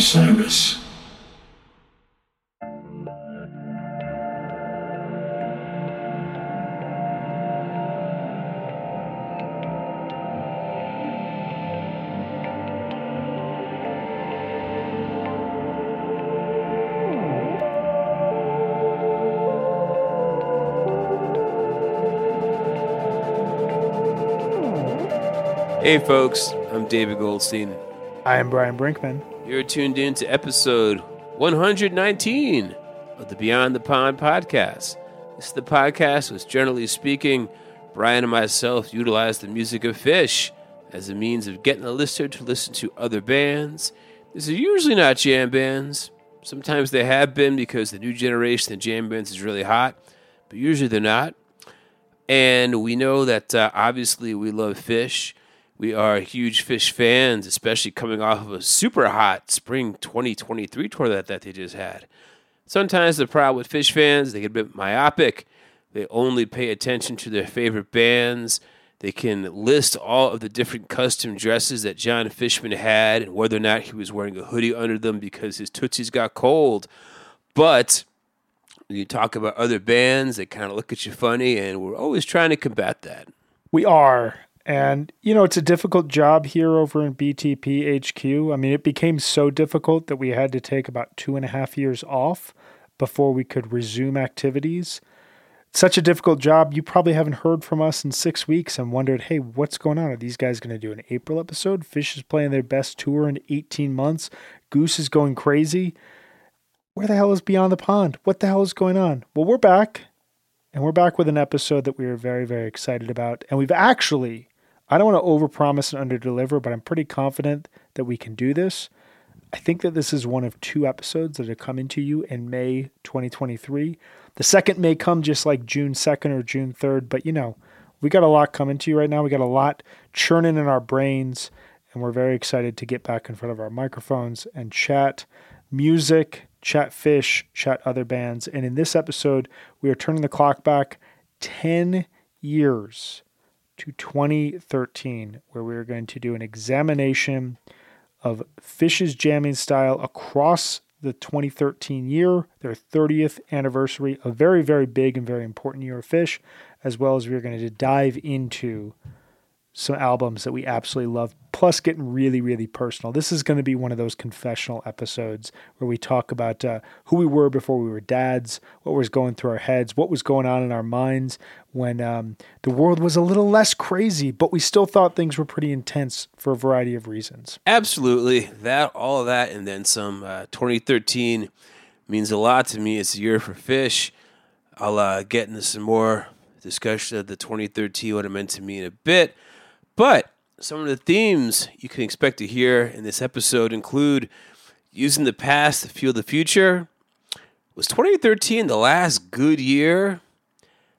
Osiris. Hey, folks, I'm David Goldstein. I am Brian Brinkman. You're tuned in to episode 119 of the Beyond the Pond podcast. This is the podcast which, generally speaking, Brian and myself utilize the music of Phish as a means of getting the listener to listen to other bands. These are usually not jam bands. Sometimes they have been because the new generation of jam bands is really hot, but usually they're not. And we know that uh, obviously we love Phish. We are huge Phish fans, especially coming off of a super hot spring 2023 tour that, that they just had. Sometimes the problem with Phish fans, they get a bit myopic. They only pay attention to their favorite bands. They can list all of the different custom dresses that Jon Fishman had and whether or not he was wearing a hoodie under them because his Tootsies got cold. But when you talk about other bands, they kind of look at you funny, and we're always trying to combat that. We are. And, you know, it's a difficult job here over in BTP HQ. I mean, it became so difficult that we had to take about two and a half years off before we could resume activities. Such a difficult job. You probably haven't heard from us in six weeks and wondered, hey, what's going on? Are these guys going to do an April episode? Phish is playing their best tour in 18 months. Goose is going crazy. Where the hell is Beyond the Pond? What the hell is going on? Well, we're back. And we're back with an episode that we are very, very excited about. And we've actually, I don't want to overpromise and underdeliver, but I'm pretty confident that we can do this. I think that this is one of two episodes that are coming to you in May 2023. The second may come just like June 2nd or June 3rd, but you know, we got a lot coming to you right now. We got a lot churning in our brains, and we're very excited to get back in front of our microphones and chat music, chat Phish, chat other bands. And in this episode, we are turning the clock back 10 years to 2013, where we are going to do an examination of Phish's jamming style across the 2013 year, their 30th anniversary, a very, very big and very important year of Phish, as well as we're going to dive into some albums that we absolutely love, plus getting really, really personal. This is going to be one of those confessional episodes where we talk about uh, who we were before we were dads, what was going through our heads, what was going on in our minds when um, the world was a little less crazy, but we still thought things were pretty intense for a variety of reasons. Absolutely. That, all of that, and then some. Uh, 2013 means a lot to me. It's a year for Phish. I'll uh, get into some more discussion of the 2013, what it meant to me in a bit. But some of the themes you can expect to hear in this episode include using the past to fuel the future. Was 2013 the last good year?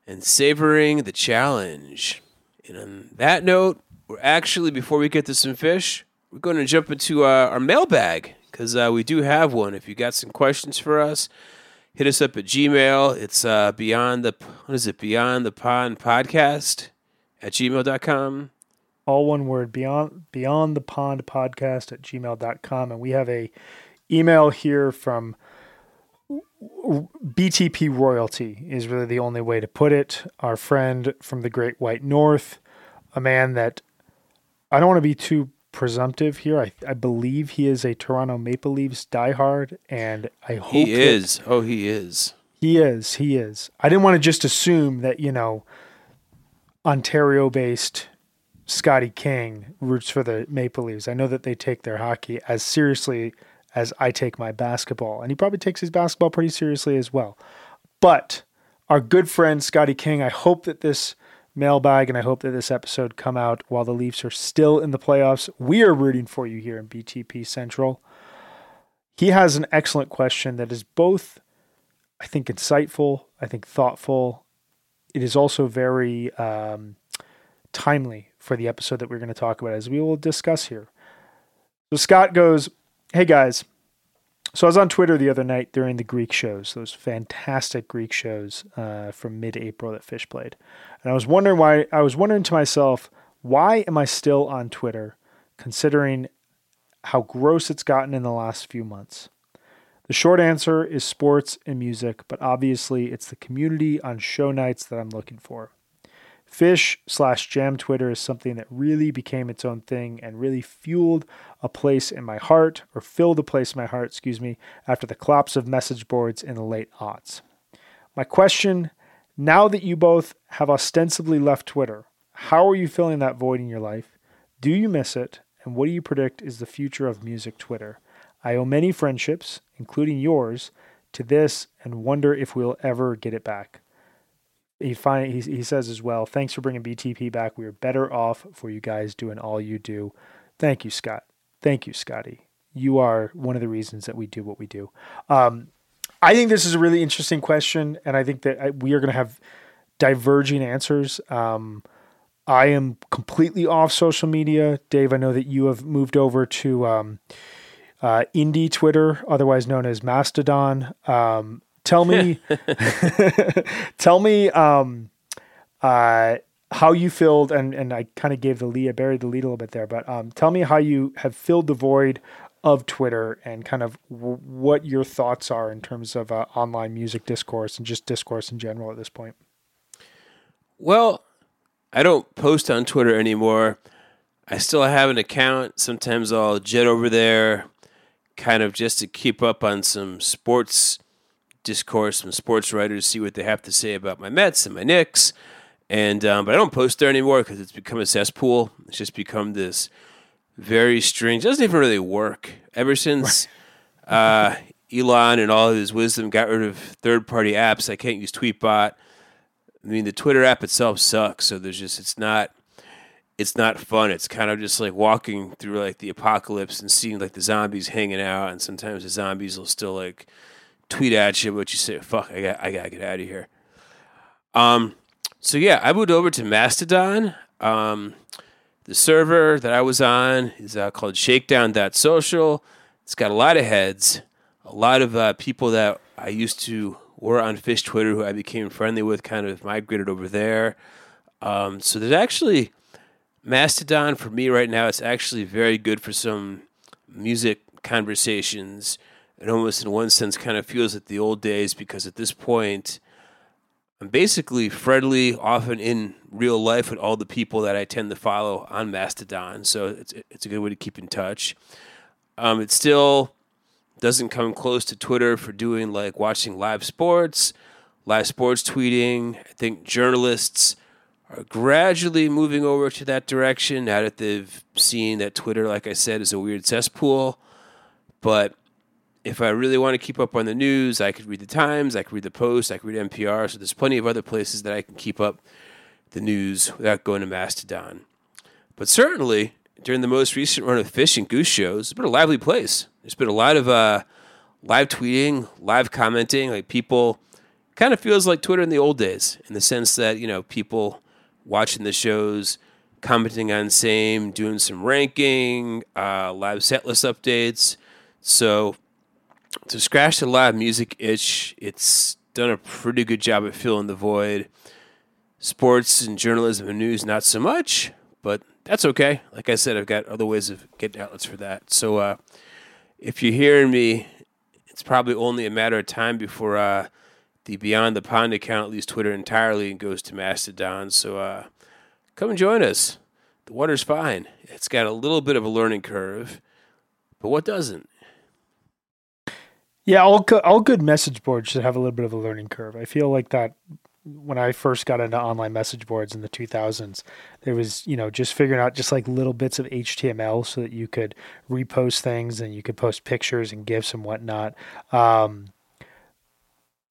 And savoring the challenge. And on that note, we're actually, before we get to some Phish, we're going to jump into uh, our mailbag because uh, we do have one. If you got some questions for us, hit us up at Gmail. It's uh, beyond the, what is it, beyond the pond podcast at gmail.com all one word beyond beyond the pond podcast at gmail.com and we have a email here from btp royalty is really the only way to put it. Our friend from the great white north a man that i don't want to be too presumptive here. I, I believe he is a toronto maple leafs diehard and i hope he is. Oh he is. He is. He is. I didn't want to just assume that you know ontario based Scotty King roots for the Maple Leafs. I know that they take their hockey as seriously as I take my basketball, and he probably takes his basketball pretty seriously as well. But our good friend Scotty King, I hope that this mailbag and I hope that this episode come out while the Leafs are still in the playoffs. We are rooting for you here in BTP Central. He has an excellent question that is both, I think, insightful, I think, thoughtful. It is also very um, timely for the episode that we're going to talk about, as we will discuss here. So Scott goes, Hey guys. So I was on Twitter the other night during the Greek shows, those fantastic Greek shows uh, from mid-April that Phish played, and I was wondering why. I was wondering to myself, why am I still on Twitter, considering how gross it's gotten in the last few months. The short answer is sports and music, but obviously it's the community on show nights that I'm looking for. Phish slash jam Twitter is something that really became its own thing and really fueled a place in my heart, or filled a place in my heart, excuse me, after the collapse of message boards in the late aughts. My question now that you both have ostensibly left Twitter, how are you filling that void in your life? Do you miss it? And what do you predict is the future of music Twitter? I owe many friendships, including yours, to this and wonder if we'll ever get it back he find he, he says as well thanks for bringing btp back. We are better off for you guys doing all you do. Thank you scott. Thank you scotty. You are one of the reasons that we do what we do. Um, i think this is a really interesting question and i think that we are going to have diverging answers. Um, i am completely off social media. Dave i know that you have moved over to um, uh, indie twitter otherwise known as mastodon. Um, Tell me, tell me, um, uh, how you filled, and and I kind of gave the lead, I buried the lead a little bit there, but um, tell me how you have filled the void of Twitter and kind of w- what your thoughts are in terms of uh, online music discourse and just discourse in general at this point. Well, I don't post on Twitter anymore. I still have an account. Sometimes I'll jet over there, kind of just to keep up on some sports discourse from sports writers, see what they have to say about my Mets and my Knicks. And um, but I don't post there anymore because it's become a cesspool. It's just become this very strange. It doesn't even really work. Ever since uh, Elon and all of his wisdom got rid of third-party apps, I can't use Tweetbot. I mean, the Twitter app itself sucks. So there's just it's not it's not fun. It's kind of just like walking through like the apocalypse and seeing like the zombies hanging out, and sometimes the zombies will still like tweet at you, but you say, "Fuck, I got, I gotta get out of here." Um, so yeah, I moved over to Mastodon. Um, the server that I was on is uh, called Shakedown.social. It's got a lot of heads, a lot of uh, people that I used to were on Fish Twitter who I became friendly with, kind of migrated over there. Um, so there's actually Mastodon for me right now. It's actually very good for some music conversations it almost in one sense kind of feels like the old days because at this point I'm basically friendly often in real life with all the people that I tend to follow on Mastodon. So it's it's a good way to keep in touch. Um, it still doesn't come close to Twitter for doing like watching live sports, live sports tweeting. I think journalists are gradually moving over to that direction now that they've seen that Twitter, like I said, is a weird cesspool. But if I really want to keep up on the news, I could read the Times, I could read the Post, I could read NPR. So there's plenty of other places that I can keep up the news without going to Mastodon. But certainly during the most recent run of Phish and Goose shows, it's been a lively place. There's been a lot of uh, live tweeting, live commenting. Like people, kind of feels like Twitter in the old days, in the sense that you know people watching the shows, commenting on same, doing some ranking, uh, live set list updates. So to scratch the live music itch, it's done a pretty good job at filling the void. Sports and journalism and news, not so much, but that's okay. Like I said, I've got other ways of getting outlets for that. So uh, if you're hearing me, it's probably only a matter of time before uh, the Beyond the Pond account leaves Twitter entirely and goes to Mastodon. So uh, come and join us. The water's fine. It's got a little bit of a learning curve, but what doesn't? Yeah, all good, all good message boards should have a little bit of a learning curve. I feel like that when I first got into online message boards in the 2000s, there was, you know, just figuring out just like little bits of HTML so that you could repost things and you could post pictures and GIFs and whatnot. Um,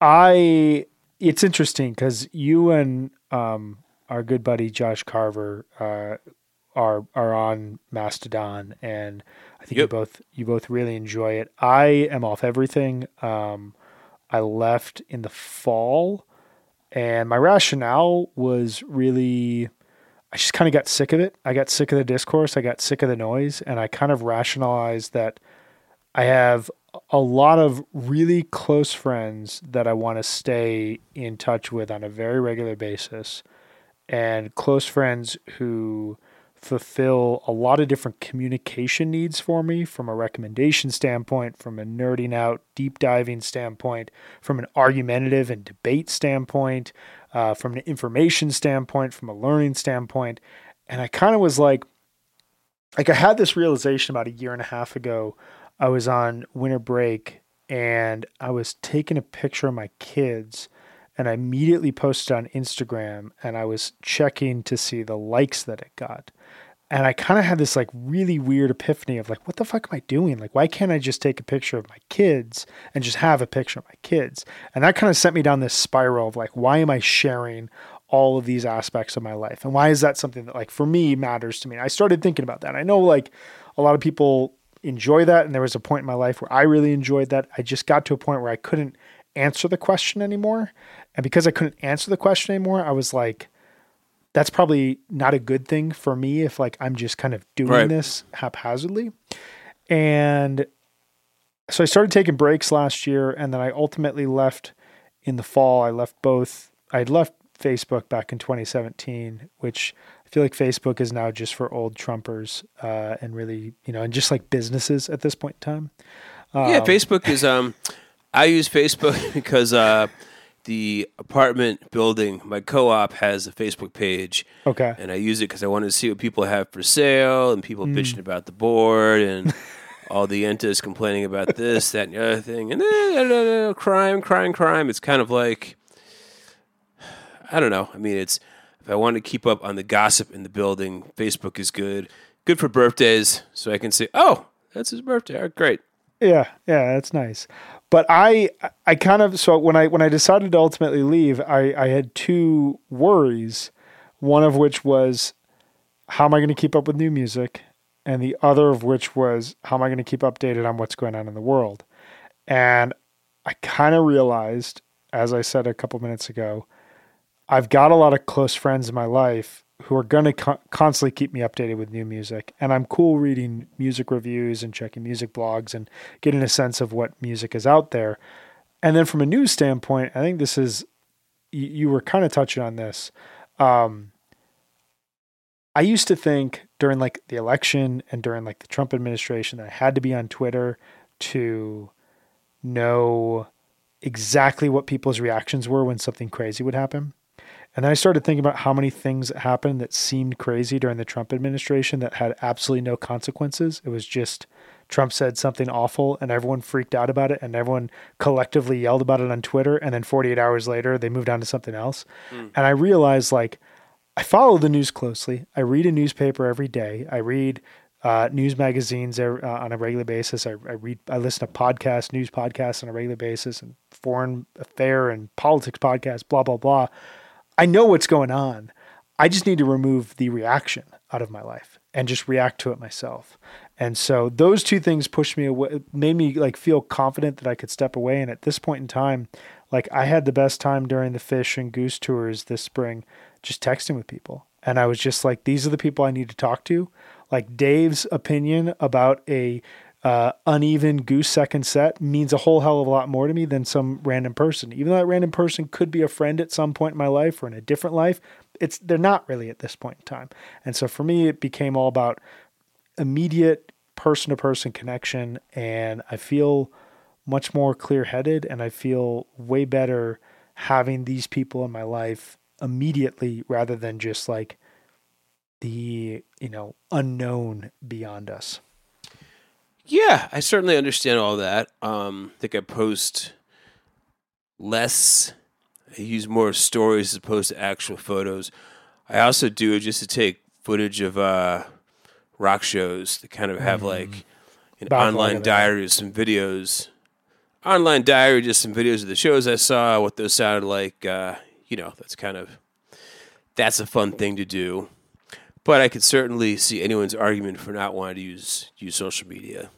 I, it's interesting because you and um, our good buddy Josh Carver uh, are are on Mastodon, and I think yep. you both you both really enjoy it. I am off everything. Um, I left in the fall, and my rationale was really, I just kind of got sick of it. I got sick of the discourse. I got sick of the noise, and I kind of rationalized that I have a lot of really close friends that I want to stay in touch with on a very regular basis, and close friends who fulfill a lot of different communication needs for me from a recommendation standpoint, from a nerding out, deep diving standpoint, from an argumentative and debate standpoint, uh, from an information standpoint, from a learning standpoint. And I kind of was like, like I had this realization about a year and a half ago. I was on winter break and I was taking a picture of my kids and I immediately posted on Instagram and I was checking to see the likes that it got. And I kind of had this like really weird epiphany of like, what the fuck am I doing? Like, why can't I just take a picture of my kids and just have a picture of my kids? And that kind of sent me down this spiral of like, why am I sharing all of these aspects of my life? And why is that something that like for me matters to me? I started thinking about that. I know like a lot of people enjoy that. And there was a point in my life where I really enjoyed that. I just got to a point where I couldn't answer the question anymore. And because I couldn't answer the question anymore, I was like, that's probably not a good thing for me if like I'm just kind of doing right. this haphazardly. And so I started taking breaks last year and then I ultimately left in the fall. I left both I left Facebook back in 2017, which I feel like Facebook is now just for old Trumpers uh, and really, you know, and just like businesses at this point in time. Um, yeah, Facebook is um I use Facebook because uh the apartment building, my co-op has a Facebook page. Okay. And I use it because I wanted to see what people have for sale and people mm. bitching about the board and all the entas complaining about this, that, and the other thing, and then crime, crime, crime. It's kind of like I don't know. I mean, it's if I want to keep up on the gossip in the building, Facebook is good. Good for birthdays, so I can say, "Oh, that's his birthday." Right, great. Yeah, yeah, that's nice. But I I kind of so when I when I decided to ultimately leave, I, I had two worries. One of which was how am I going to keep up with new music? And the other of which was how am I going to keep updated on what's going on in the world? And I kind of realized, as I said a couple minutes ago, I've got a lot of close friends in my life who are going to co- constantly keep me updated with new music. And I'm cool reading music reviews and checking music blogs and getting a sense of what music is out there. And then from a news standpoint, I think this is, you, you were kind of touching on this. Um, I used to think during like the election and during like the Trump administration that I had to be on Twitter to know exactly what people's reactions were when something crazy would happen. And then I started thinking about how many things happened that seemed crazy during the Trump administration that had absolutely no consequences. It was just Trump said something awful and everyone freaked out about it and everyone collectively yelled about it on Twitter. And then 48 hours later, they moved on to something else. Mm. And I realized like, I follow the news closely. I read a newspaper every day. I read uh, news magazines uh, on a regular basis. I, I, read, I listen to podcasts, news podcasts on a regular basis, and foreign affair and politics podcasts, blah blah blah. I know what's going on. I just need to remove the reaction out of my life and just react to it myself. And so those two things pushed me away, made me like feel confident that I could step away. And at this point in time, like I had the best time during the Phish and goose tours this spring, just texting with people. And I was just like, these are the people I need to talk to. Like Dave's opinion about a uh, uneven goose second set means a whole hell of a lot more to me than some random person. Even though that random person could be a friend at some point in my life or in a different life, it's they're not really at this point in time. And so for me, it became all about immediate person to person connection, and I feel much more clear headed, and I feel way better having these people in my life immediately rather than just like the you know unknown beyond us. Yeah, I certainly understand all that. Um, I think I post less. I use more stories as opposed to actual photos. I also do it just to take footage of uh, rock shows that kind of have mm. like an online diary of some videos. Online diary, just some videos of the shows I saw, what those sounded like. Uh, you know, that's kind of that's a fun thing to do. But I could certainly see anyone's argument for not wanting to use use social media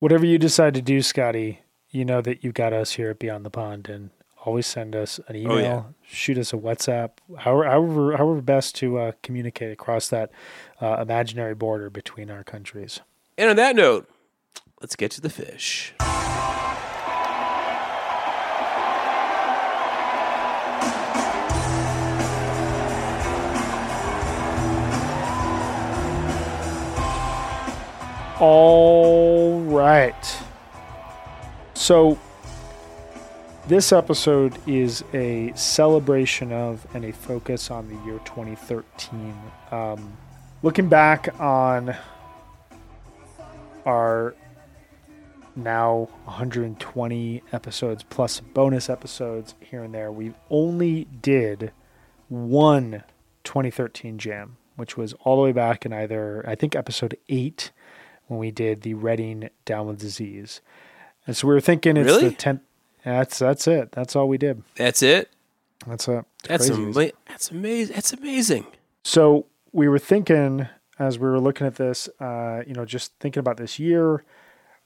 whatever you decide to do, Scotty, you know that you got us here at Beyond the Pond, and always send us an email, oh, yeah. shoot us a WhatsApp, however, however, however best to uh, communicate across that uh, imaginary border between our countries. And on that note, let's get to the Phish. All right. So, this episode is a celebration of and a focus on the year 2013. Um, looking back on our now 120 episodes plus bonus episodes here and there, we only did one 2013 jam, which was all the way back in either, I think, episode eight when we did the Reading Down with Disease. And so we were thinking it's Really? the 10th. That's that's it. That's all we did. That's it. That's it. It's That's crazy. ama- that's amazing. That's amazing. So we were thinking as we were looking at this, uh, you know, just thinking about this year.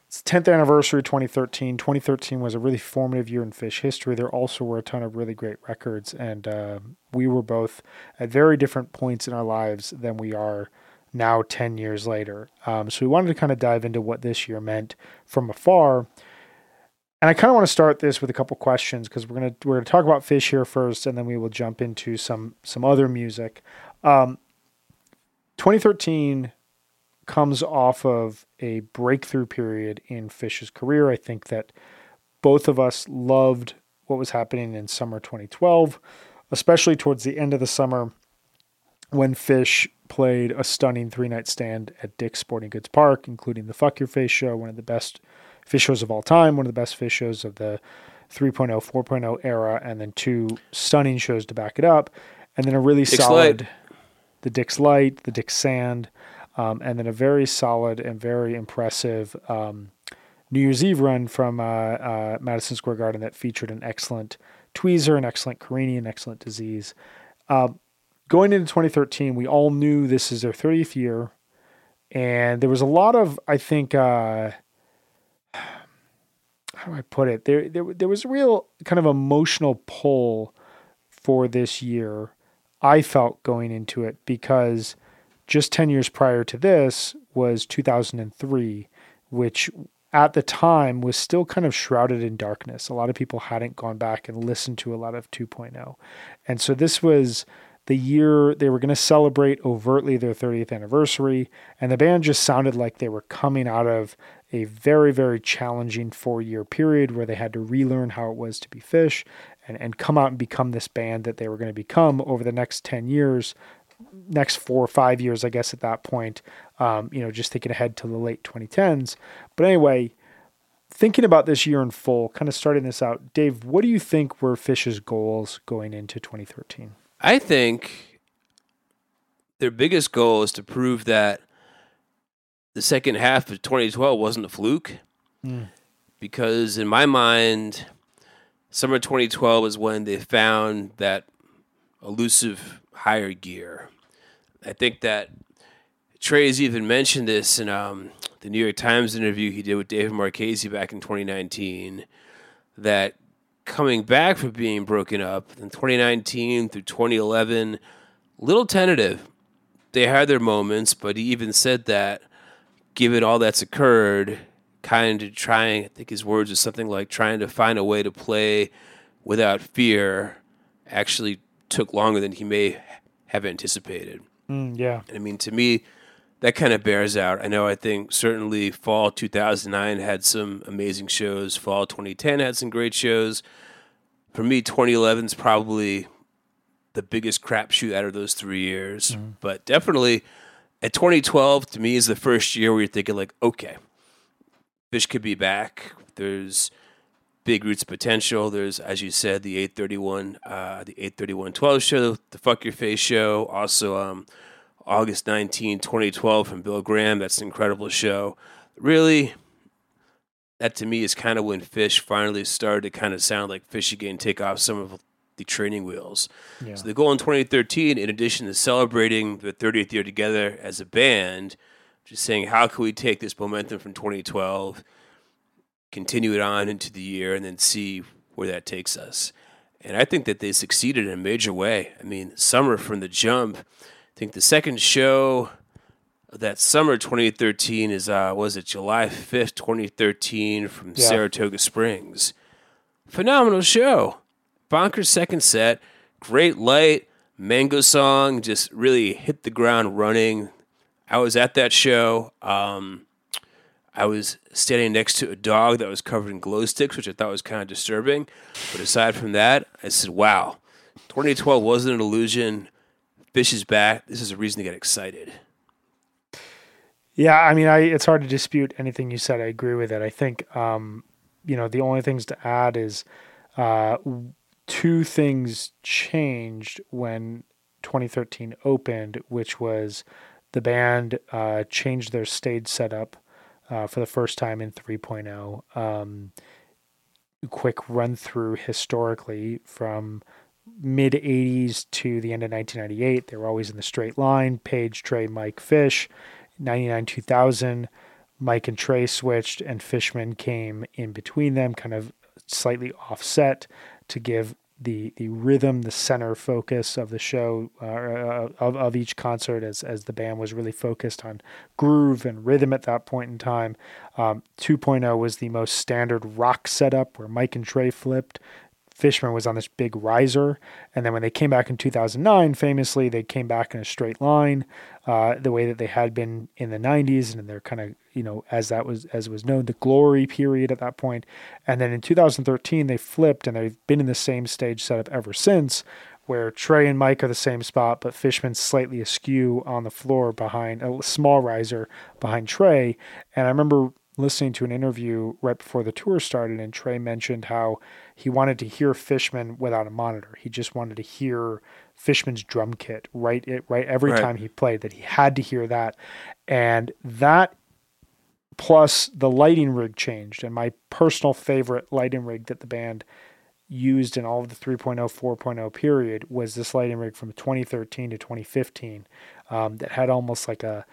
It's 10th anniversary, 2013. 2013 was a really formative year in Phish history. There also were a ton of really great records, and uh, we were both at very different points in our lives than we are now 10 years later. Um, so we wanted to kind of dive into what this year meant from afar. And I kind of want to start this with a couple questions because we're gonna we're gonna talk about Phish here first, and then we will jump into some some other music. Um, 2013 comes off of a breakthrough period in Phish's career. I think that both of us loved what was happening in summer 2012, especially towards the end of the summer when Phish played a stunning three night stand at Dick's Sporting Goods Park, including the Fuck Your Face show, one of the best Phish shows of all time, one of the best Phish shows of the 3.0, 4.0 era, and then two stunning shows to back it up. And then a really Dick's solid, Light. the Dick's Light, the Dick's Sand, um, and then a very solid and very impressive um, New Year's Eve run from uh, uh, Madison Square Garden that featured an excellent tweezer, an excellent Carini, an excellent disease. Um, going into 2013, we all knew this is their 30th year, and there was a lot of, I think, uh, how do I put it? There, there, there was a real kind of emotional pull for this year. I felt going into it because just 10 years prior to this was 2003, which at the time was still kind of shrouded in darkness. A lot of people hadn't gone back and listened to a lot of 2.0. And so this was the year they were going to celebrate overtly their 30th anniversary. And the band just sounded like they were coming out of a very, very challenging four year period where they had to relearn how it was to be Phish and, and come out and become this band that they were going to become over the next 10 years, next four or five years, I guess, at that point, um, you know, just thinking ahead to the late 2010s. But anyway, thinking about this year in full, kind of starting this out, Dave, what do you think were Phish's goals going into 2013? I think their biggest goal is to prove that the second half of 2012 wasn't a fluke. Mm. Because in my mind, summer 2012 is when they found that elusive higher gear. I think that Trey's even mentioned this in um, the New York Times interview he did with David Marchese back in 2019 that coming back from being broken up in 2019 through 2011, little tentative. They had their moments, but he even said that given all that's occurred, kind of trying, I think his words are something like trying to find a way to play without fear actually took longer than he may have anticipated. Mm, yeah. I mean, to me, that kind of bears out. I know I think certainly fall 2009 had some amazing shows. Fall 2010 had some great shows. For me, 2011 is probably the biggest crapshoot out of those three years. But definitely at 2012, to me, is the first year where you're thinking, like, okay, Phish could be back. There's big roots potential. There's, as you said, the 831, uh, the 831 12 show, the Fuck Your Face show. Also, um, August 19, 2012 from Bill Graham. That's an incredible show. Really, that to me is kind of when Phish finally started to kind of sound like Phish again, take off some of the training wheels. Yeah. So the goal in 2013, in addition to celebrating the 30th year together as a band, just saying how can we take this momentum from 2012, continue it on into the year, and then see where that takes us. And I think that they succeeded in a major way. I mean, summer from the jump. I think the second show that summer 2013 is uh was it July 5th 2013 from Yeah. Saratoga Springs. Phenomenal show. Bonkers second set, great light, mango song, just really hit the ground running. I was at that show. Um, I was standing next to a dog that was covered in glow sticks, which I thought was kind of disturbing. But aside from that, I said, wow, 2012 wasn't an illusion. Phish is back. This is a reason to get excited. Yeah, I mean, I it's hard to dispute anything you said. I agree with it. I think, um, you know, the only things to add is uh, two things changed when 2013 opened, which was the band uh, changed their stage setup uh, for the first time in 3.0. Um, quick run through historically from mid 80s to the end of 1998. They were always in the straight line Page, Trey, Mike, Fish. 99 2000, Mike and Trey switched, and Fishman came in between them, kind of slightly offset to give the the rhythm, the center focus of the show uh, uh of of each concert, as as the band was really focused on groove and rhythm at that point in time. Um, 2.0 was the most standard rock setup where Mike and Trey flipped. Fishman was on this big riser, and then when they came back in 2009, famously they came back in a straight line, uh, the way that they had been in the 90s, and they're kind of you know as that was as was known the glory period at that point, and then in 2013 they flipped and they've been in the same stage setup ever since, where Trey and Mike are the same spot, but Fishman's slightly askew on the floor behind a small riser behind Trey, and I remember listening to an interview right before the tour started, and Trey mentioned how he wanted to hear Fishman without a monitor. He just wanted to hear Fishman's drum kit right it right every right. time he played. That he had to hear that, and that plus the lighting rig changed. And my personal favorite lighting rig that the band used in all of the 3.0 4.0 period was this lighting rig from 2013 to 2015 um, that had almost like a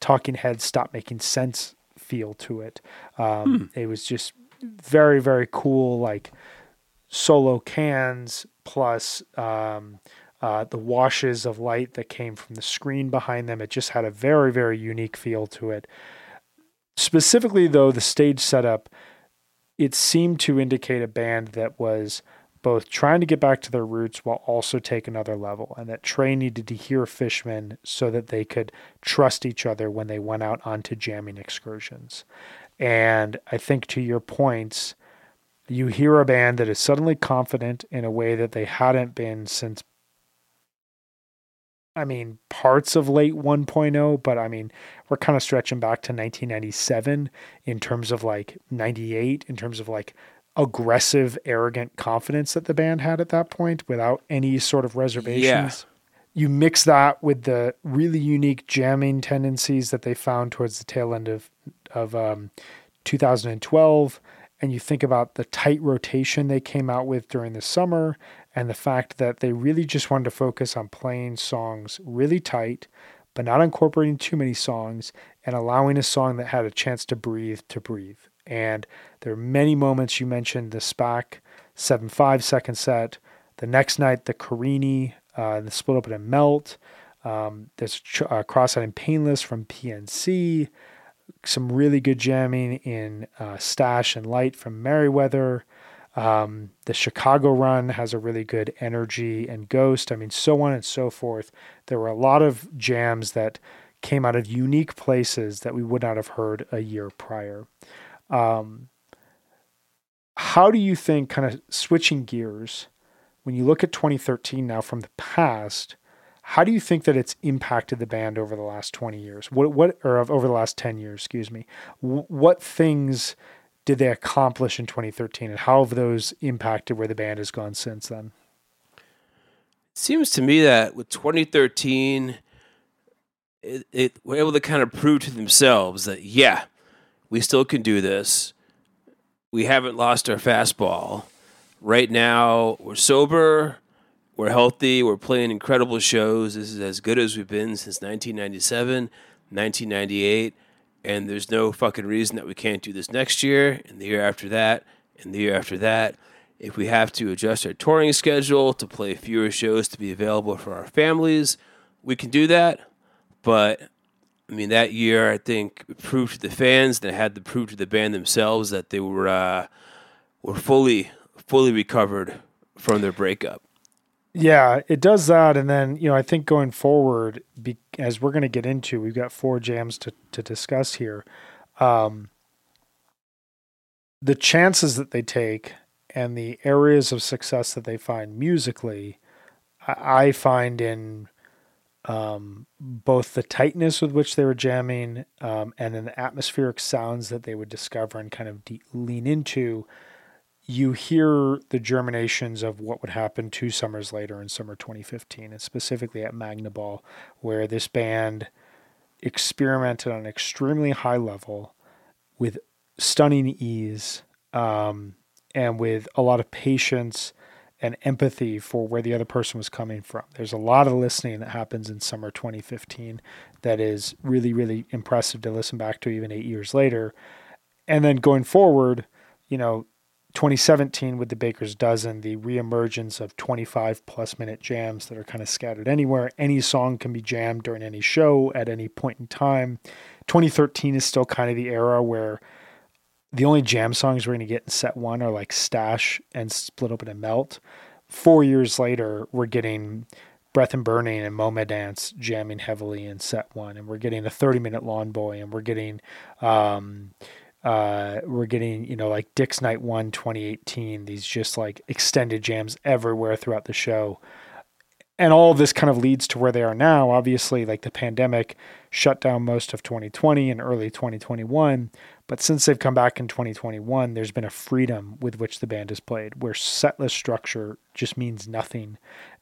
talking head stop making sense feel to it. Um, hmm. It was just very very cool, like solo cans plus um, uh, the washes of light that came from the screen behind them. It just had a very very unique feel to it. Specifically, though, the stage setup it seemed to indicate a band that was both trying to get back to their roots while also take another level, and that Trey needed to hear Fishman so that they could trust each other when they went out onto jamming excursions. And I think to your points, you hear a band that is suddenly confident in a way that they hadn't been since I mean, parts of late 1.0, but I mean, we're kind of stretching back to 1997 in terms of like 98, in terms of like aggressive, arrogant confidence that the band had at that point without any sort of reservations. Yeah. You mix that with the really unique jamming tendencies that they found towards the tail end of of um, 2012, and you think about the tight rotation they came out with during the summer, and the fact that they really just wanted to focus on playing songs really tight, but not incorporating too many songs, and allowing a song that had a chance to breathe to breathe. And there are many moments you mentioned the SPAC 7 5 second set. The next night, the Carini, uh, the Split Open and Melt. Um, there's uh, Cross-Eyed and Painless from PNC. Some really good jamming in uh, Stash and Light from Merriweather. Um, the Chicago run has a really good energy and ghost. I mean, so on and so forth. There were a lot of jams that came out of unique places that we would not have heard a year prior. Um, how do you think, kind of switching gears, when you look at 2013 now from the past, how do you think that it's impacted the band over the last 20 years? What, what, or over the last 10 years, excuse me? What things did they accomplish in 2013, and how have those impacted where the band has gone since then? It seems to me that with 2013, it, it were able to kind of prove to themselves that yeah, we still can do this. We haven't lost our fastball. Right now, we're sober, we're healthy, we're playing incredible shows. This is as good as we've been since 1997, 1998, and there's no fucking reason that we can't do this next year, and the year after that, and the year after that. If we have to adjust our touring schedule to play fewer shows to be available for our families, we can do that. But I mean, that year I think proved to the fans and had to prove to the band themselves that they were uh, were fully fully recovered from their breakup. Yeah, it does that, and then you know I think going forward, be, as we're going to get into, we've got four jams to to discuss here. Um, the chances that they take and the areas of success that they find musically, I, I find in um, both the tightness with which they were jamming um, and in the atmospheric sounds that they would discover and kind of de- lean into. You hear the germinations of what would happen two summers later in summer 2015, and specifically at Magnaball, where this band experimented on an extremely high level with stunning ease um, and with a lot of patience and empathy for where the other person was coming from. There's a lot of listening that happens in summer 2015 that is really, really impressive to listen back to even eight years later. And then going forward, you know, 2017 with the Baker's Dozen, the reemergence of 25 plus minute jams that are kind of scattered anywhere. Any song can be jammed during any show at any point in time. 2013 is still kind of the era where the only jam songs we're going to get in set one are like Stash and Split Open and Melt. Four years later, we're getting Breath and Burning and Moma Dance jamming heavily in set one, and we're getting a 30 minute Lawn Boy, and we're getting, um, uh, we're getting, you know, like Dick's Night 1 2018, these just like extended jams everywhere throughout the show and all this kind of leads to where they are now. Obviously, like the pandemic shut down most of 2020 and early 2021. But since they've come back in 2021, there's been a freedom with which the band has played, where setlist structure just means nothing.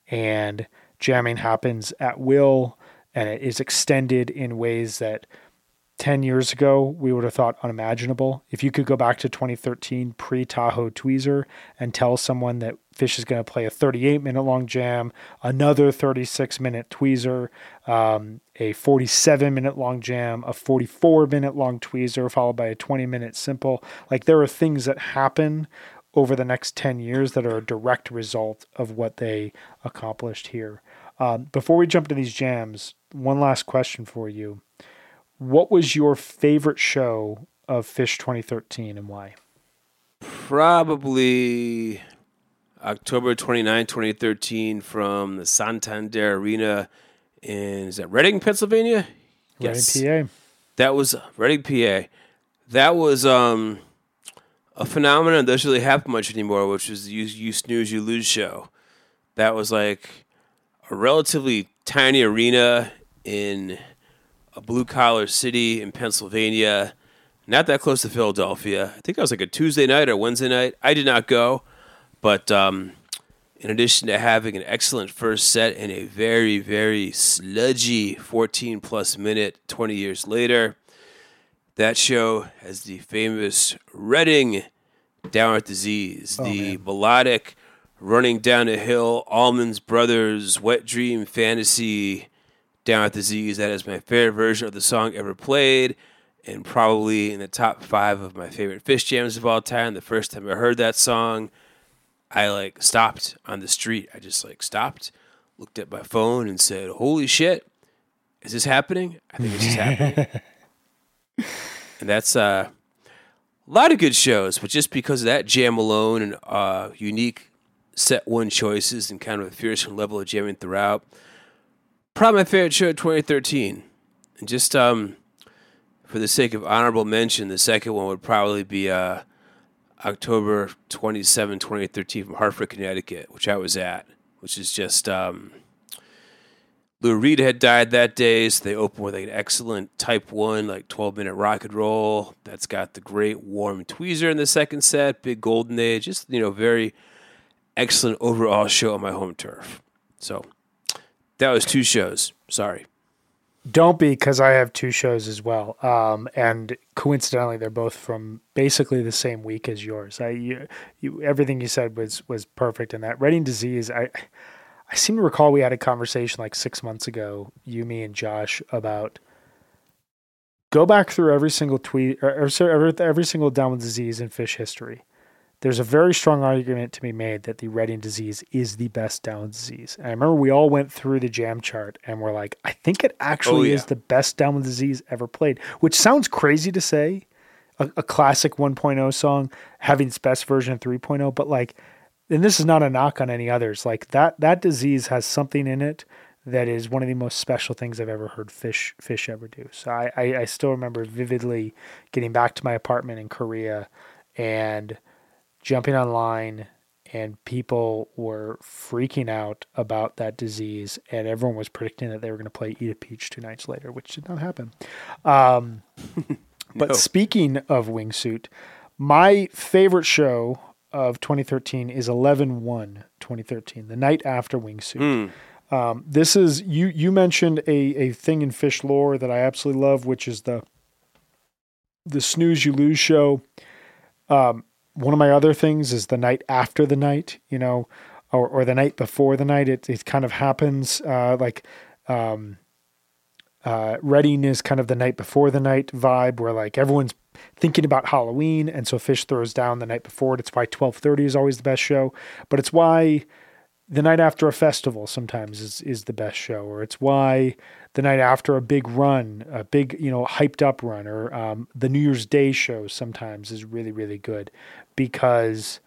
And jamming happens at will and it is extended in ways that 10 years ago we would have thought unimaginable. If you could go back to 2013 pre Tahoe Tweezer and tell someone that Phish is going to play a 38 minute long jam, another 36 minute tweezer, um, a 47 minute long jam, a 44 minute long tweezer, followed by a 20 minute simple. Like there are things that happen over the next 10 years that are a direct result of what they accomplished here. Um, before we jump into these jams, one last question for you what was your favorite show of Phish 2013 and why? Probably October 29, 2013, from the Santander Arena in is that Reading, Pennsylvania? Yes. Reading, PA. That was Reading, PA. That was um, a phenomenon that doesn't really happen much anymore, which was the you, you snooze, you lose show. That was like a relatively tiny arena in a blue collar city in Pennsylvania, not that close to Philadelphia. I think that was like a Tuesday night or Wednesday night. I did not go, but um, in addition to having an excellent first set and a very, very sludgy 14 plus minute 20 years later, that show has the famous Reading Down with Disease, oh, the man. melodic running down a hill, Allman Brothers, Wet Dream Fantasy down with disease. That is my favorite version of the song ever played, and probably in the top five of my favorite Phish jams of all time. The first time I heard that song, I like stopped on the street. I just like stopped, looked at my phone, and said, "Holy shit, is this happening? I think this is happening." and that's uh, a lot of good shows, but just because of that jam alone and uh, unique set one choices and kind of a fierce level of jamming throughout probably my favorite show of 2013. And just um, for the sake of honorable mention, the second one would probably be uh, October 27, 2013 from Hartford, Connecticut, which I was at, which is just. Um, Lou Reed had died that day, so they opened with like an excellent Type 1, like 12 minute rock and roll. That's got the great warm tweezer in the second set, big golden age, just, you know, very excellent overall show on my home turf. So that was two shows. Sorry. Don't be because I have two shows as well, um, and coincidentally, they're both from basically the same week as yours. I, you, you, everything you said was was perfect in that. Reading disease. I, I seem to recall we had a conversation like six months ago, you, me, and Josh about go back through every single tweet or, or every, every single down with disease in Phish history there's a very strong argument to be made that the Reading disease is the best down disease. And I remember we all went through the jam chart and we're like, I think it actually oh, yeah. is the best down disease ever played, which sounds crazy to say. A, a classic 1.0 song having its best version 3.0, but like, and this is not a knock on any others. Like that that disease has something in it that is one of the most special things I've ever heard fish Phish ever do. So I, I, I still remember vividly getting back to my apartment in Korea and jumping online and people were freaking out about that disease and everyone was predicting that they were going to play eat a peach two nights later which did not happen. Um, but speaking of wingsuit my favorite show of 2013 is 11-1 2013 the night after wingsuit. Hmm. um, this is you you mentioned a, a thing in Phish lore that i absolutely love which is the the snooze you lose show. Um, one of my other things is the night after the night, you know, or, or the night before the night. It, it kind of happens uh, like um, uh, Reading is kind of the night before the night vibe where like everyone's thinking about Halloween. And so Phish throws down the night before it. It's why 1230 is always the best show, but it's why the night after a festival sometimes is, is the best show, or it's why the night after a big run, a big, you know, hyped up run, or um, the New Year's Day show sometimes is really, really good because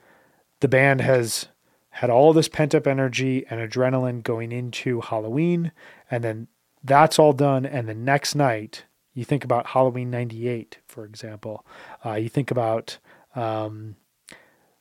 the band has had all this pent up energy and adrenaline going into Halloween. And then that's all done. And the next night, you think about Halloween 98, for example. Uh, you think about um,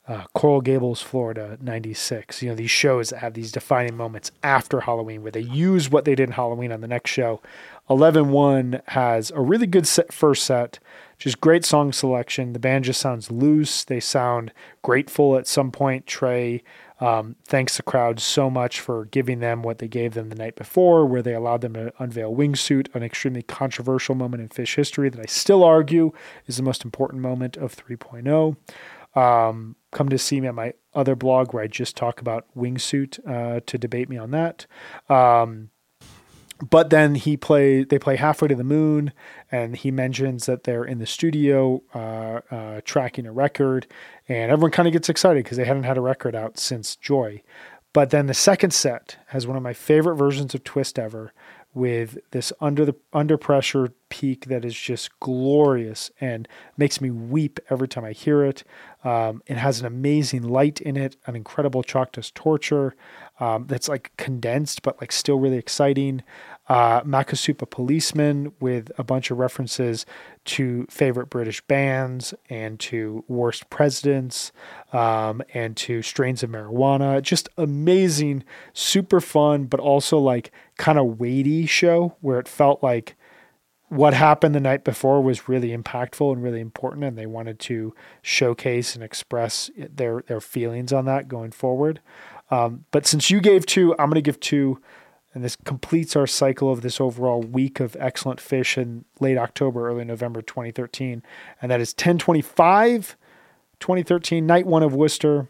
uh, Coral Gables, Florida, 96. You know, these shows that have these defining moments after Halloween where they use what they did in Halloween on the next show. 11 1 has a really good set, first set, just great song selection. The band just sounds loose. They sound grateful at some point. Trey um, thanks the crowd so much for giving them what they gave them the night before, where they allowed them to unveil Wingsuit, an extremely controversial moment in Phish history that I still argue is the most important moment of 3.0 um, come to see me at my other blog where I just talk about wingsuit uh, to debate me on that. Um, but then he play they play halfway to the moon, and he mentions that they're in the studio uh, uh, tracking a record, and everyone kind of gets excited because they hadn't had a record out since Joy. But then the second set has one of my favorite versions of Twist ever, with this under the under pressure peak that is just glorious and makes me weep every time I hear it. Um, it has an amazing light in it, an incredible dust torture um, that's like condensed but like still really exciting. Uh, Makisupa Policeman with a bunch of references to favorite British bands and to worst presidents um, and to strains of marijuana. Just amazing, super fun, but also like kind of weighty show where it felt like what happened the night before was really impactful and really important, and they wanted to showcase and express their their feelings on that going forward. Um, but since you gave two, I'm going to give two, and this completes our cycle of this overall week of excellent Phish in late October, early November 2013, and that is 1025, 2013, night one of Worcester.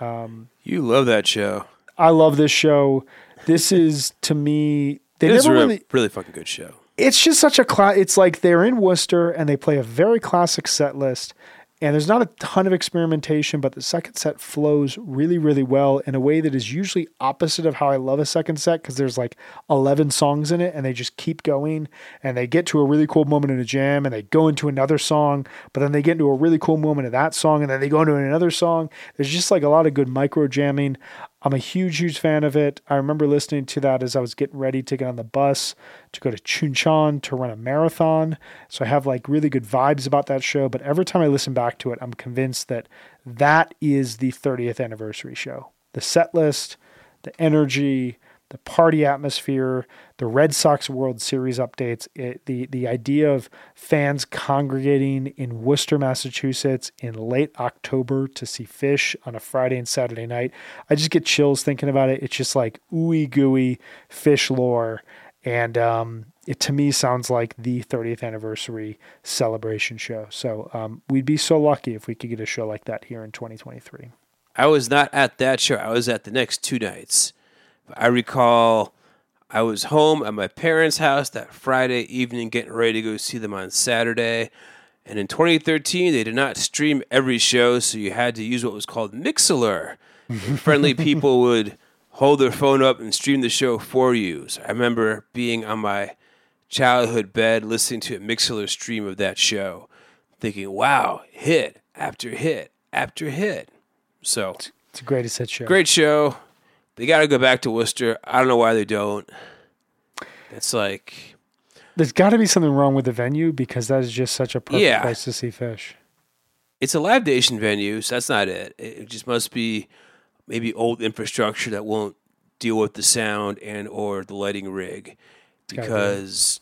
Um, you love that show. I love this show. This is to me. They It is a never real- really really fucking good show. it's just such a class. It's like they're in Worcester and they play a very classic set list. And there's not a ton of experimentation, but the second set flows really, really well in a way that is usually opposite of how I love a second set because there's like 11 songs in it and they just keep going and they get to a really cool moment in a jam and they go into another song, but then they get into a really cool moment of that song and then they go into another song. There's just like a lot of good micro jamming. I'm a huge, huge fan of it. I remember listening to that as I was getting ready to get on the bus to go to Chuncheon to run a marathon. So I have like really good vibes about that show. But every time I listen back to it, I'm convinced that that is the 30th anniversary show. The set list, the energy, the party atmosphere, the Red Sox World Series updates, it, the the idea of fans congregating in Worcester, Massachusetts in late October to see Phish on a Friday and Saturday night. I just get chills thinking about it. It's just like ooey gooey Phish lore. And um, it to me sounds like the 30th anniversary celebration show. So um, we'd be so lucky if we could get a show like that here in 2023. I was not at that show. I was at the next two nights. I recall I was home at my parents' house that Friday evening getting ready to go see them on Saturday. And in 2013, they did not stream every show, so you had to use what was called Mixlr. Friendly people would hold their phone up and stream the show for you. So I remember being on my childhood bed listening to a Mixlr stream of that show, thinking, wow, hit after hit after hit. So It's the greatest hit show. Great show. They got to go back to Worcester. I don't know why they don't. It's like, There's got to be something wrong with the venue because that is just such a perfect Yeah. place to see Phish. It's a live nation venue, so that's not it. It just must be maybe old infrastructure that won't deal with the sound and or the lighting rig because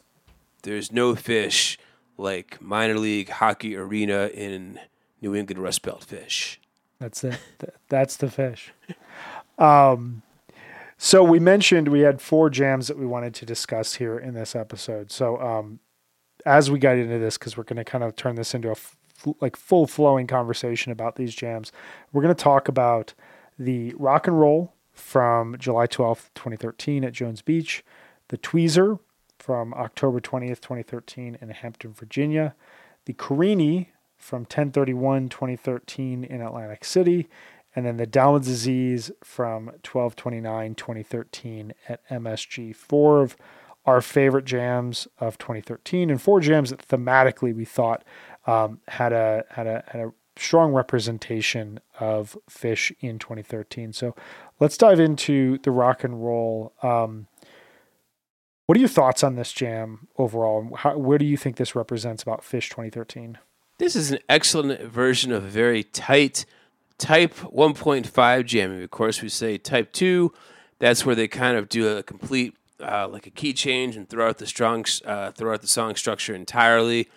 there's no Phish like minor league hockey arena in New England Rust Belt Phish. That's it. That's the Phish. Um, so we mentioned we had four jams that we wanted to discuss here in this episode. So um, as we got into this, because we're going to kind of turn this into a f- like full flowing conversation about these jams, we're going to talk about the rock and roll from July 12th, 2013 at Jones Beach, the Tweezer from October 20th, 2013 in Hampton, Virginia, the Carini from 1031 2013 in Atlantic City, and then the Down with Disease from 1229 2013 at MSG. Four of our favorite jams of 2013, and four jams that thematically we thought um, had a had a had a strong representation of Phish in 2013. So let's dive into the rock and roll. Um, what are your thoughts on this jam overall? How, where do you think this represents about Phish 2013? This is an excellent version of a very tight Type 1.5 jamming. Of course, we say Type 2. That's where they kind of do a complete, uh, like a key change and throw out the strong, uh, throw out the song structure entirely.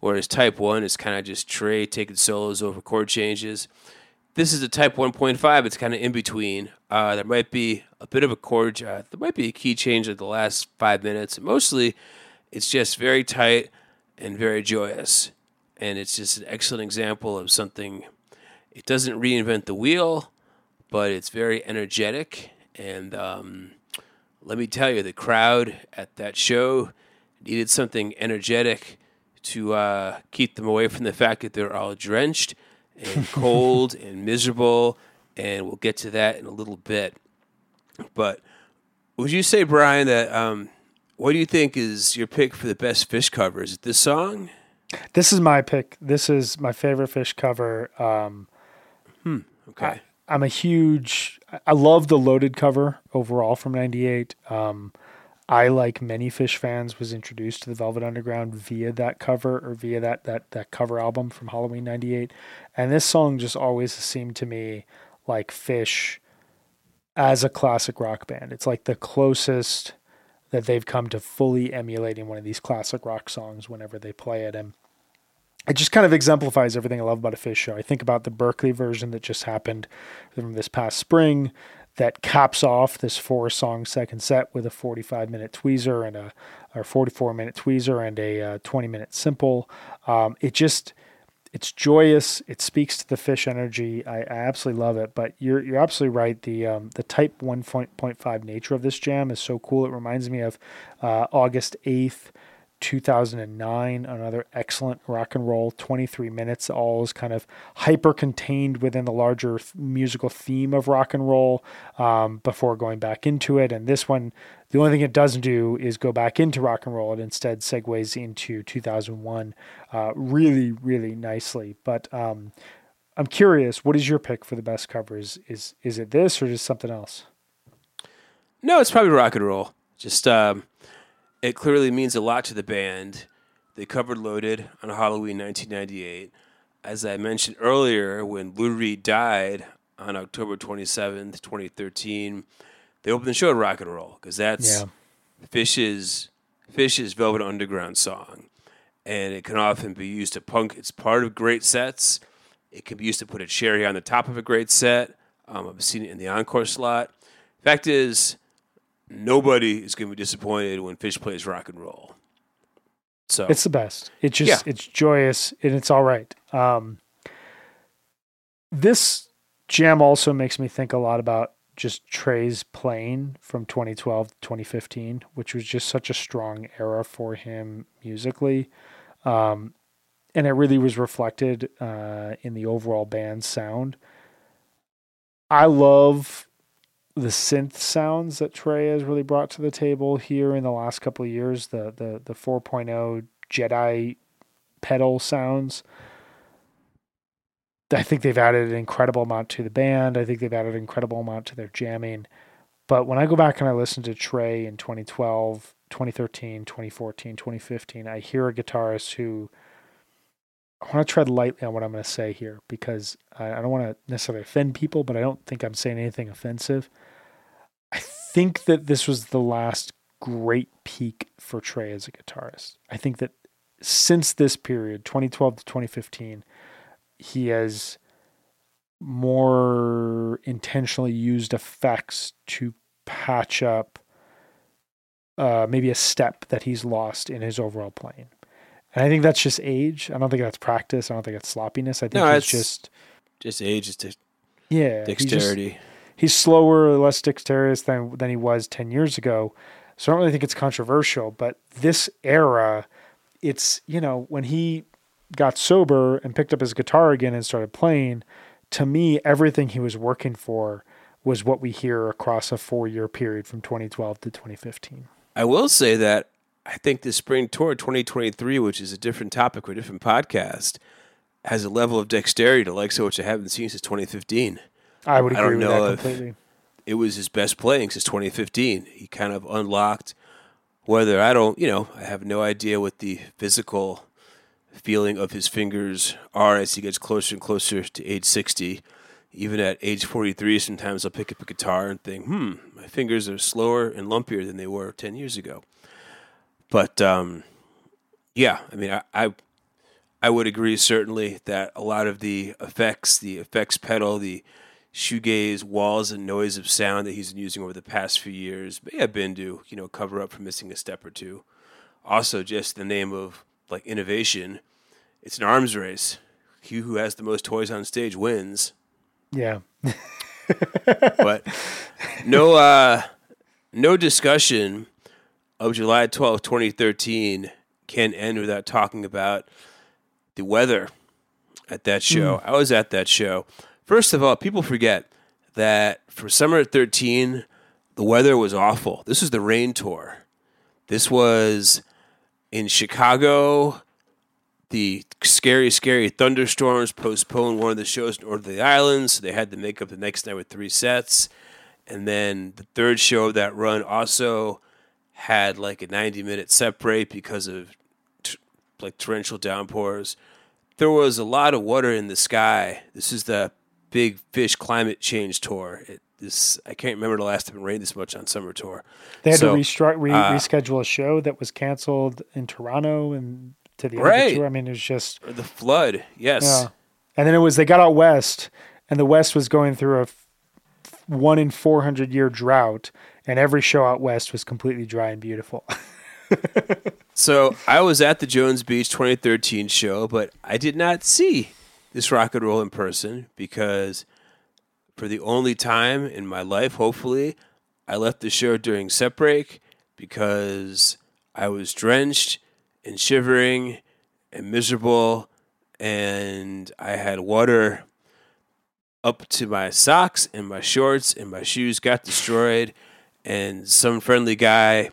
Whereas Type 1 is kind of just Trey taking solos over chord changes. This is a Type 1.5. It's kind of in between. Uh, there might be a bit of a chord, uh, there might be a key change at the last five minutes. Mostly, it's just very tight and very joyous and it's just an excellent example of something. It doesn't reinvent the wheel, but it's very energetic. And um, let me tell you, the crowd at that show needed something energetic to uh, keep them away from the fact that they're all drenched and cold and miserable. And we'll get to that in a little bit. But would you say, Brian, that um, what do you think is your pick for the best Phish cover? Is it this song? This is my pick. This is my favorite Phish cover. Um. Okay. I, am a huge. I love the loaded cover overall from '98. Um, I, like many Phish fans, was introduced to the Velvet Underground via that cover or via that that that cover album from Halloween '98, and this song just always seemed to me like Phish as a classic rock band. It's like the closest that they've come to fully emulating one of these classic rock songs whenever they play it. And it just kind of exemplifies everything I love about a Phish show. I think about the Berkeley version that just happened from this past spring that caps off this four song second set with a 45 minute tweezer and a or 44 minute tweezer and a uh, 20 minute simple. Um, it just it's joyous. It speaks to the Phish energy. I, I absolutely love it. But you're you're absolutely right. The um, the Type 1.5 nature of this jam is so cool. It reminds me of uh, August 8th 2009, another excellent rock and roll, 23 minutes, all is kind of hyper contained within the larger th- musical theme of rock and roll um, before going back into it. And this one, the only thing it doesn't do is go back into rock and roll. It instead segues into 2001 uh, really, really nicely. But um, I'm curious, what is your pick for the best cover? Is, is, is it this or just something else? No, it's probably rock and roll. Just. Um it clearly means a lot to the band. They covered Loaded on Halloween 1998. As I mentioned earlier, when Lou Reed died on October 27th, 2013, they opened the show with rock and roll because that's yeah. Phish's Phish's Velvet Underground song, and it can often be used to punk. It's part of great sets. It can be used to put a cherry on the top of a great set. Um, I've seen it in the encore slot. Fact is, nobody is going to be disappointed when Phish plays rock and roll. So it's the best. It's just yeah. it's joyous and it's all right. Um, this jam also makes me think a lot about just Trey's playing from 2012 to 2015, which was just such a strong era for him musically. Um, and it really was reflected uh, in the overall band sound. I love the synth sounds that Trey has really brought to the table here in the last couple of years, the the the 4.0 Jedi pedal sounds. I think they've added an incredible amount to the band. I think they've added an incredible amount to their jamming. But when I go back and I listen to Trey in 2012, 2013, 2014, 2015, I hear a guitarist who I want to tread lightly on what I'm going to say here because I, I don't want to necessarily offend people, but I don't think I'm saying anything offensive. I think that this was the last great peak for Trey as a guitarist. I think that since this period, 2012 to 2015, he has more intentionally used effects to patch up uh, maybe a step that he's lost in his overall playing. And I think that's just age. I don't think that's practice. I don't think that's sloppiness. I think No, it's just Just age, just de- yeah, he's just- dexterity. he's slower, less dexterous than than he was ten years ago. So I don't really think it's controversial. But this era, it's you know when he got sober and picked up his guitar again and started playing. To me, everything he was working for was what we hear across a four year period from 2012 to 2015. I will say that I think the spring tour 2023, which is a different topic or a different podcast, has a level of dexterity to like so which I haven't seen since 2015. I would I don't agree with know that completely. It was his best playing since 2015. He kind of unlocked whether I don't, you know, I have no idea what the physical feeling of his fingers are as he gets closer and closer to age 60. Even at age 43, sometimes I'll pick up a guitar and think, hmm, my fingers are slower and lumpier than they were 10 years ago. But um, yeah, I mean, I, I I would agree certainly that a lot of the effects, the effects pedal, the shoegaze walls and noise of sound that he's been using over the past few years may have been to you know cover up for missing a step or two. Also, just the name of like innovation, it's an arms race. He who has the most toys on stage wins. Yeah. But no, uh, no discussion of July twelfth, 2013 can't end without talking about the weather at that hmm. show. I was at that show. First of all, people forget that for summer at 13, the weather was awful. This was the rain tour. This was in Chicago. The scary, scary thunderstorms postponed one of the shows north of the Islands. so they had to make up the next night with three sets. And then the third show of that run also had like a 90 minute set break because of t- like torrential downpours. There was a lot of water in the sky. This is the big Phish climate change tour. It, this I can't remember the last time it rained this much on summer tour. They had So, to restru- re- uh, reschedule a show that was canceled in Toronto and to the end of Right. the tour. I mean, it was just the flood, yes. yeah. And then it was they got out west, and the west was going through a f- one in four hundred year drought, and every show out west was completely dry and beautiful. So I was at the Jones Beach 2013 show, but I did not see this rock and roll in person because for the only time in my life, hopefully, I left the show during set break because I was drenched and shivering and miserable, and I had water up to my socks and my shorts, and my shoes got destroyed. And some friendly guy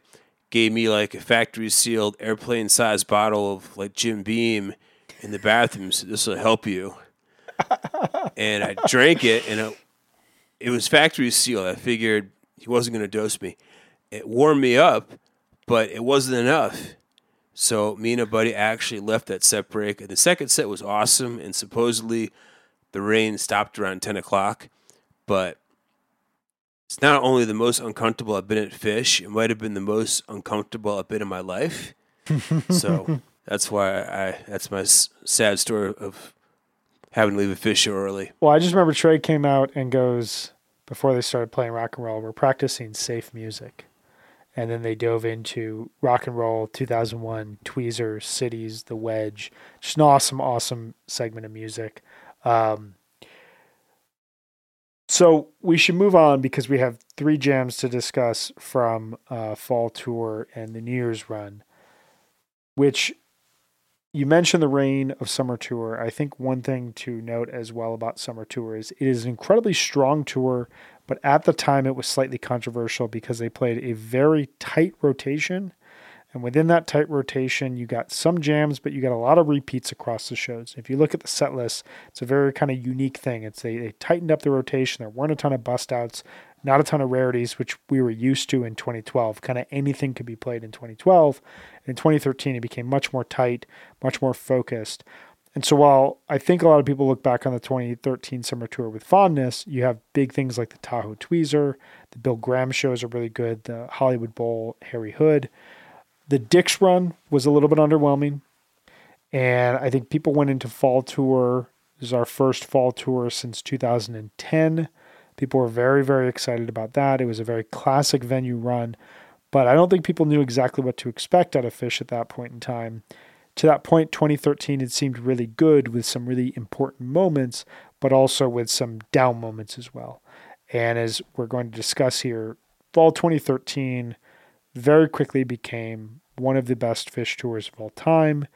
gave me like a factory sealed airplane sized bottle of like Jim Beam in the bathroom. So this will help you. and I drank it, and it, it was factory sealed. I figured he wasn't going to dose me. It warmed me up, but it wasn't enough. So me and a buddy actually left that set break. And the second set was awesome, and supposedly the rain stopped around 10 o'clock. But it's not only the most uncomfortable I've been at Phish, it might have been the most uncomfortable I've been in my life. so that's why I that's my s- sad story of having to leave a Phish show early. well, I just remember Trey came out and goes before they started playing rock and roll. We're practicing safe music, and then they dove into rock and roll 2001, Tweezers, Cities, The Wedge. Just an awesome, awesome segment of music. Um, so we should move on because we have three jams to discuss from uh, fall tour and the New Year's run, which you mentioned the rain of summer tour. I think one thing to note as well about summer tour is it is an incredibly strong tour, but at the time it was slightly controversial because they played a very tight rotation. And within that tight rotation, you got some jams, but you got a lot of repeats across the shows. If you look at the set list, it's a very kind of unique thing. It's they, they tightened up the rotation. There weren't a ton of bust outs, not a ton of rarities, which we were used to in 2012. Kind of anything could be played in 2012. In 2013, it became much more tight, much more focused. And so while I think a lot of people look back on the 2013 summer tour with fondness, you have big things like the Tahoe Tweezer, the Bill Graham shows are really good, the Hollywood Bowl, Harry Hood. The Dick's run was a little bit underwhelming. And I think people went into fall tour. This is our first fall tour since 2010. People were very, very excited about that. It was a very classic venue run, but I don't think people knew exactly what to expect out of Phish at that point in time to that point, 2013 had seemed really good with some really important moments, but also with some down moments as well. And as we're going to discuss here, fall 2013 very quickly became one of the best Phish tours of all time.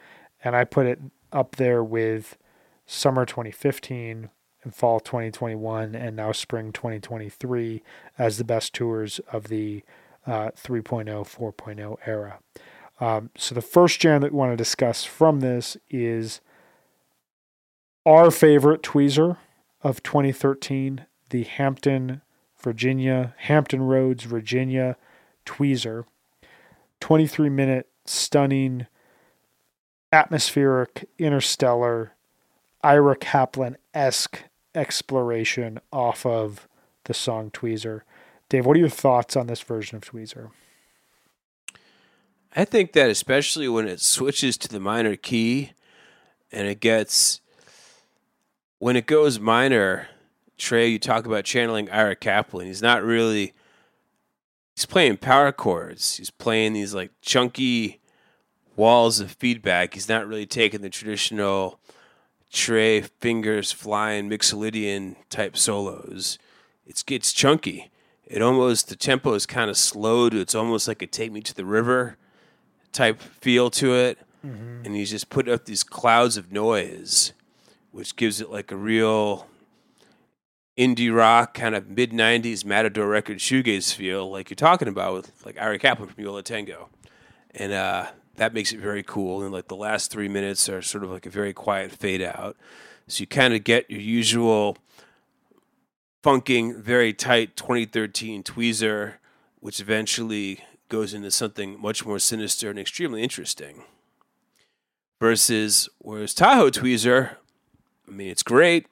And I put it up there with summer 2015 and fall 2021 and now spring 2023 as the best tours of the uh, 3.0, 4.0 era. Um, so the first jam that we want to discuss from this is our favorite tweezer of 2013, the Hampton, Virginia, Hampton Roads, Virginia tweezer. 23 minute, stunning, atmospheric, interstellar, Ira Kaplan esque exploration off of the song Tweezer. Dave, what are your thoughts on this version of Tweezer? I think that especially when it switches to the minor key and it gets when it goes minor, Trey, you talk about channeling Ira Kaplan. He's not really he's playing power chords. He's playing these like chunky walls of feedback. He's not really taking the traditional Trey fingers flying Mixolydian type solos. It's gets chunky. It almost the tempo is kind of slowed. It's almost like a take me to the river type feel to it, mm-hmm. and he's just put up these clouds of noise, which gives it like a real indie rock kind of mid '90s Matador record shoegaze feel, like you're talking about with like Ira Kaplan from Yo La Tengo, and uh, that makes it very cool. And like the last three minutes are sort of like a very quiet fade out, so you kind of get your usual funking, very tight 2013 tweezer, which eventually goes into something much more sinister and extremely interesting. Versus, whereas Tahoe Tweezer, I mean, it's great.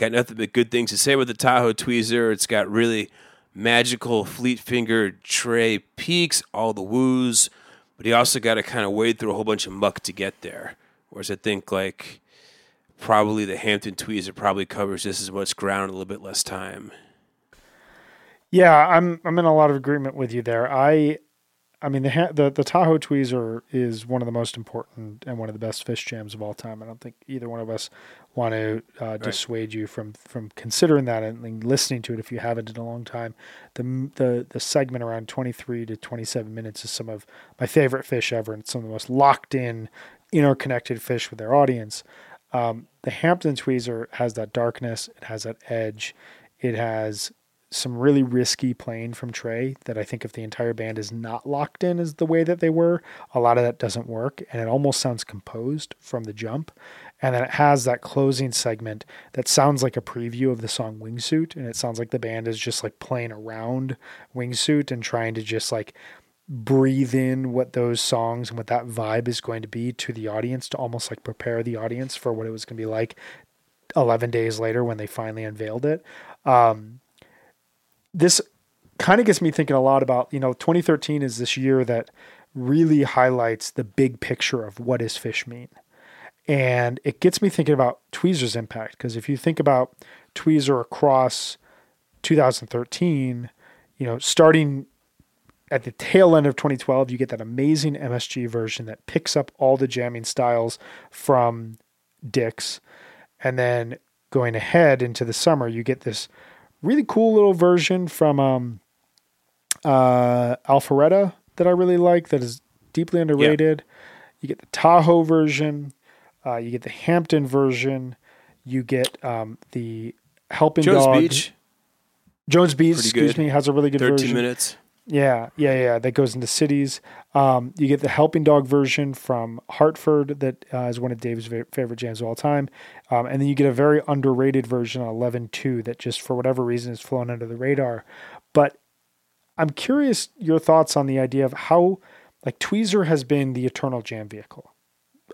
Got nothing but good things to say with the Tahoe Tweezer. It's got really magical, fleet fingered Trey peaks, all the woos, but he also got to kind of wade through a whole bunch of muck to get there. Whereas I think, like, probably the Hampton Tweezer probably covers just as much ground a little bit less time. Yeah, I'm I'm in a lot of agreement with you there. I I mean the the the Tahoe Tweezer is one of the most important and one of the best Phish jams of all time. I don't think either one of us want to uh, right. dissuade you from from considering that and listening to it if you haven't in a long time. The the the segment around 23 to 27 minutes is some of my favorite Phish ever, and it's some of the most locked in, interconnected Phish with their audience. Um, the Hampton Tweezer has that darkness, it has that edge, it has some really risky playing from Trey that I think if the entire band is not locked in as the way that they were, a lot of that doesn't work. And it almost sounds composed from the jump. And then it has that closing segment that sounds like a preview of the song Wingsuit. And it sounds like the band is just like playing around Wingsuit and trying to just like breathe in what those songs and what that vibe is going to be to the audience to almost like prepare the audience for what it was going to be like 11 days later when they finally unveiled it. Um, this kind of gets me thinking a lot about, you know, 2013 is this year that really highlights the big picture of what does Phish mean. And it gets me thinking about Tweezer's impact because if you think about Tweezer across 2013, you know, starting at the tail end of 2012, you get that amazing MSG version that picks up all the jamming styles from Dick's. And then going ahead into the summer, you get this really cool little version from um, uh, Alpharetta that I really like that is deeply underrated. Yeah. You get the Tahoe version, uh, you get the Hampton version, you get um, the Helping Jones Dog. Beach. Jones Beach, Pretty excuse good. me, has a really good 13 version. minutes. Yeah, yeah, yeah. That goes into cities. Um, you get the Helping Dog version from Hartford, that uh, is one of Dave's favorite jams of all time. Um, and then you get a very underrated version on 11.2 that just for whatever reason has flown under the radar. But I'm curious your thoughts on the idea of how, like, Tweezer has been the eternal jam vehicle.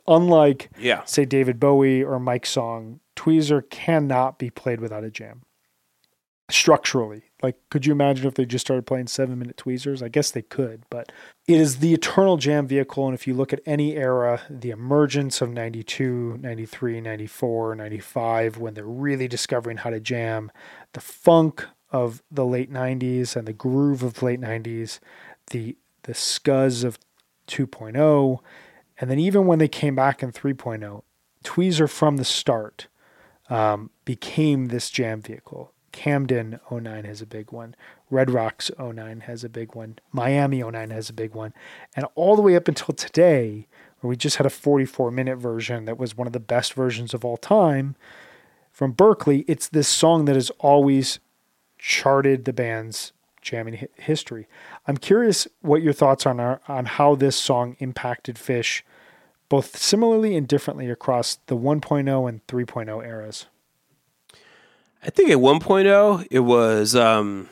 Unlike Yeah. say David Bowie or Mike's song, Tweezer cannot be played without a jam. Structurally, like, could you imagine if they just started playing seven minute tweezers? I guess they could, but it is the eternal jam vehicle. And if you look at any era, the emergence of 92, 93, 94, 95, when they're really discovering how to jam, the funk of the late 90s and the groove of the late 90s, the, the scuzz of 2.0, and then even when they came back in 3.0, Tweezer from the start um, became this jam vehicle. Camden 09 has a big one. Red Rocks 09 has a big one. Miami 09 has a big one. And all the way up until today, where we just had a 44 minute version that was one of the best versions of all time from Berkeley, it's this song that has always charted the band's jamming hi- history. I'm curious what your thoughts are on, on how this song impacted Phish both similarly and differently across the 1.0 and 3.0 eras. I think at 1.0 it was um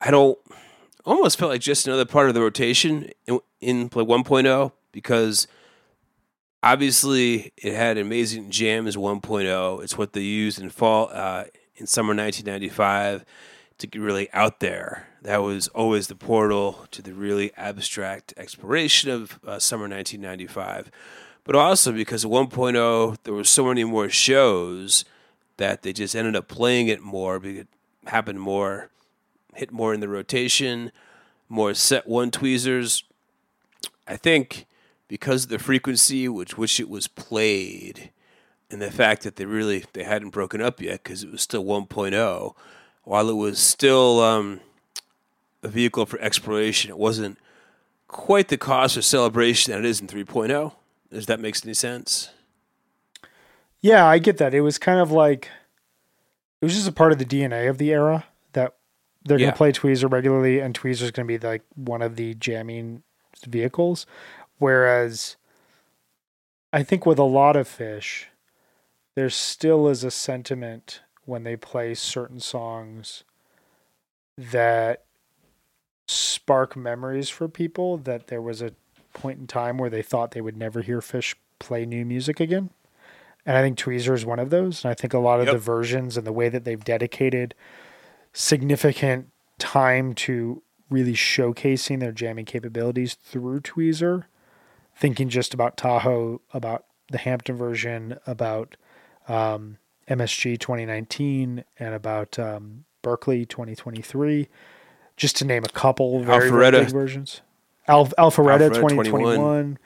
I don't almost felt like just another part of the rotation in, in play 1.0 because obviously it had amazing jams 1.0 it's what they used in fall uh, in summer 1995 to get really out there that was always the portal to the really abstract exploration of uh, summer 1995 but also because at 1.0 there were so many more shows that they just ended up playing it more because it happened more, hit more in the rotation, more set one tweezers. I think because of the frequency with which it was played and the fact that they really they hadn't broken up yet because it was still 1.0 while it was still um, a vehicle for exploration it wasn't quite the cause for celebration that it is in 3.0 does that make any sense Yeah, I get that. It was kind of like it was just a part of the DNA of the era that they're Yeah. to play Tweezer regularly, and Tweezer's is going to be like one of the jamming vehicles. Whereas I think with a lot of Phish, there still is a sentiment when they play certain songs that spark memories for people that there was a point in time where they thought they would never hear Phish play new music again. And I think Tweezer is one of those. And I think a lot of Yep. the versions and the way that they've dedicated significant time to really showcasing their jamming capabilities through Tweezer, thinking just about Tahoe, about the Hampton version, about um, MSG 2019, and about um, Berkeley 2023, just to name a couple very, very big versions. Al- Alpharetta, Alpharetta 2021.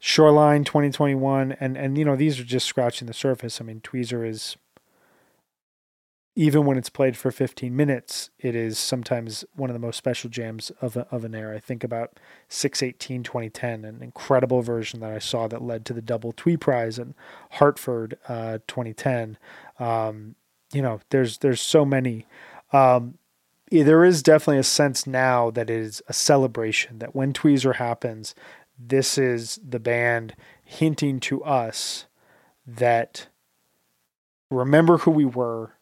Shoreline 2021 and and you know these are just scratching the surface. I mean Tweezer is even when it's played for 15 minutes, it is sometimes one of the most special jams of a, of an era. I think about 618 2010, an incredible version that I saw that led to the double Tweeprise in Hartford uh, 2010. Um, you know, there's there's so many. Um, there is definitely a sense now that it is a celebration. That when Tweezer happens, this is the band hinting to us that remember who we were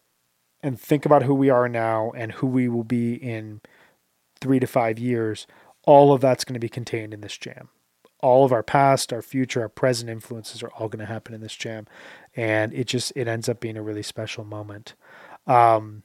and think about who we are now and who we will be in three to five years. All of that's going to be contained in this jam. All of our past, our future, our present influences are all going to happen in this jam, and it just it ends up being a really special moment. Um,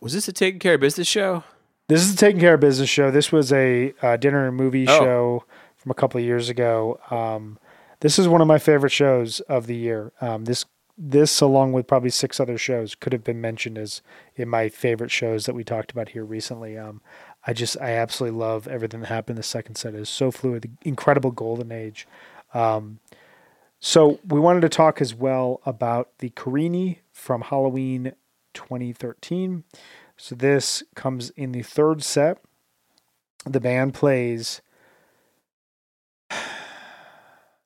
Was this a taking care of business show? this is a Taking Care of Business show. This was a uh, dinner and movie Oh. show from a couple of years ago. Um, this is one of my favorite shows of the year. Um, this this along with probably six other shows could have been mentioned as in my favorite shows that we talked about here recently. Um, I just I absolutely love everything that happened. The second set is so fluid, incredible golden age. Um, so we wanted to talk as well about the Carini from Halloween 2013. So this comes in the third set. The band plays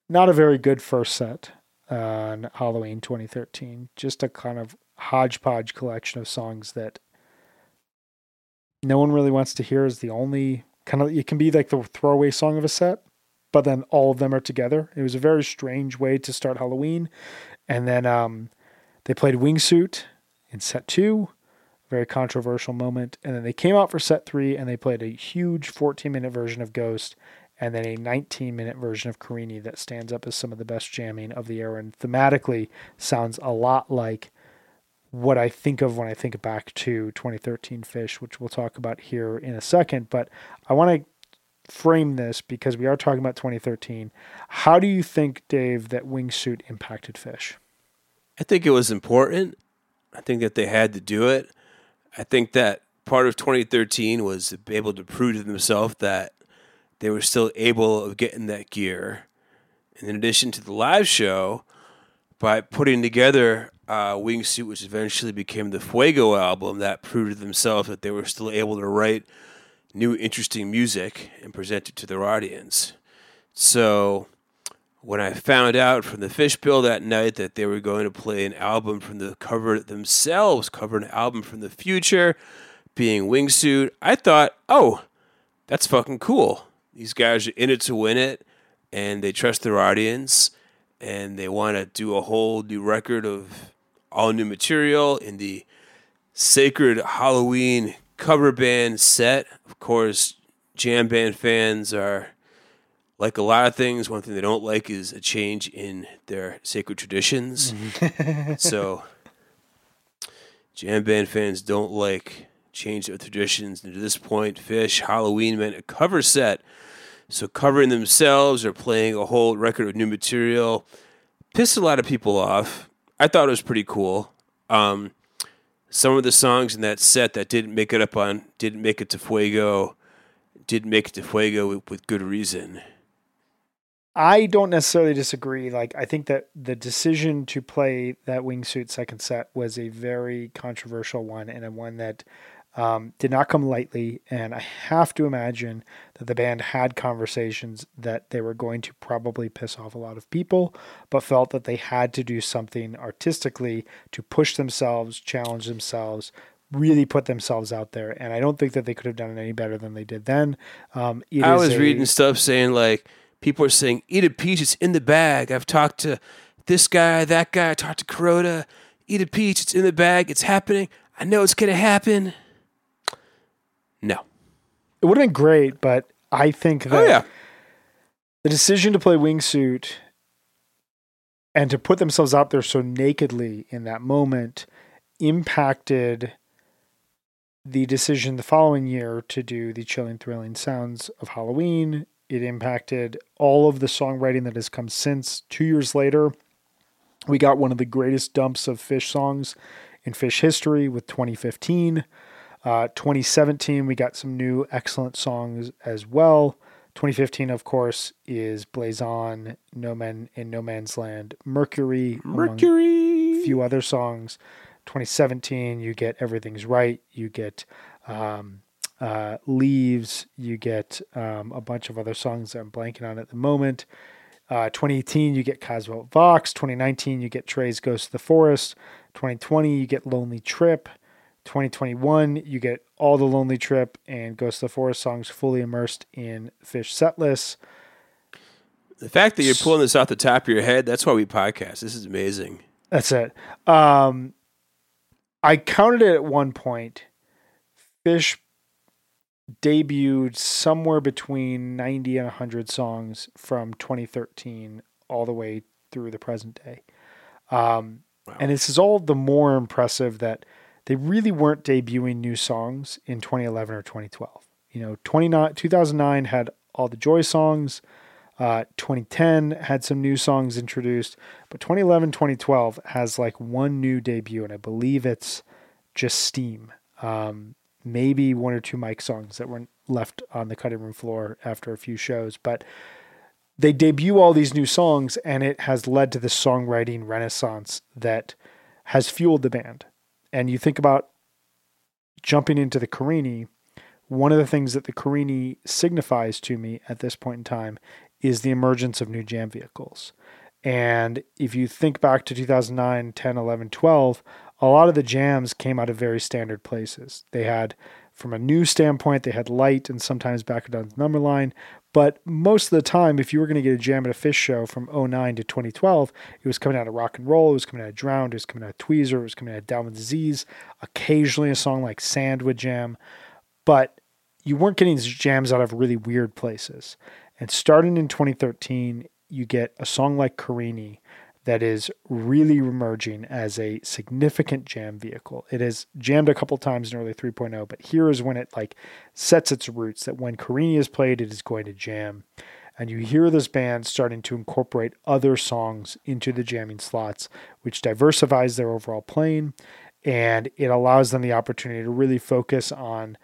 not a very good first set on Halloween 2013. Just a kind of hodgepodge collection of songs that no one really wants to hear is the only kind of it can be like the throwaway song of a set, but then all of them are together. It was a very strange way to start Halloween. And then um, they played Wingsuit in set two, very controversial moment. And then they came out for set three and they played a huge 14 minute version of Ghost. and then a 19 minute version of Carini that stands up as some of the best jamming of the era and thematically sounds a lot like what I think of when I think back to 2013 Phish, which we'll talk about here in a second. But I want to frame this because we are talking about 2013. How do you think, Dave, that Wingsuit impacted Phish? I think it was important. I think that they had to do it. I think that part of 2013 was able to prove to themselves that they were still able of getting that gear. And in addition to the live show, by putting together uh, Wingsuit, which eventually became the Fuego album, that proved to themselves that they were still able to write new, interesting music and present it to their audience. So when I found out from the Phish that night that they were going to play an album from the cover themselves, cover an album from the future, being Wingsuit, I thought, oh, that's fucking cool. These guys are in it to win it, and they trust their audience, and they want to do a whole new record of all new material in the sacred Halloween cover band set. Of course, jam band fans are like a lot of things. One thing they don't like is a change in their sacred traditions. so, jam band fans don't like change their traditions. And to this point, Phish Halloween meant a cover set so covering themselves or playing a whole record of new material pissed a lot of people off. I thought it was pretty cool. Um, some of the songs in that set that didn't make it up on didn't make it to Fuego didn't make it to Fuego with, with good reason. I don't necessarily disagree. Like I think that the decision to play that wingsuit second set was a very controversial one and a one that um, did not come lightly, and I have to imagine that the band had conversations that they were going to probably piss off a lot of people, but felt that they had to do something artistically to push themselves, challenge themselves, really put themselves out there. And I don't think that they could have done it any better than they did then. Um, I was a, reading stuff saying like people are saying, "Eat a peach, it's in the bag." I've talked to this guy, that guy. I talked to Kuroda. Eat a peach, it's in the bag. It's happening. I know it's gonna happen. No. It would have been great, but I think oh, that oh, yeah. the decision to play wingsuit and to put themselves out there so nakedly in that moment impacted the decision the following year to do the chilling, thrilling sounds of Halloween. It impacted all of the songwriting that has come since. Two years later, we got one of the greatest dumps of Phish songs in Phish history with 2015. Uh, 2017, we got some new excellent songs as well. 2015, of course, is Blaze On, No Man in No Man's Land, Mercury, Mercury, a few other songs. 2017, you get Everything's Right, you get um, uh, Leaves, you get um, a bunch of other songs that I'm blanking on at the moment. Uh, 2018, you get Kasvot Växt. 2019, you get Trey's Ghost of the Forest. 2020, you get Lonely Trip. 2021, you get all the Lonely Trip and Ghost of the Forest songs fully immersed in Phish setlist. The fact that you're pulling this off the top of your head, that's why we podcast. This is amazing. That's it. Um, I counted it at one point. Phish debuted somewhere between 90 and 100 songs from 2013 all the way through the present day. Um, wow. And this is all the more impressive that – they really weren't debuting new songs in 2011 or 2012. You know, 2009 had all the Joy songs. Uh, 2010 had some new songs introduced, but 2011, 2012 has like one new debut, and I believe it's just Steam. Um, maybe one or two Mike songs that were left on the cutting room floor after a few shows, but they debut all these new songs, and it has led to the songwriting renaissance that has fueled the band and you think about jumping into the Carini, one of the things that the Carini signifies to me at this point in time is the emergence of new jam vehicles. And if you think back to 2009, 10, 11, 12, a lot of the jams came out of very standard places. They had, from a new standpoint, they had light and sometimes back down the number line, but most of the time, if you were going to get a jam at a Phish show from 09 to 2012, it was coming out of rock and roll, it was coming out of Drowned, it was coming out of Tweezer, it was coming out of Down with Disease. Occasionally, a song like Sand would jam, but you weren't getting jams out of really weird places. And starting in 2013, you get a song like Carini that is really emerging as a significant jam vehicle. It has jammed a couple times in early 3.0, but here is when it like sets its roots that when Carini is played, it is going to jam. And you hear this band starting to incorporate other songs into the jamming slots, which diversifies their overall playing and it allows them the opportunity to really focus on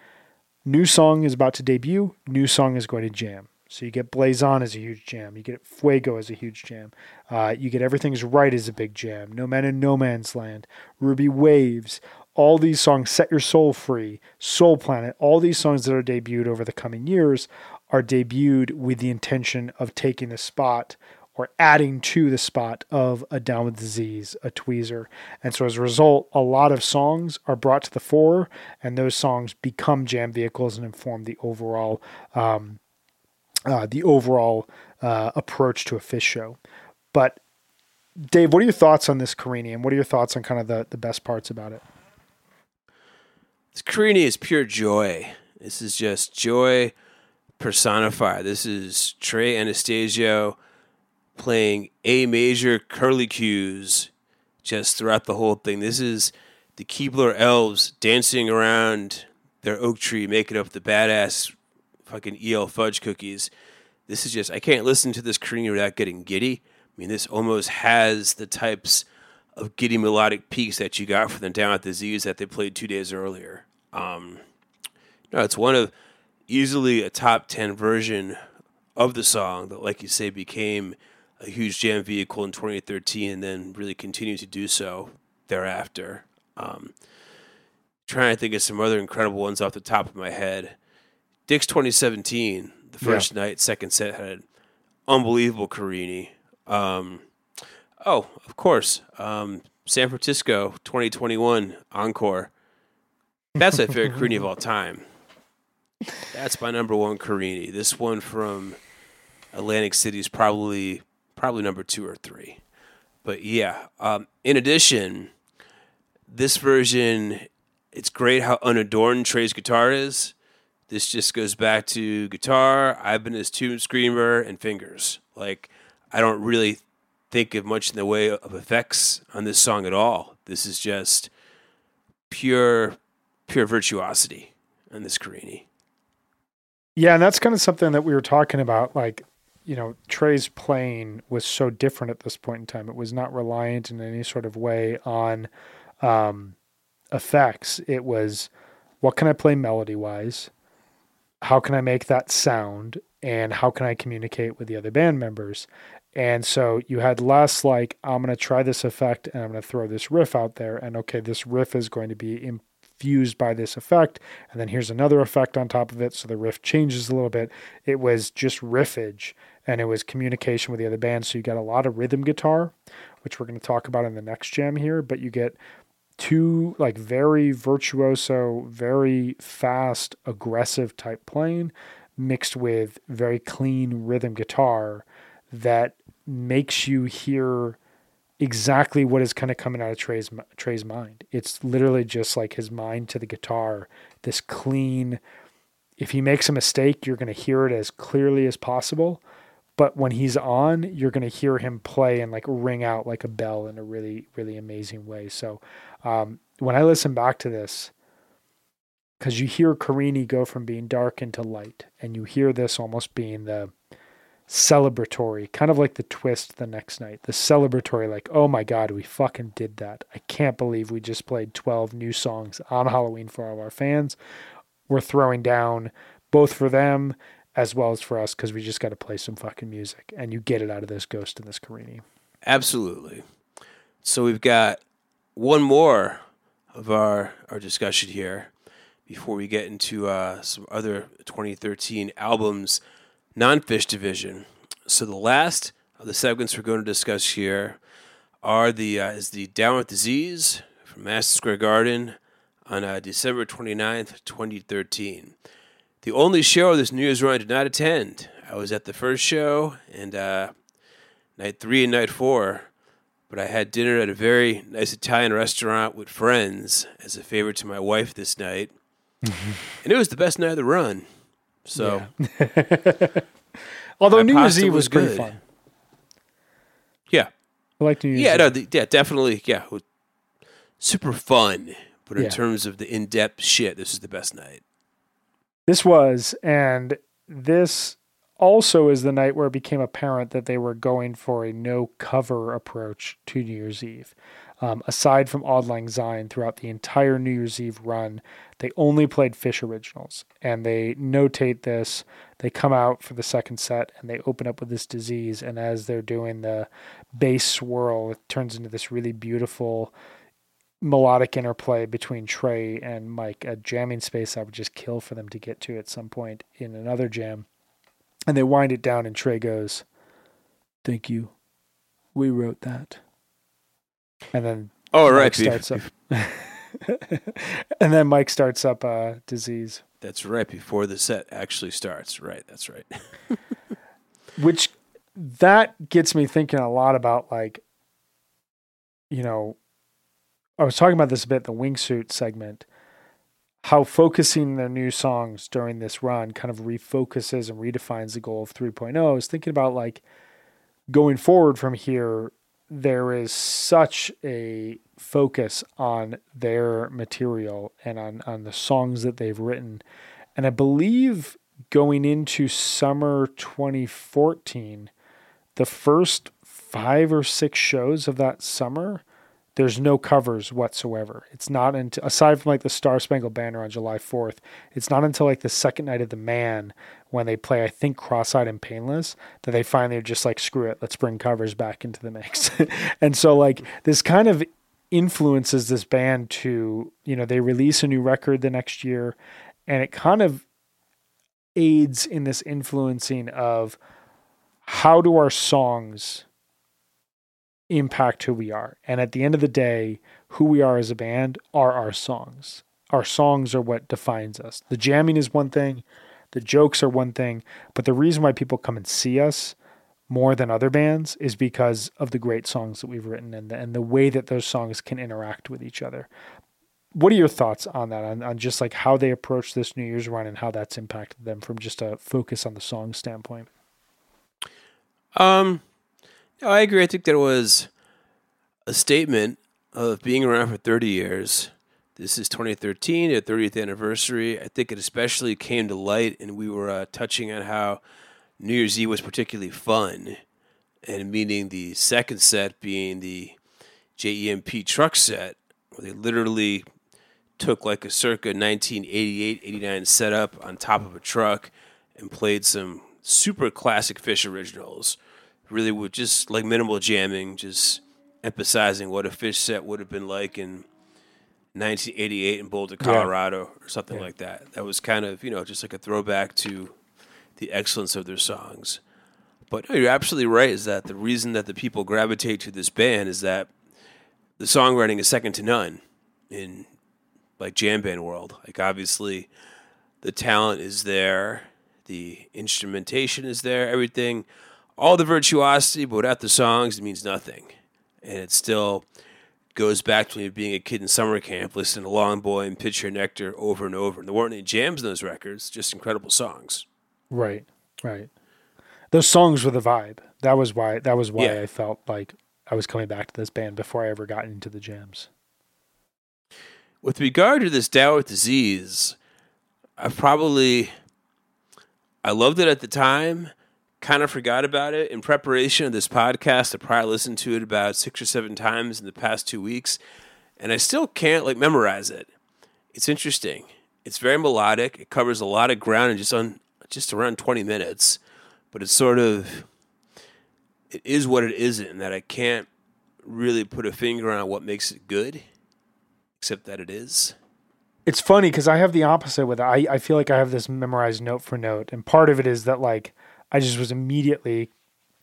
new song is about to debut, new song is going to jam. So you get Blaze On as a huge jam. You get Fuego as a huge jam. Uh, you get Everything's Right as a big jam. No Man in No Man's Land. Ruby Waves. All these songs, Set Your Soul Free, Soul Planet, all these songs that are debuted over the coming years are debuted with the intention of taking the spot or adding to the spot of a Down with Disease, a Tweezer. And so as a result, a lot of songs are brought to the fore, and those songs become jam vehicles and inform the overall um, uh, the overall uh, approach to a Phish show. But Dave, what are your thoughts on this Carini, and what are your thoughts on kind of the, the best parts about it? This Carini is pure joy. This is just joy personified. This is Trey Anastasio playing A major curly cues just throughout the whole thing. This is the Keebler elves dancing around their oak tree, making up the badass fucking EL fudge cookies. This is just I can't listen to this Carini without getting giddy. I mean, this almost has the types of giddy melodic peaks that you got from the Down at the Z's that they played two days earlier. Um, no, it's one of easily a top ten version of the song that, like you say, became a huge jam vehicle in 2013 and then really continued to do so thereafter. Um, trying to think of some other incredible ones off the top of my head. Dick's 2017, the first yeah. night, second set had an unbelievable Carini. Um, oh, of course, um, San Francisco 2021 Encore. That's my favorite Carini of all time. That's my number one Carini. This one from Atlantic City is probably probably number two or three. But yeah, um, in addition, this version, it's great how unadorned Trey's guitar is. This just goes back to guitar, Ibanez Tube Screamer, and fingers. Like, I don't really think of much in the way of effects on this song at all. This is just pure, pure virtuosity on this Carini. Yeah, and that's kind of something that we were talking about. Like, you know, Trey's playing was so different at this point in time. It was not reliant in any sort of way on um, effects. It was what can I play melody wise? How can I make that sound and how can I communicate with the other band members? And so you had less like, I'm going to try this effect and I'm going to throw this riff out there. And okay, this riff is going to be infused by this effect. And then here's another effect on top of it. So the riff changes a little bit. It was just riffage and it was communication with the other band. So you got a lot of rhythm guitar, which we're going to talk about in the next jam here, but you get two like very virtuoso, very fast, aggressive type playing mixed with very clean rhythm guitar that makes you hear exactly what is kind of coming out of Trey's Trey's mind. It's literally just like his mind to the guitar, this clean if he makes a mistake, you're going to hear it as clearly as possible but when he's on, you're going to hear him play and like ring out like a bell in a really, really amazing way. So um, when I listen back to this, because you hear Carini go from being dark into light, and you hear this almost being the celebratory, kind of like the twist the next night, the celebratory, like, oh my God, we fucking did that. I can't believe we just played 12 new songs on Halloween for all our fans. We're throwing down both for them as well as for us because we just got to play some fucking music and you get it out of this ghost and this Carini. Absolutely. So we've got one more of our our discussion here before we get into uh, some other 2013 albums, non-Phish division. So the last of the segments we're going to discuss here are the uh, is the Down with Disease from Madison Square Garden on uh, December 29th, 2013 the only show this New Year's run I did not attend. I was at the first show and uh, night three and night four, but I had dinner at a very nice Italian restaurant with friends as a favor to my wife this night, and it was the best night of the run. So, yeah. Although New Year's Eve was was pretty good. fun. Yeah. I like New Year's Yeah, Eve. no, the, yeah, definitely. Yeah, super fun. But in Yeah. terms of the in-depth shit, this is the best night. This was, and this also is the night where it became apparent that they were going for a no cover approach to New Year's Eve. Um, aside from Auld Lang Syne, throughout the entire New Year's Eve run, they only played Phish originals. And they notate this. They come out for the second set and they open up with this disease. And as they're doing the bass swirl, it turns into this really beautiful melodic interplay between Trey and Mike, a jamming space I would just kill for them to get to at some point in another jam. And they wind it down, and Trey goes, Thank you. We wrote that. And then Oh, Mike right. starts up. and then Mike starts up uh, disease, That's right. Before the set actually starts. Right. That's right. which that gets me thinking a lot about like, you know, I was talking about this a bit, the wingsuit segment, how focusing their new songs during this run kind of refocuses and redefines the goal of 3.0. I was thinking about like going forward from here, there is such a focus on their material and on, on the songs that they've written. And I believe going into summer 2014, the first five or six shows of that summer, there's no covers whatsoever. It's not until, aside from like the Star Spangled Banner on July 4th, it's not until like the second night of the Mann when they play, I think, Cross Eyed and Painless, that they finally are just like, screw it, let's bring covers back into the mix. and so, like, this kind of influences this band to, you know, they release a new record the next year, and it kind of aids in this influencing of how do our songs impact who we are. And at the end of the day, who we are as a band are our songs. Our songs are what defines us. The jamming is one thing, the jokes are one thing, but the reason why people come and see us more than other bands is because of the great songs that we've written and the, and the way that those songs can interact with each other. What are your thoughts on that? On, on just like how they approach this New Year's run and how that's impacted them from just a focus on the song standpoint? Um, I agree. I think there was a statement of being around for 30 years. This is 2013, their 30th anniversary. I think it especially came to light, and we were uh, touching on how New Year's Eve was particularly fun, and meaning the second set being the JEMP truck set, where they literally took like a circa 1988 89 setup on top of a truck and played some super classic Phish originals. Really, with just like minimal jamming, just emphasizing what a Phish set would have been like in 1988 in Boulder, Colorado, or something like that. That was kind of you know just like a throwback to the excellence of their songs. But no, you're absolutely right. Is that the reason that the people gravitate to this band is that the songwriting is second to none in like jam band world. Like obviously, the talent is there, the instrumentation is there, everything, all the virtuosity, but without the songs, it means nothing. And it still goes back to me being a kid in summer camp, listening to Lawn Boy and Pitcher Nectar over and over. And there weren't any jams in those records, just incredible songs. Right, right. Those songs were the vibe. That was why. That was why Yeah. I felt like I was coming back to this band before I ever got into the jams. With regard to this Dower disease, I probably I loved it at the time, kind of forgot about it. In preparation of this podcast, I probably listened to it about six or seven times in the past two weeks, and I still can't like memorize it. It's interesting. It's very melodic. It covers a lot of ground in just on just around twenty minutes, but it's sort of it is what it isn't, and that I can't really put a finger on what makes it good except that it is. It's funny because I have the opposite with it. I, I feel like I have this memorized note for note, and part of it is that like I just was immediately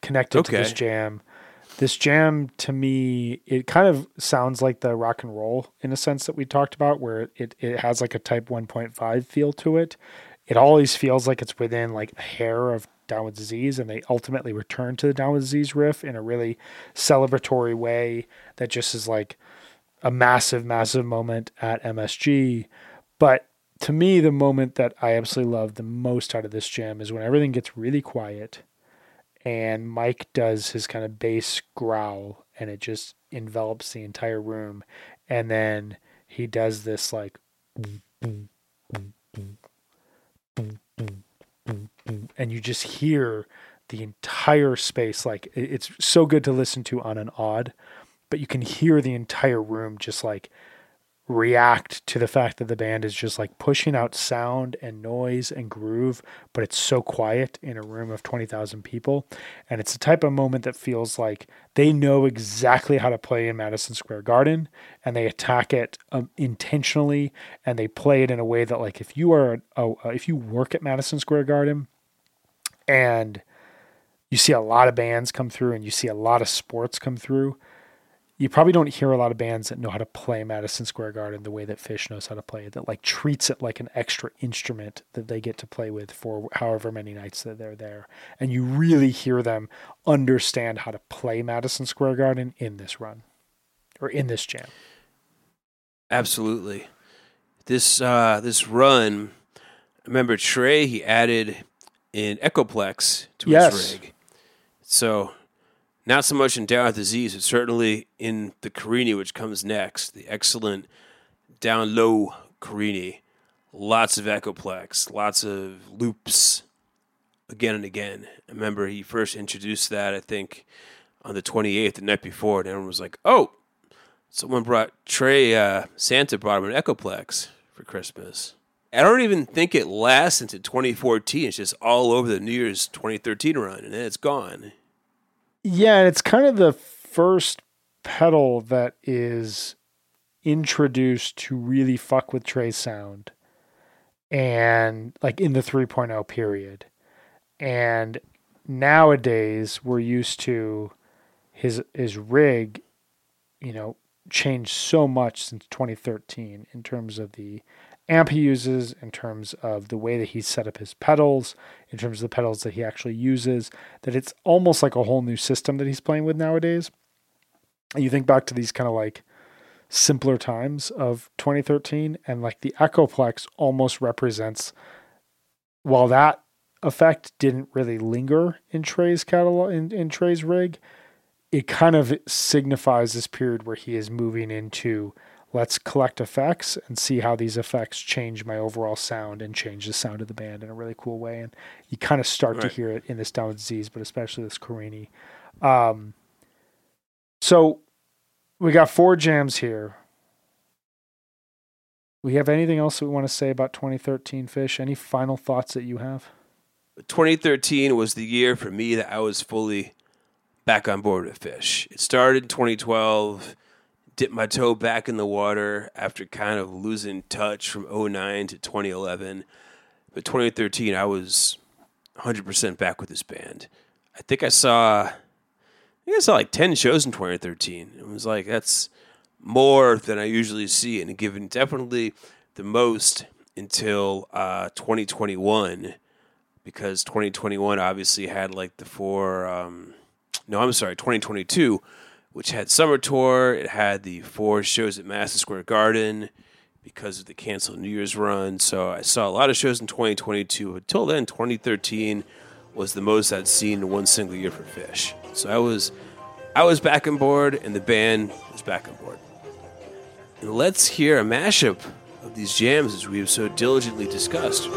connected to this jam. This jam to me, it kind of sounds like the rock and roll in a sense that we talked about, where it, it has like a type 1.5 feel to it. It always feels like it's within like a hair of Down with Disease, and they ultimately return to the Down with Disease riff in a really celebratory way that just is like a massive, massive moment at MSG. But to me, the moment that I absolutely love the most out of this jam is when everything gets really quiet and Mike does his kind of bass growl, and it just envelops the entire room. And then he does this like, and you just hear the entire space. Like it's so good to listen to on an odd, but you can hear the entire room just like react to the fact that the band is just like pushing out sound and noise and groove, but it's so quiet in a room of 20,000 people. And it's a type of moment that feels like they know exactly how to play in Madison Square Garden and they attack it um, intentionally and they play it in a way that like if you are a, a, if you work at Madison Square Garden and you see a lot of bands come through and you see a lot of sports come through, you probably don't hear a lot of bands that know how to play Madison Square Garden the way that Phish knows how to play it, that like treats it like an extra instrument that they get to play with for however many nights that they're there. And you really hear them understand how to play Madison Square Garden in this run or in this jam. Absolutely. This uh this run, remember Trey, he added an Echoplex to Yes. his rig. So not so much in Down with Disease, but certainly in the Carini, which comes next, the excellent down low Carini. Lots of Echoplex, lots of loops again and again. I remember he first introduced that, I think, on the 28th, the night before, and everyone was like, oh, someone brought Trey, uh, Santa brought him an Echoplex for Christmas. I don't even think it lasts into 2014. It's just all over the New Year's 2013 run, and then it's gone. Yeah, and it's kind of the first pedal that is introduced to really fuck with Trey's sound and like in the 3.0 period. And nowadays we're used to his his rig, you know, changed so much since 2013 in terms of the amp he uses, in terms of the way that he's set up his pedals, in terms of the pedals that he actually uses, that it's almost like a whole new system that he's playing with nowadays. And you think back to these kind of like simpler times of 2013, and like the Echoplex almost represents, while that effect didn't really linger in Trey's catalog, in, in Trey's rig, it kind of signifies this period where he is moving into let's collect effects and see how these effects change my overall sound and change the sound of the band in a really cool way. And you kind of start to hear it in this Down with Disease, but especially this Carini. Um, so we got four jams here. We have anything else that we want to say about 2013 Phish? Any final thoughts that you have? 2013 was the year for me that I was fully back on board with Phish. It started in 2012, dipped my toe back in the water after kind of losing touch from 09 to 2011. But 2013, I was 100% back with this band. I think I saw, I think I saw like 10 shows in 2013. It was like, that's more than I usually see in a given, definitely the most until uh, 2021 because 2021 obviously had like the four um, no i'm sorry 2022 which had summer tour. It had the four shows at madison square garden because of the canceled new year's run. So i saw a lot of shows in 2022 until then 2013 was the most i'd seen in one single year for Phish. So i was i was back on board and the band was back on board. And let's hear a mashup of these jams as we have so diligently discussed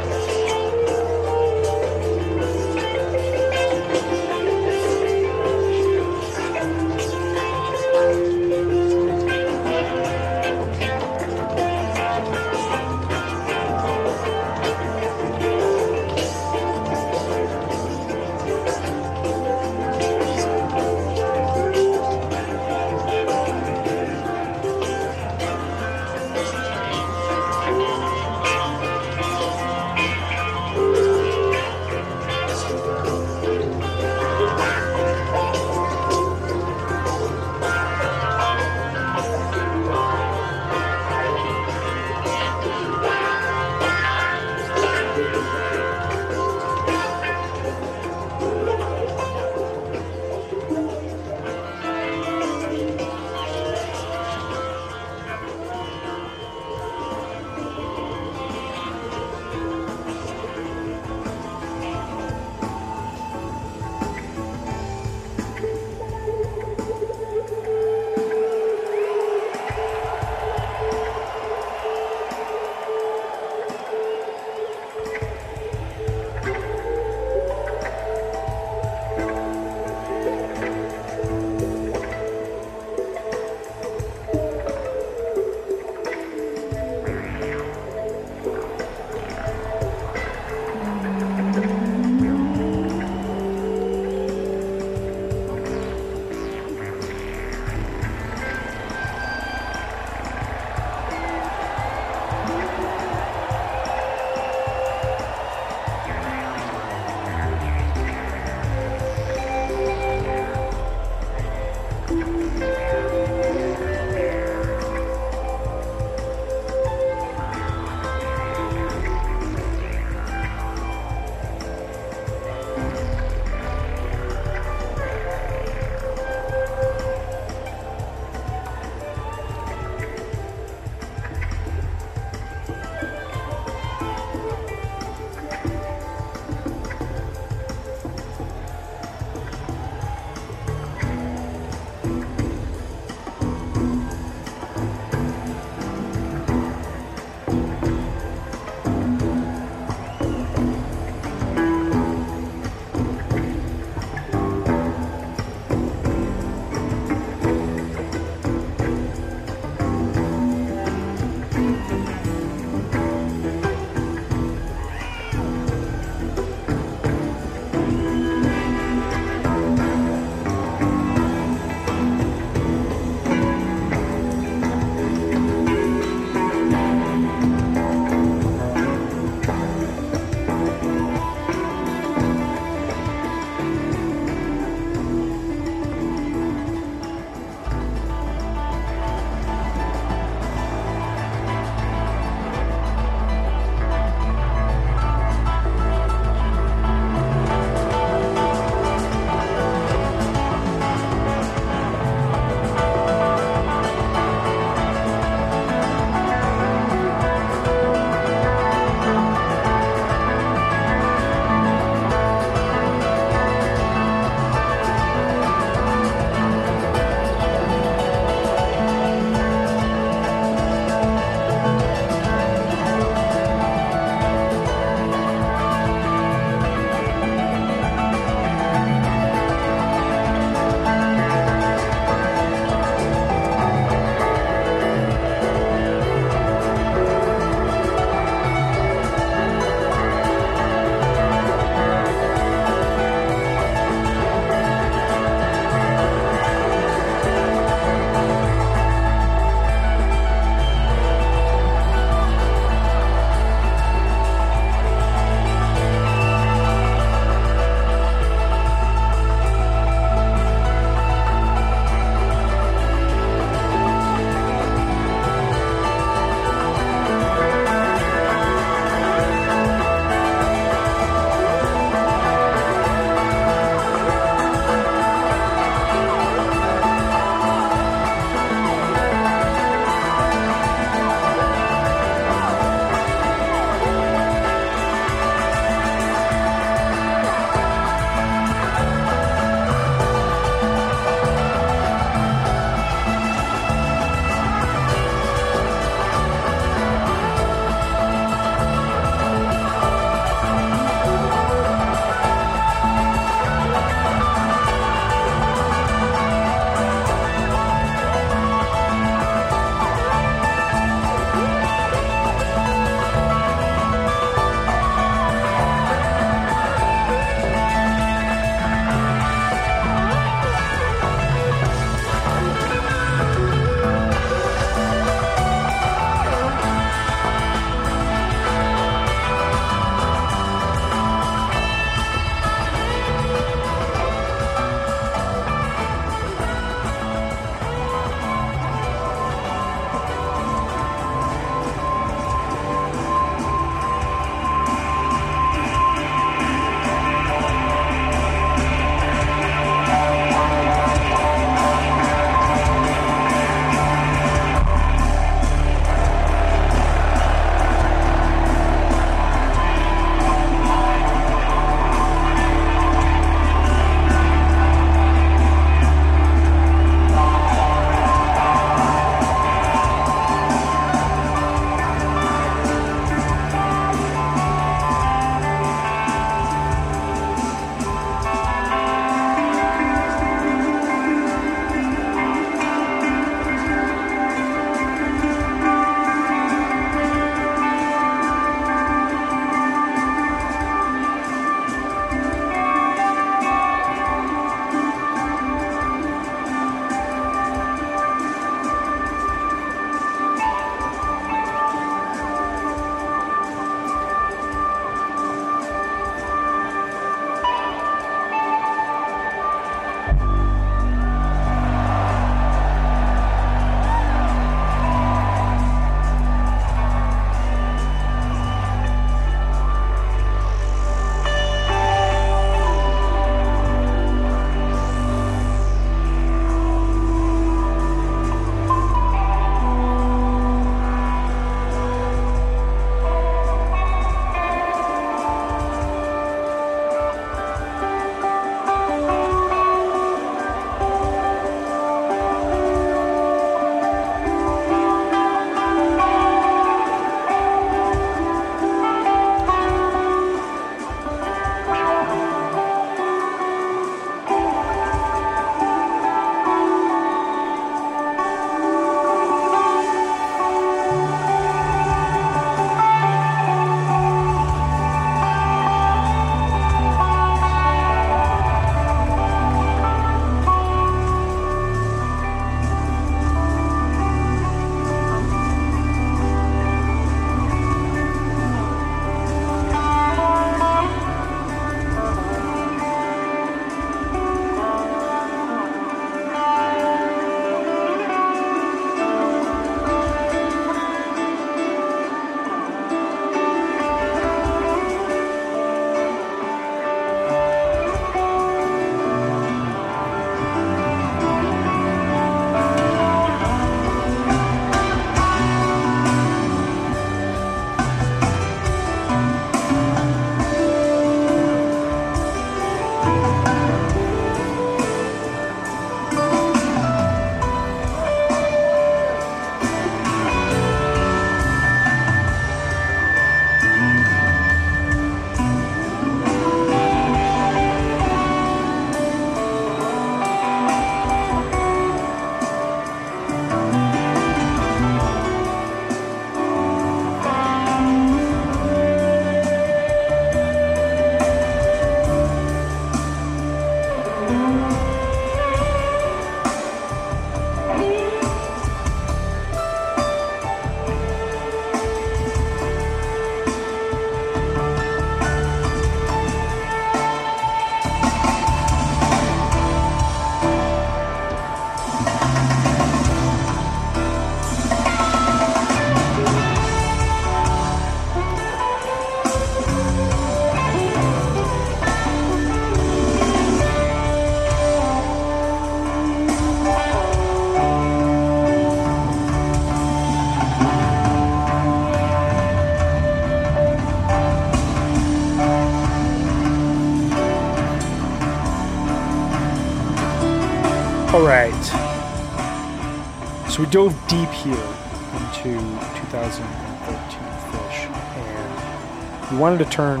here into 2013 Phish, and we wanted to turn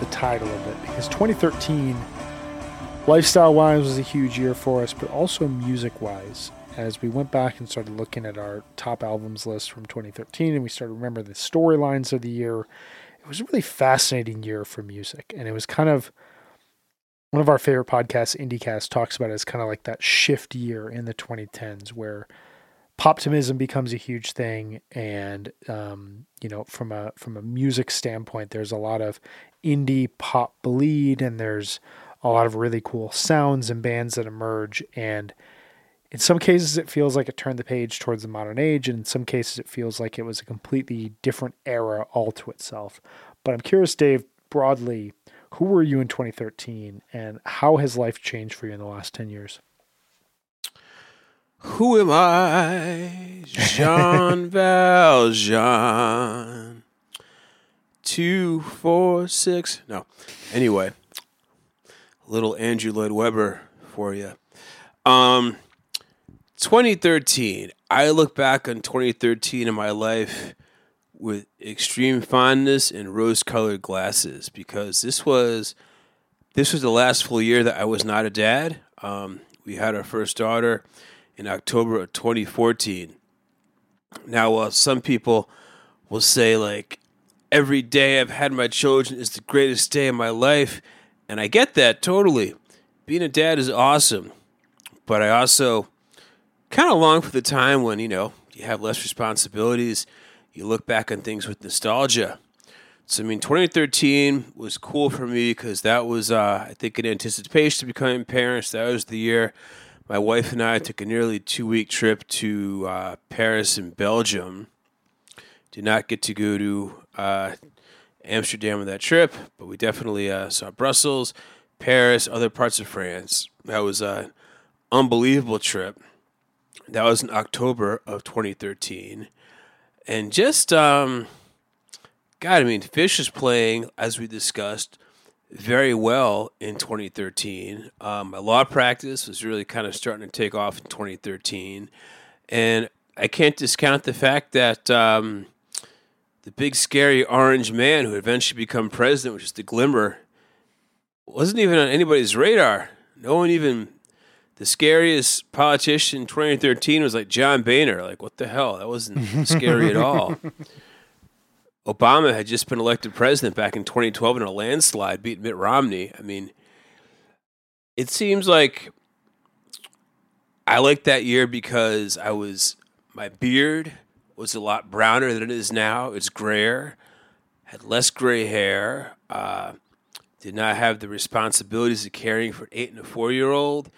the tide a little bit because 2013, lifestyle wise, was a huge year for us, but also music wise. As we went back and started looking at our top albums list from 2013, and we started remembering the storylines of the year, it was a really fascinating year for music, and it was kind of one of our favorite podcasts, IndieCast, talks about it as kind of like that shift year in the 2010s where poptimism becomes a huge thing, and um, you know, from a from a music standpoint, there's a lot of indie pop bleed, and there's a lot of really cool sounds and bands that emerge, and in some cases it feels like it turned the page towards the modern age and in some cases it feels like it was a completely different era all to itself but i'm curious dave broadly who were you in 2013 and how has life changed for you in the last 10 years? Who am I? Jean Valjean. Two, four, six. No. Anyway, little Andrew Lloyd Webber for you. Um, 2013. I look back on 2013 in my life with extreme fondness and rose-colored glasses because this was this was the last full year that I was not a dad. Um, we had our first daughter in October of 2014. Now, while some people will say like every day I've had my children is the greatest day of my life, and I get that totally. Being a dad is awesome, but I also kind of long for the time when you know you have less responsibilities you look back on things with nostalgia. So, I mean, 2013 was cool for me because that was, uh, I think, in anticipation to becoming parents. That was the year my wife and I took a nearly two week trip to uh, Paris and Belgium. Did not get to go to uh, Amsterdam on that trip, but we definitely uh, saw Brussels, Paris, other parts of France. That was an unbelievable trip. That was in October of 2013 and just um, God, I mean, Phish is playing as we discussed very well in 2013. Um, my law practice was really kind of starting to take off in 2013, and I can't discount the fact that um, the big scary orange man who eventually become president, which is the Glimmer, wasn't even on anybody's radar. No one even the scariest politician in 2013 was like John Boehner. Like, what the hell? That wasn't scary at all. Obama had just been elected president back in 2012 in a landslide, beat Mitt Romney. I mean, it seems like I liked that year because I was my beard was a lot browner than it is now. It's grayer, had less gray hair, uh, did not have the responsibilities of caring for an eight and a four year old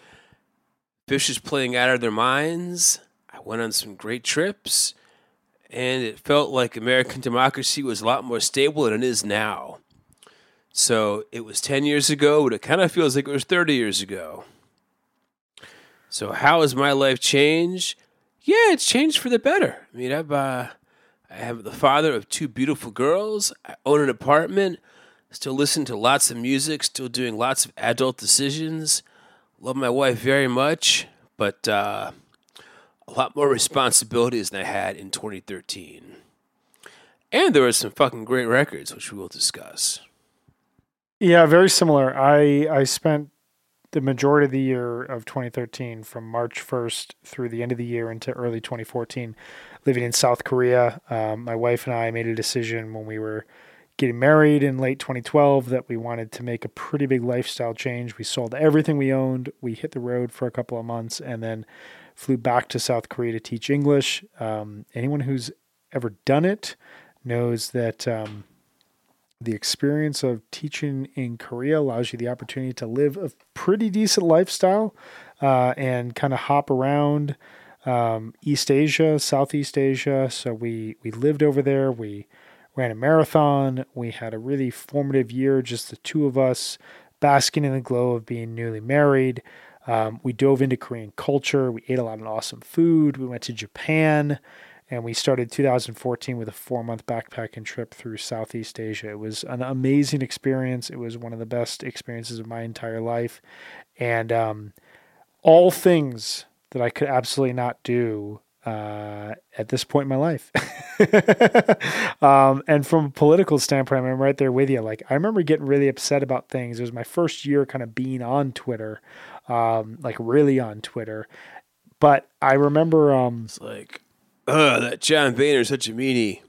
Phish is playing out of their minds. I went on some great trips, and it felt like American democracy was a lot more stable than it is now. So it was 10 years ago, but it kind of feels like it was 30 years ago. So, how has my life changed? Yeah, it's changed for the better. I mean, I've, uh, I have the father of two beautiful girls. I own an apartment, still listen to lots of music, still doing lots of adult decisions. Love my wife very much, but uh, a lot more responsibilities than I had in 2013. And there were some fucking great records, which we will discuss. Yeah, very similar. I I spent the majority of the year of 2013 from March 1st through the end of the year into early 2014 living in South Korea. Um, my wife and I made a decision when we were getting married in late 2012 that we wanted to make a pretty big lifestyle change. We sold everything we owned. We hit the road for a couple of months and then flew back to South Korea to teach English. Um, anyone who's ever done it knows that um, the experience of teaching in Korea allows you the opportunity to live a pretty decent lifestyle uh, and kind of hop around um, East Asia, Southeast Asia. So we we lived over there. We ran a marathon. We had a really formative year, just the two of us basking in the glow of being newly married. Um, we dove into Korean culture. We ate a lot of awesome food. We went to Japan and we started 2014 with a four month backpacking trip through Southeast Asia. It was an amazing experience. It was one of the best experiences of my entire life. And um, all things that I could absolutely not do uh, at this point in my life. um, and from a political standpoint, I'm right there with you. Like, I remember getting really upset about things. It was my first year kind of being on Twitter, um, like really on Twitter. But I remember. Um, it's like, oh, that John Boehner's such a meanie.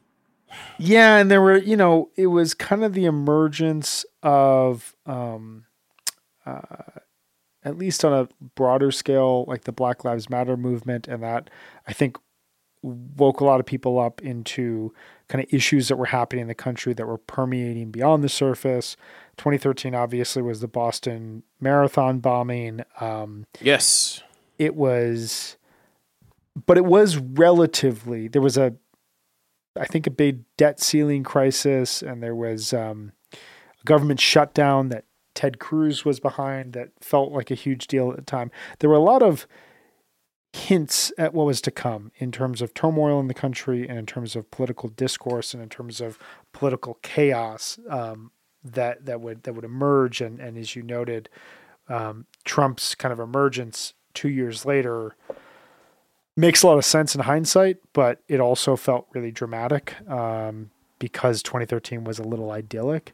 Yeah, and there were, you know, it was kind of the emergence of, um, uh, at least on a broader scale, like the Black Lives Matter movement, and that I think woke a lot of people up into kind of issues that were happening in the country that were permeating beyond the surface. 2013 obviously was the Boston Marathon bombing. Um, yes, it was, but it was relatively there was a I think a big debt ceiling crisis, and there was um, a government shutdown that Ted Cruz was behind that felt like a huge deal at the time. There were a lot of hints at what was to come in terms of turmoil in the country and in terms of political discourse and in terms of political chaos um, that that would that would emerge. And, and as you noted, um, Trump's kind of emergence two years later makes a lot of sense in hindsight, but it also felt really dramatic um, because 2013 was a little idyllic.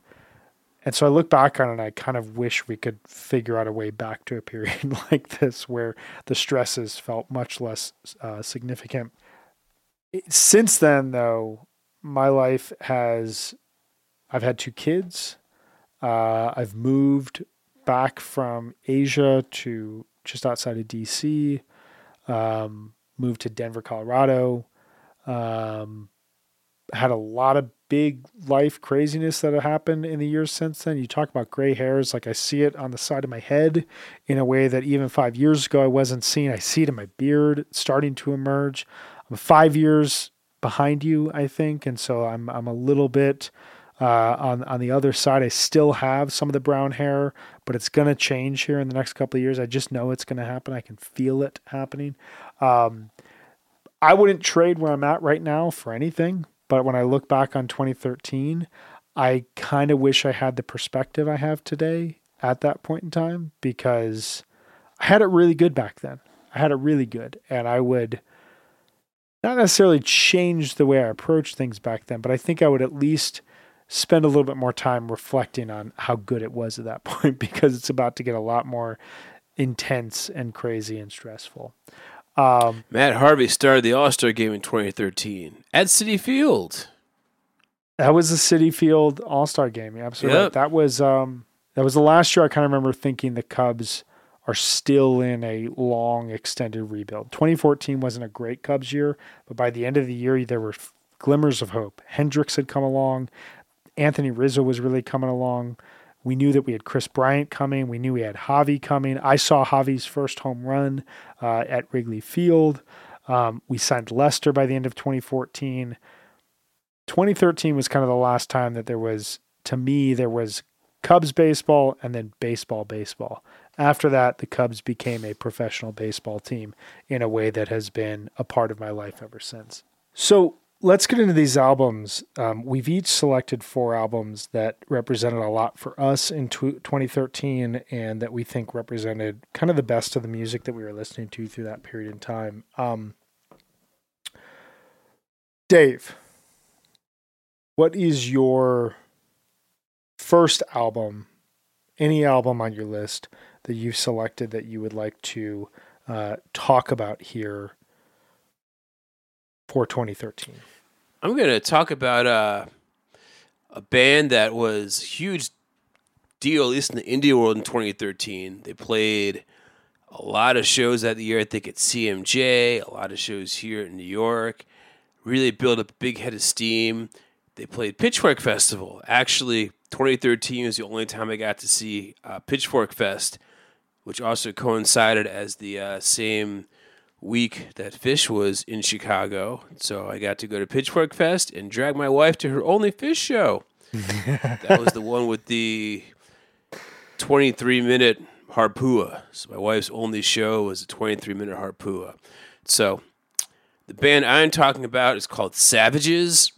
And so I look back on it and I kind of wish we could figure out a way back to a period like this where the stresses felt much less uh, significant. Since then, though, my life has, I've had two kids. Uh, I've moved back from Asia to just outside of DC. Um, moved to Denver, Colorado. Um, had a lot of big life craziness that have happened in the years since then. You talk about gray hairs, like I see it on the side of my head in a way that even five years ago I wasn't seeing. I see it in my beard starting to emerge. I'm five years behind you, I think, and so I'm I'm a little bit uh, on on the other side, I still have some of the brown hair, but it's to change here in the next couple of years. I just know it's to happen. I can feel it happening. Um, I wouldn't trade where I'm at right now for anything, but when I look back on 2013, I kind of wish I had the perspective I have today at that point in time because I had it really good back then. I had it really good, and I would not necessarily change the way I approached things back then, but I think I would at least spend a little bit more time reflecting on how good it was at that point because it's about to get a lot more intense and crazy and stressful. Um, Matt Harvey started the All Star game in 2013 at Citi Field. That was the Citi Field All Star game. Yeah, absolutely. Yep. Right. That was um, that was the last year. I kind of remember thinking the Cubs are still in a long, extended rebuild. 2014 wasn't a great Cubs year, but by the end of the year, there were glimmers of hope. Hendricks had come along. Anthony Rizzo was really coming along. We knew that we had Kris Bryant coming. We knew we had Javi coming. I saw Javi's first home run uh, at Wrigley Field. Um, we signed Lester by the end of 2014. 2013 was kind of the last time that there was, to me, there was Cubs baseball and then baseball baseball. After that, the Cubs became a professional baseball team in a way that has been a part of my life ever since. So let's get into these albums. Um, we've each selected four albums that represented a lot for us in tw- 2013 and that we think represented kind of the best of the music that we were listening to through that period in time. Um, Dave, what is your first album, any album on your list that you've selected that you would like to uh, talk about here for 2013? I'm going to talk about uh, a band that was huge deal, at least in the indie world in 2013. They played a lot of shows that year. I think at CMJ, a lot of shows here in New York. Really built a big head of steam. They played Pitchfork Festival. Actually, 2013 was the only time I got to see uh, Pitchfork Fest, which also coincided as the uh, same week that Phish was in Chicago. So I got to go to Pitchfork Fest and drag my wife to her only Phish show. that was the one with the 23 minute Harpua. So my wife's only show was a 23 minute Harpua. So the band I'm talking about is called Savages.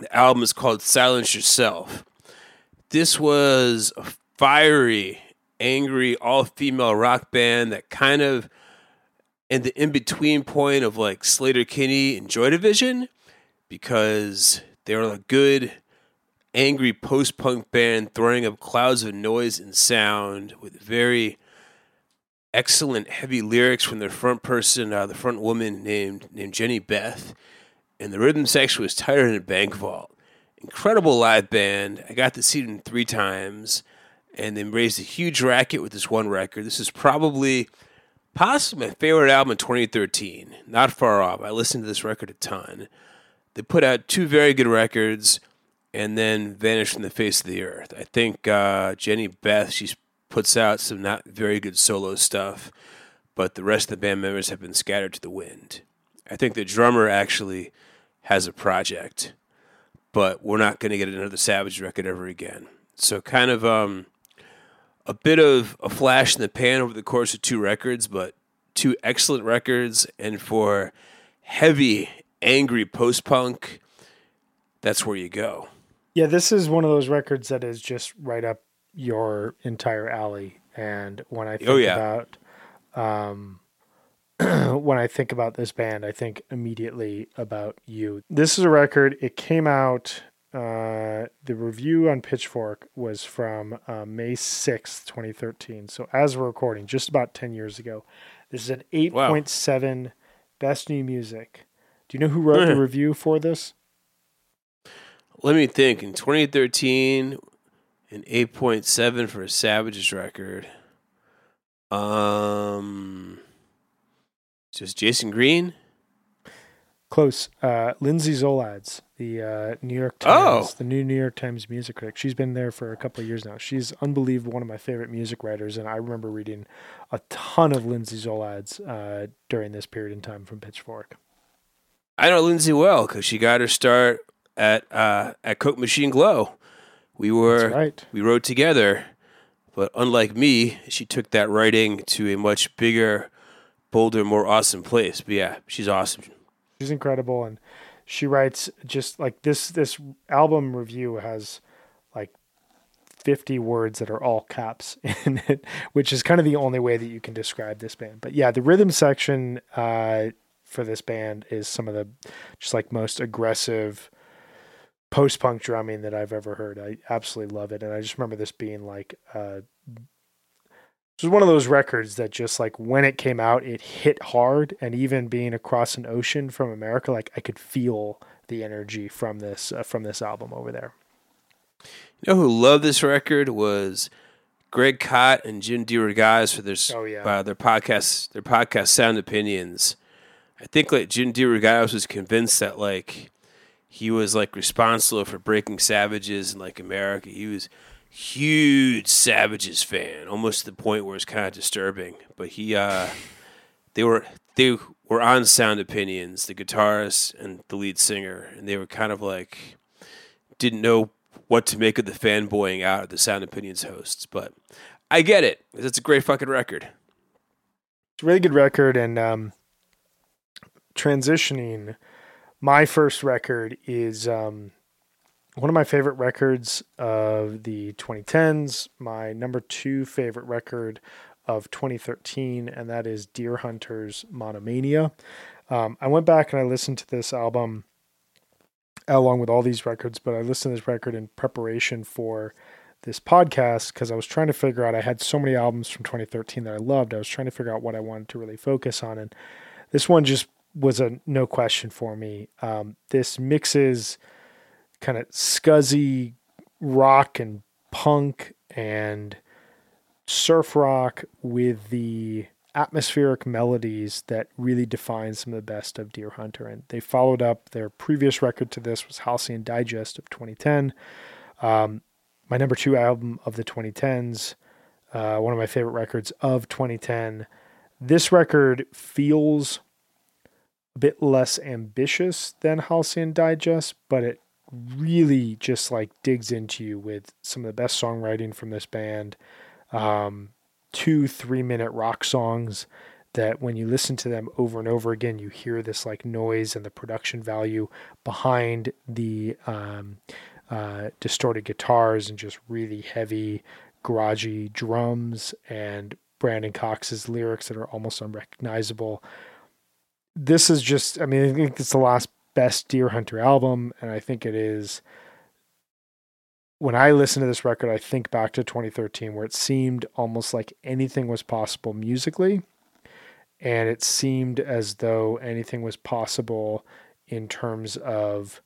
The album is called Silence Yourself. This was a fiery, angry, all female rock band that kind of and the in between point of like Sleater-Kinney and Joy Division because they were a good, angry post punk band throwing up clouds of noise and sound with very excellent heavy lyrics from their front person, uh, the front woman named named Jehnny Beth, and the rhythm section was tighter than a bank vault. Incredible live band. I got to see them three times, and they raised a huge racket with this one record. This is probably possibly my favorite album in 2013. Not far off. I listened to this record a ton. They put out two very good records and then vanished from the face of the earth. I think uh, Jehnny Beth, she's puts out some not very good solo stuff, but the rest of the band members have been scattered to the wind. I think the drummer actually has a project, but we're not going to get another Savage record ever again. So kind of um, a bit of a flash in the pan over the course of two records, but two excellent records, and for heavy, angry post punk, that's where you go. Yeah, this is one of those records that is just right up your entire alley. And when I think Oh, yeah. about um, when I think about this band, I think immediately about you. This is a record. It came out. Uh, the review on Pitchfork was from uh, May sixth, twenty thirteen. So as we're recording, just about ten years ago. This is an eight point seven best new music. Do you know who wrote the review for this? Let me think. In 2013, an 8.7 for a Savages record. Um, just Jayson Greene. Close. Uh, Lindsay Zoladz, the uh, New York Oh. Times, the new New York Times music critic. She's been there for a couple of years now. She's unbelievable, one of my favorite music writers, and I remember reading a ton of Lindsay Zoladz uh, during this period in time from Pitchfork. I know Lindsay well because she got her start at uh, at Coke Machine Glow. We were right. we wrote together, but unlike me, she took that writing to a much bigger, bolder, more awesome place. But yeah, she's awesome. She's incredible, and she writes just like this. This album review has like fifty words that are all caps in it, which is kind of the only way that you can describe this band. But yeah, the rhythm section uh, for this band is some of the just like most aggressive post punk drumming that I've ever heard. I absolutely love it, and I just remember this being like. Uh, this was one of those records that just like when it came out, it hit hard, and even being across an ocean from America, like I could feel the energy from this uh, from this album over there. You know who loved this record was Greg Kot and Jim DeRogatis for their Oh, yeah. uh, their podcast their podcast Sound Opinions. I think like Jim DeRogatis was convinced that like he was like responsible for breaking Savages in like America. He was huge Savages fan, almost to the point where it's kind of disturbing. But he uh they were they were on Sound Opinions, the guitarist and the lead singer, and they were kind of like didn't know what to make of the fanboying out of the Sound Opinions hosts, but I get it. It's a great fucking record. It's a really good record, and um, transitioning. My first record is um, one of my favorite records of the 2010s. My number two favorite record of 2013, and that is Deerhunter's Monomania. Um, I went back and I listened to this album along with all these records, but I listened to this record in preparation for this podcast because I was trying to figure out. I had so many albums from 2013 that I loved. I was trying to figure out what I wanted to really focus on, and this one just was a no question for me. Um, this mixes kind of scuzzy rock and punk and surf rock with the atmospheric melodies that really define some of the best of Deerhunter. And they followed up their previous record to this was Halcyon Digest of 2010. Um, my number two album of the 2010s, uh, one of my favorite records of 2010. This record feels a bit less ambitious than Halcyon Digest, but it really just like digs into you with some of the best songwriting from this band. Um, two three minute rock songs that when you listen to them over and over again, you hear this like noise and the production value behind the um, uh, distorted guitars and just really heavy, garagey drums and Brandon Cox's lyrics that are almost unrecognizable. This is just, I mean, I think it's the last best Deerhunter album, and I think it is. When I listen to this record, I think back to 2013, where it seemed almost like anything was possible musically, and it seemed as though anything was possible in terms of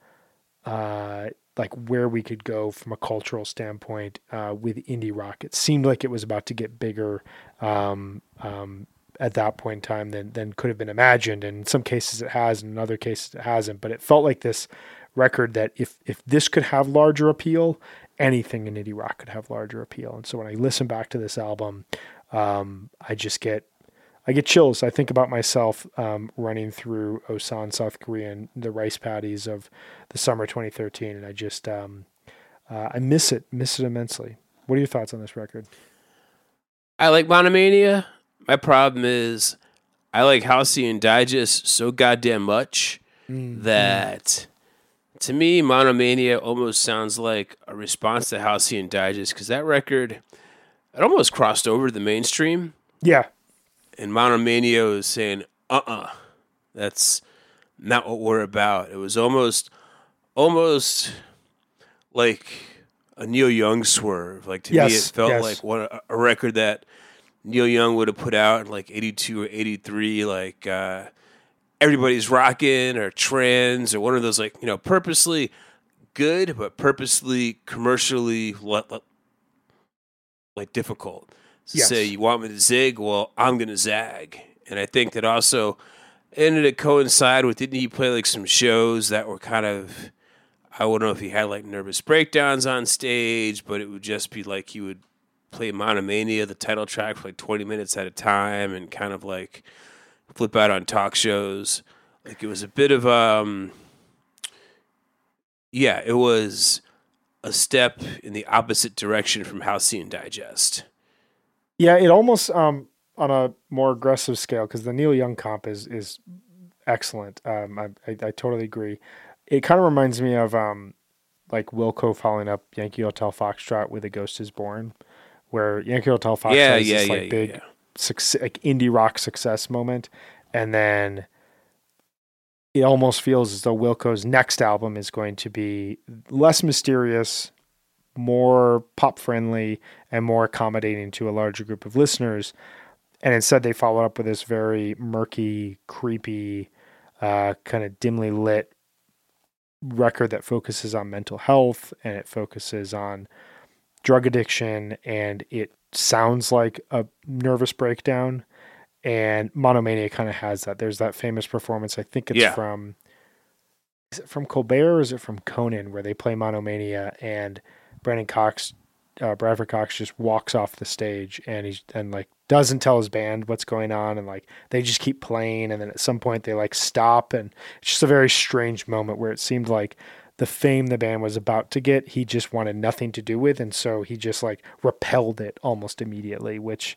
uh, like where we could go from a cultural standpoint uh, with indie rock. It seemed like it was about to get bigger um, um, at that point in time than than could have been imagined. And in some cases it has, and in other cases it hasn't. But it felt like this record that if if this could have larger appeal, anything in indie rock could have larger appeal. And so when I listen back to this album, um, I just get I get chills. I think about myself um, running through Osan, South Korea, and the rice paddies of the summer 2013, and I just um, uh, I miss it, miss it immensely. What are your thoughts on this record? I like Monomania. My problem is I like Halcyon Digest so goddamn much mm-hmm. that to me, Monomania almost sounds like a response to Halcyon Digest because that record it almost crossed over to the mainstream. Yeah, and Monomania was saying, "Uh, uh-uh, uh that's not what we're about." It was almost, almost like a Neil Young swerve. Like to yes, me, it felt yes. like what a record that Neil Young would have put out in like '82 or '83. Like uh, everybody's rocking or trends or one of those like you know purposely good but purposely commercially like difficult yes. say, you want me to zig? Well, I'm going to zag. And I think that also ended it coincide with, didn't he play like some shows that were kind of, I don't know if he had like nervous breakdowns on stage, but it would just be like he would play Monomania, the title track, for like 20 minutes at a time and kind of like flip out on talk shows. Like it was a bit of, um, yeah, it was a step in the opposite direction from Halcyon Digest. Yeah, it almost um on a more aggressive scale because the Neil Young comp is is excellent. Um, I, I, I totally agree. It kind of reminds me of um like Wilco following up Yankee Hotel Foxtrot with A Ghost Is Born, where Yankee Hotel Foxtrot yeah, is yeah, this like yeah, big yeah. Success, like indie rock success moment, and then it almost feels as though Wilco's next album is going to be less mysterious, more pop friendly and more accommodating to a larger group of listeners. And instead, they follow up with this very murky, creepy, uh, kind of dimly lit record that focuses on mental health and it focuses on drug addiction and it sounds like a nervous breakdown. And Monomania kind of has that. There's that famous performance. I think it's yeah. from is it from Colbert or is it from Conan where they play Monomania and Brandon Cox, uh, Bradford Cox just walks off the stage and he's and like doesn't tell his band what's going on and like they just keep playing and then at some point they like stop and it's just a very strange moment where it seemed like the fame the band was about to get he just wanted nothing to do with and so he just like repelled it almost immediately which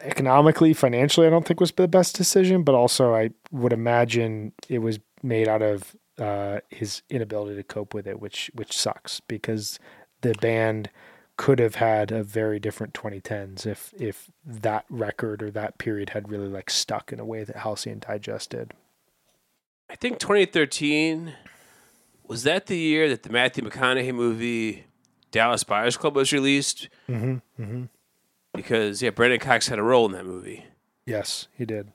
economically financially i don't think was the best decision but also i would imagine it was made out of uh, his inability to cope with it, which which sucks because the band could have had a very different 2010s if if that record or that period had really like stuck in a way that Halcyon Digest did. I think 2013 was that the year that the Matthew McConaughey movie Dallas Buyers Club was released. Mm-hmm, mm-hmm. Because yeah, Brandon Cox had a role in that movie. Yes, he did.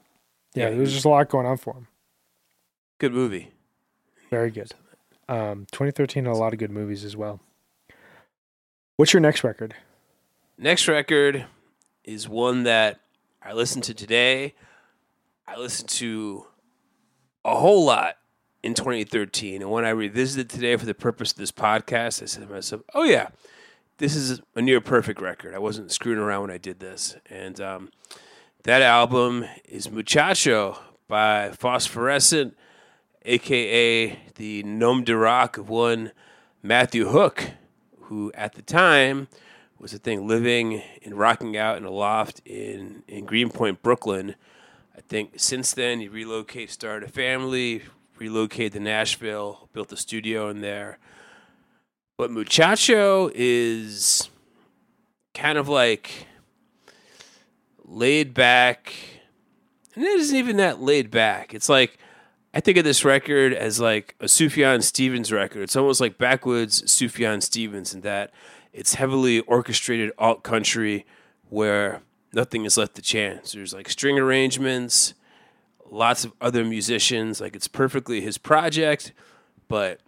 Yeah, yeah there was just a lot going on for him. Good movie. Very good. Um, 2013 had a lot of good movies as well. What's your next record? Next record is one that I listened to today. I listened to a whole lot in 2013. And when I revisited today for the purpose of this podcast, I said to myself, oh, yeah, this is a near perfect record. I wasn't screwing around when I did this. And um, that album is Muchacho by Phosphorescent aka the Nom de Rock of one Matthew Houck, who at the time was a thing living and rocking out in a loft in, in Greenpoint, Brooklyn. I think since then he relocated, started a family, relocated to Nashville, built a studio in there. But Muchacho is kind of like laid back. And it isn't even that laid back. It's like I think of this record as like a Sufjan Stevens record. It's almost like backwoods Sufjan Stevens in that it's heavily orchestrated alt country where nothing is left to chance. There's like string arrangements, lots of other musicians. Like it's perfectly his project, but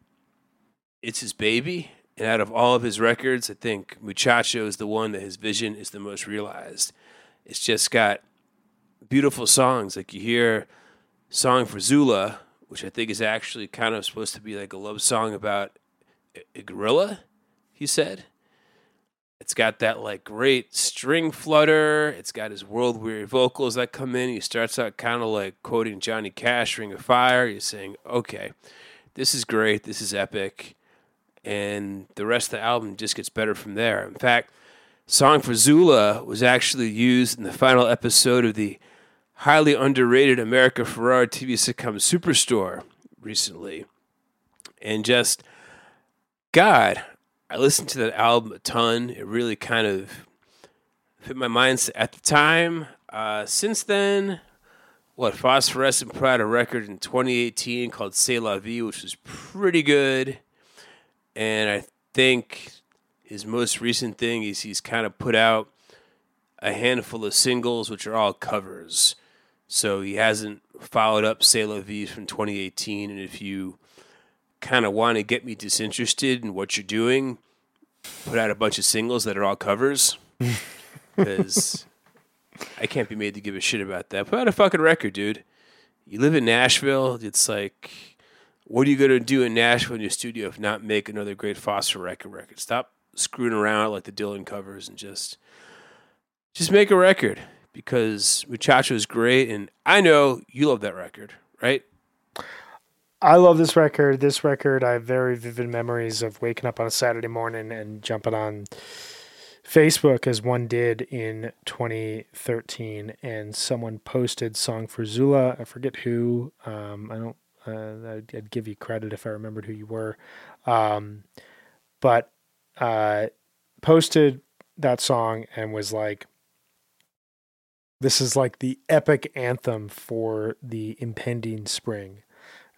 it's his baby. And out of all of his records, I think Muchacho is the one that his vision is the most realized. It's just got beautiful songs. Like you hear Song for Zula, which I think is actually kind of supposed to be like a love song about a gorilla, he said. It's got that like great string flutter. It's got his world weary vocals that come in. He starts out kind of like quoting Johnny Cash, Ring of Fire. He's saying, okay, this is great. This is epic. And the rest of the album just gets better from there. In fact, Song for Zula was actually used in the final episode of the highly underrated America Ferrera TV sitcom Superstore recently. And just, God, I listened to that album a ton. It really kind of fit my mindset at the time. Uh, since then, what Phosphorescent put out a record in 2018 called C'est La Vie, which was pretty good. And I think his most recent thing is he's kind of put out a handful of singles, which are all covers. So he hasn't followed up C'est La Vie from 2018. And if you kind of want to get me disinterested in what you're doing, put out a bunch of singles that are all covers because I can't be made to give a shit about that. Put out a fucking record, dude. You live in Nashville. It's like, what are you gonna do in Nashville in your studio if not make another great Phosphor record? Record. Stop screwing around like the Dylan covers and just, just make a record because Muchacho is great, and I know you love that record, right? I love this record. This record, I have very vivid memories of waking up on a Saturday morning and jumping on Facebook as one did in 2013, and someone posted "Song for Zula." I forget who. Um, I don't. Uh, I'd, I'd, give you credit if I remembered who you were, um, but uh, posted that song and was like, "This is like the epic anthem for the impending spring."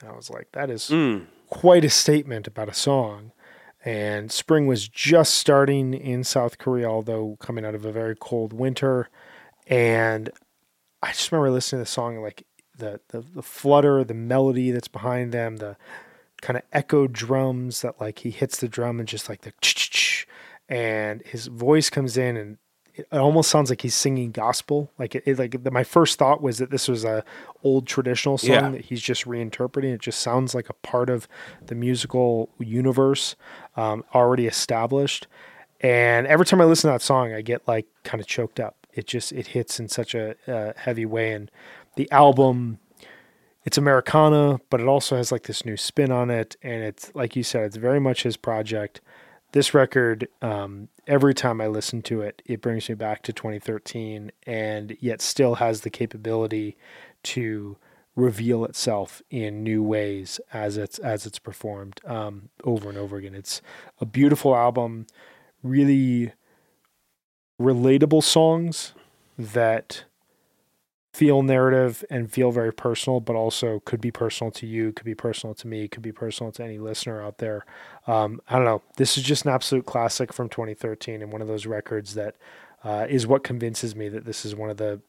And I was like, that is mm. quite a statement about a song. And spring was just starting in South Korea, although coming out of a very cold winter. And I just remember listening to the song, like the, the, the flutter, the melody that's behind them, the kind of echo drums that like he hits the drum and just like the and his voice comes in and it almost sounds like he's singing gospel. Like it, it like the, my first thought was that this was a old traditional song yeah. that he's just reinterpreting. It just sounds like a part of the musical universe um, already established. And every time I listen to that song, I get like kind of choked up. It just it hits in such a uh, heavy way. And the album, it's Americana, but it also has like this new spin on it. And it's like you said, it's very much his project this record, um, every time I listen to it, it brings me back to 2013, and yet still has the capability to reveal itself in new ways as it's as it's performed um, over and over again. It's a beautiful album, really relatable songs that feel narrative and feel very personal, but also could be personal to you, could be personal to me, could be personal to any listener out there. Um, I don't know. This is just an absolute classic from 2013 and one of those records that uh, is what convinces me that this is one of the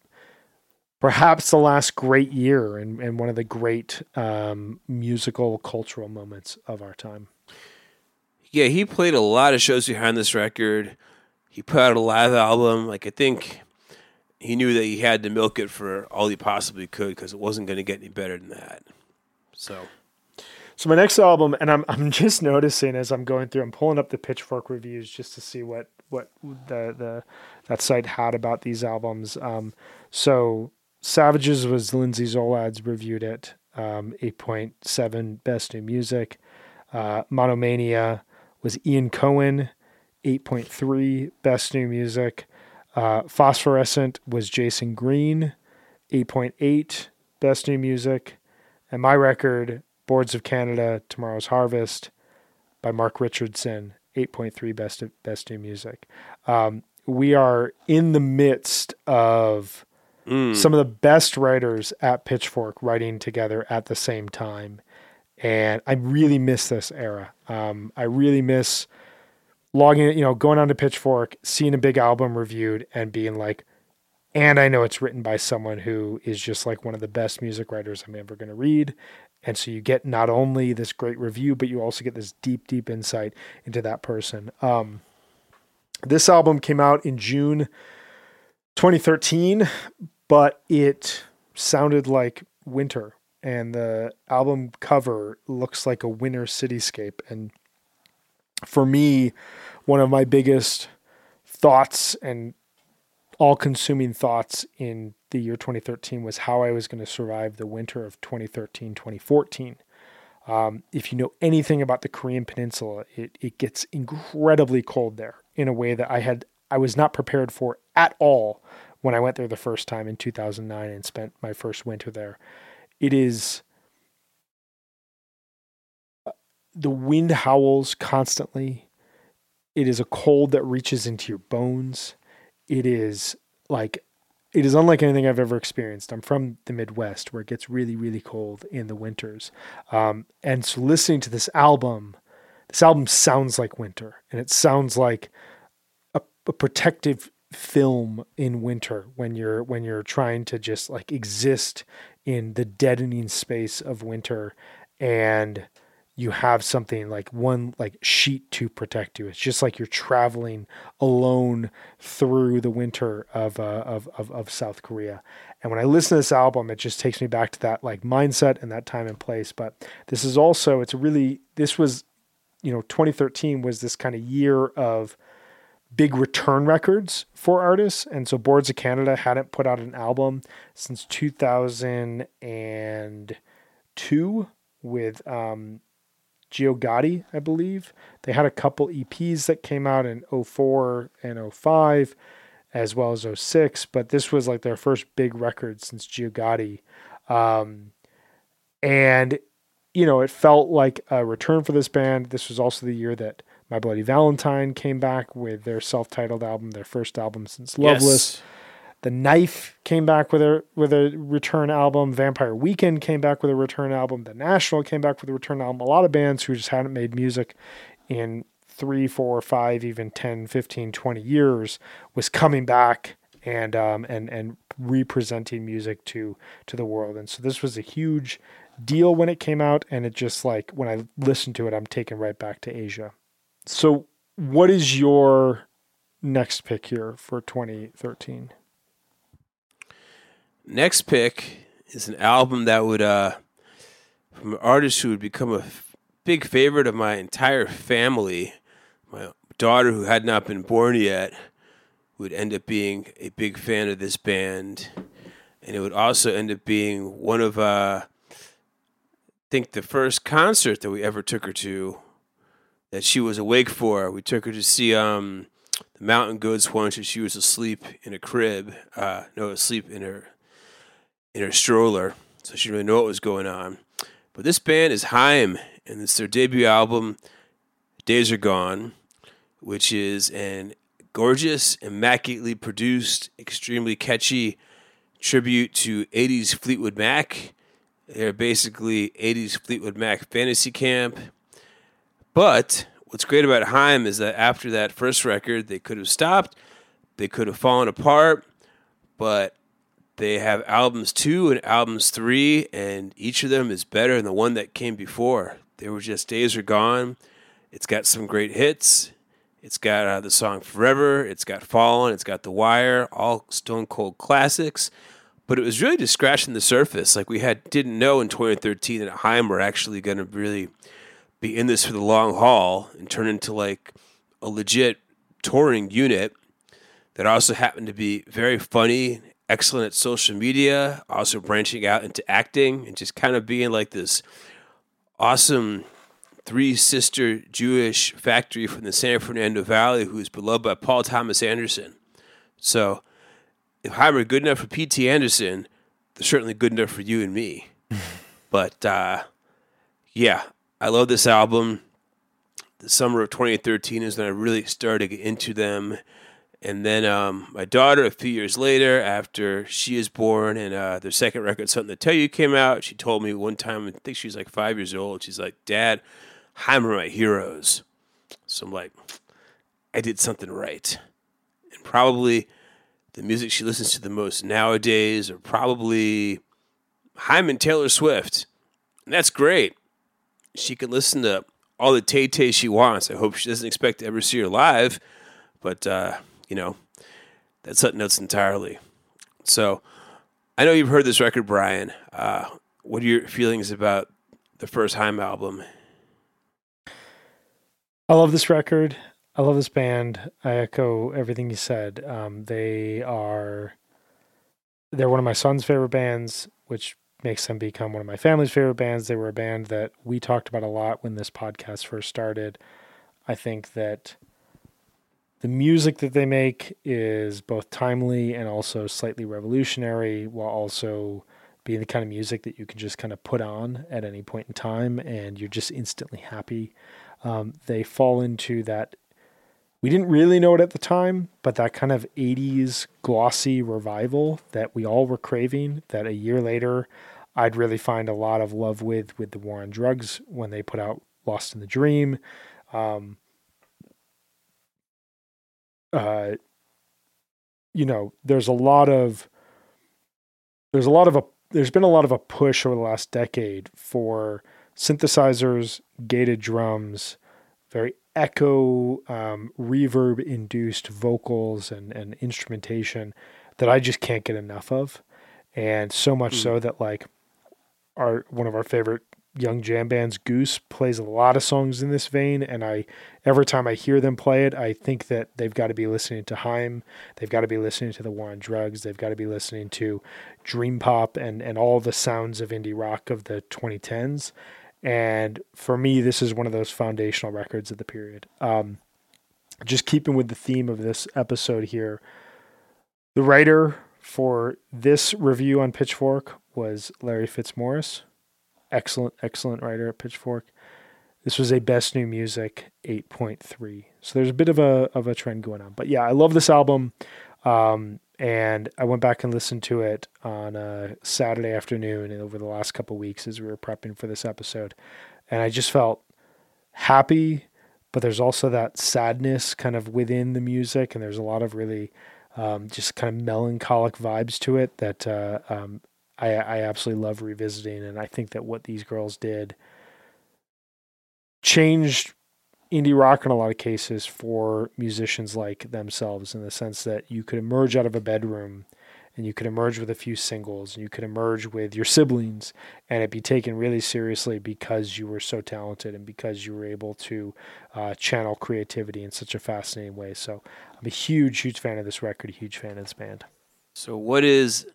perhaps the last great year and, and one of the great um, musical cultural moments of our time. Yeah, he played a lot of shows behind this record. He put out a live album. Like I think he knew that he had to milk it for all he possibly could because it wasn't going to get any better than that. So, so my next album, and I'm I'm just noticing as I'm going through, I'm pulling up the Pitchfork reviews just to see what what the the that site had about these albums. Um, so Savages was Lindsay Zoladz reviewed it, um, 8.7 best new music. Uh, Monomania was Ian Cohen, 8.3 best new music. Uh, Phosphorescent was Jayson Greene, 8.8 Best New Music. And my record, Boards of Canada, Tomorrow's Harvest by Mark Richardson, 8.3 Best, of, Best New Music. Um, we are in the midst of Mm. some of the best writers at Pitchfork writing together at the same time. And I really miss this era. Um, I really miss logging, you know, going on to Pitchfork, seeing a big album reviewed, and being like, and I know it's written by someone who is just like one of the best music writers I'm ever going to read. And so you get not only this great review, but you also get this deep, deep insight into that person. Um, this album came out in June 2013, but it sounded like winter. And the album cover looks like a winter cityscape. And for me, one of my biggest thoughts and all consuming thoughts in the year 2013 was how I was going to survive the winter of 2013 2014. Um, if you know anything about the Korean Peninsula, it, it gets incredibly cold there in a way that I had I was not prepared for at all when I went there the first time in 2009 and spent my first winter there. It is uh, the wind howls constantly. It is a cold that reaches into your bones. It is like it is unlike anything I've ever experienced. I'm from the Midwest where it gets really, really cold in the winters. Um, and so listening to this album, this album sounds like winter and it sounds like a, a protective film in winter when you're when you're trying to just like exist in the deadening space of winter and you have something like one like sheet to protect you. It's just like you're traveling alone through the winter of, uh, of of of South Korea. And when I listen to this album, it just takes me back to that like mindset and that time and place. But this is also it's really this was you know 2013 was this kind of year of big return records for artists. And so Boards of Canada hadn't put out an album since 2002 with um, Geogaddi, I believe. They had a couple EPs that came out in 04 and 05 as well as 06, but this was like their first big record since Geogaddi. Um, and, you know, it felt like a return for this band. This was also the year that My Bloody Valentine came back with their self titled album, their first album since Loveless. Yes. The Knife came back with a with a return album. Vampire Weekend came back with a return album. The National came back with a return album. A lot of bands who just hadn't made music in three, four, five, even 10, 15, 20 years was coming back and um, and and representing music to to the world. And so this was a huge deal when it came out. And it just like when I listen to it, I'm taken right back to Asia. So what is your next pick here for 2013? Next pick is an album that would, uh, from an artist who would become a f- big favorite of my entire family. My daughter, who had not been born yet, would end up being a big fan of this band. And it would also end up being one of, uh, I think, the first concert that we ever took her to that she was awake for. We took her to see um, the Mountain Goats once, and she was asleep in a crib. Uh, no, asleep in her in her stroller, so she didn't really know what was going on. But this band is Haim, and it's their debut album, Days Are Gone, which is an gorgeous, immaculately produced, extremely catchy tribute to 80s Fleetwood Mac. They're basically 80s Fleetwood Mac fantasy camp. But what's great about Haim is that after that first record, they could have stopped, they could have fallen apart, but they have albums two and albums three, and each of them is better than the one that came before. They were just Days Are Gone. It's got some great hits. It's got uh, the song Forever. It's got Fallen. It's got The Wire. All Stone Cold classics. But it was really just scratching the surface. Like we had didn't know in 2013 that Haim were actually going to really be in this for the long haul and turn into like a legit touring unit that also happened to be very funny, excellent at social media, also branching out into acting and just kind of being like this awesome three sister Jewish factory from the San Fernando Valley who's beloved by Paul Thomas Anderson. So if Haim are good enough for P.T. Anderson, they're certainly good enough for you and me. but uh, yeah, I love this album. The summer of 2013 is when I really started to get into them And then um, my daughter, a few years later, after she is born, and uh, their second record, Something to Tell You, came out, she told me one time, I think she was like five years old, she's like, Dad, Haim are my heroes. So I'm like, I did something right. And probably the music she listens to the most nowadays are probably Haim and Taylor Swift. And that's great. She can listen to all the Tay Tay she wants. I hope she doesn't expect to ever see her live, but uh, you know, that's something else entirely. So, I know you've heard this record, Brian. Uh, what are your feelings about the first Haim album? I love this record. I love this band. I echo everything you said. Um, they are they're one of my son's favorite bands, which makes them become one of my family's favorite bands. They were a band that we talked about a lot when this podcast first started. I think that the music that they make is both timely and also slightly revolutionary while also being the kind of music that you can just kind of put on at any point in time and you're just instantly happy. Um, they fall into that we didn't really know it at the time, but that kind of 80s glossy revival that we all were craving, that a year later I'd really find a lot of love with with the war on drugs when they put out Lost in the Dream. Um, uh, you know, there's a lot of there's a lot of a there's been a lot of a push over the last decade for synthesizers, gated drums, very echo, um, reverb induced vocals and, and instrumentation that I just can't get enough of. And so much mm. so that like our one of our favorite young jam bands, Goose, plays a lot of songs in this vein, and I every time I hear them play it, I think that they've got to be listening to Haim, they've got to be listening to the War on Drugs, they've got to be listening to Dream Pop and and all the sounds of indie rock of the 2010s. And for me, this is one of those foundational records of the period. Um, just keeping with the theme of this episode here, the writer for this review on Pitchfork was Larry Fitzmaurice excellent, excellent writer at Pitchfork. This was a best new music 8.3. So there's a bit of a of a trend going on. But yeah, I love this album. Um, and I went back and listened to it on a Saturday afternoon and over the last couple weeks as we were prepping for this episode. And I just felt happy, but there's also that sadness kind of within the music, and there's a lot of really um, just kind of melancholic vibes to it that uh, um, I, I absolutely love revisiting, and I think that what these girls did changed indie rock in a lot of cases for musicians like themselves in the sense that you could emerge out of a bedroom and you could emerge with a few singles and you could emerge with your siblings and it be taken really seriously because you were so talented and because you were able to uh, channel creativity in such a fascinating way. So i'm a huge huge fan of this record a huge fan of this band. So what is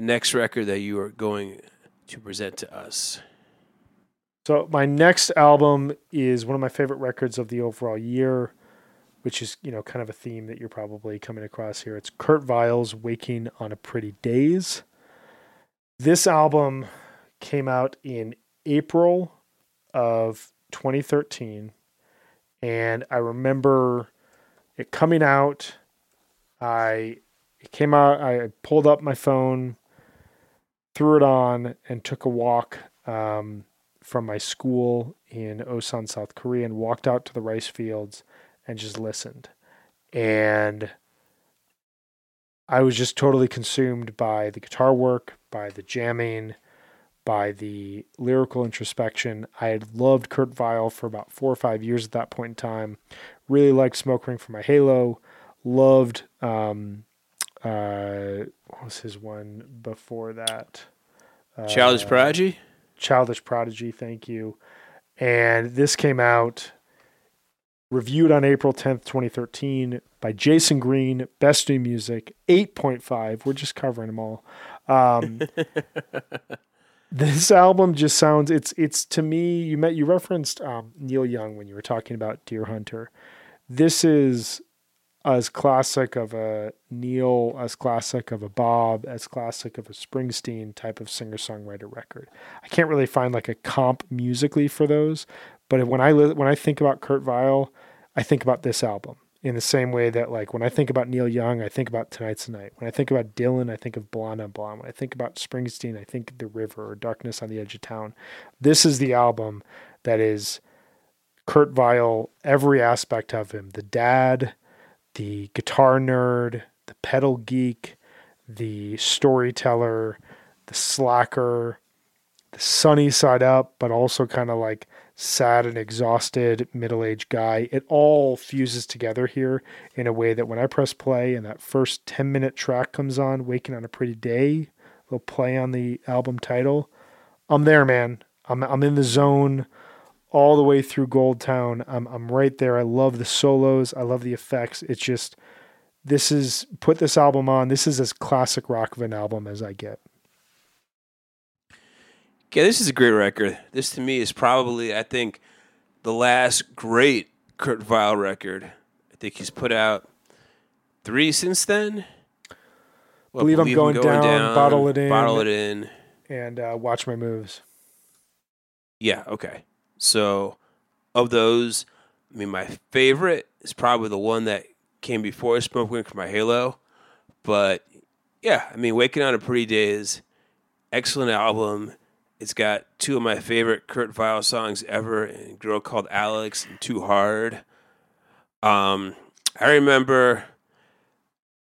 the next record that you are going to present to us? So my next album is one of my favorite records of the overall year, which is you know kind of a theme that you're probably coming across here. It's Kurt Vile's "Waking on a Pretty Daze." This album came out in April of 2013, and I remember it coming out. I it came out. I pulled up my phone threw it on and took a walk um, from my school in Osan, South Korea, and walked out to the rice fields and just listened. And I was just totally consumed by the guitar work, by the jamming, by the lyrical introspection. I had loved Kurt Vile for about four or five years at that point in time. Really liked Smoke Ring for my Halo. Loved um, uh, what was his one before that? Uh, Childish Prodigy. Childish Prodigy. Thank you. And this came out reviewed on April 10th, 2013 by Jayson Greene, Best New Music, 8.5. We're just covering them all. Um, this album just sounds it's it's to me you met you referenced um, Neil Young when you were talking about Deerhunter. This is as classic of a Neil, as classic of a Bob, as classic of a Springsteen type of singer songwriter record. I can't really find like a comp musically for those, but when I when I think about Kurt Vile, I think about this album, in the same way that like when I think about Neil Young, I think about Tonight's the Night. When I think about Dylan, I think of Blonde on Blonde. When I think about Springsteen, I think The River or Darkness on the Edge of Town. This is the album that is Kurt Vile, every aspect of him the dad, the guitar nerd, the pedal geek, the storyteller, the slacker, the sunny side up, but also kind of like sad and exhausted middle aged guy. It all fuses together here in a way that when I press play and that first 10 minute track comes on, Waking on a Pretty Day, little play on the album title, I'm there, man. I'm, I'm in the zone all the way through Goldtone. I'm, I'm right there. I love the solos, I love the effects. It's just, this is, put this album on. This is as classic rock of an album as I get. Yeah, this is a great record. This to me is probably, I think, the last great Kurt Vile record. I think he's put out three since then. Well, believe, believe, I'm going, going down, down, Bottle it in, bottle it in, and uh, watch my moves. Yeah. Okay. So, of those, I mean, my favorite is probably the one that came before Smoke Ring for my Halo. But yeah, I mean, Waking on a Pretty Day is excellent album. It's got two of my favorite Kurt Vile songs ever, and Girl Called Alex and Too Hard. Um, I remember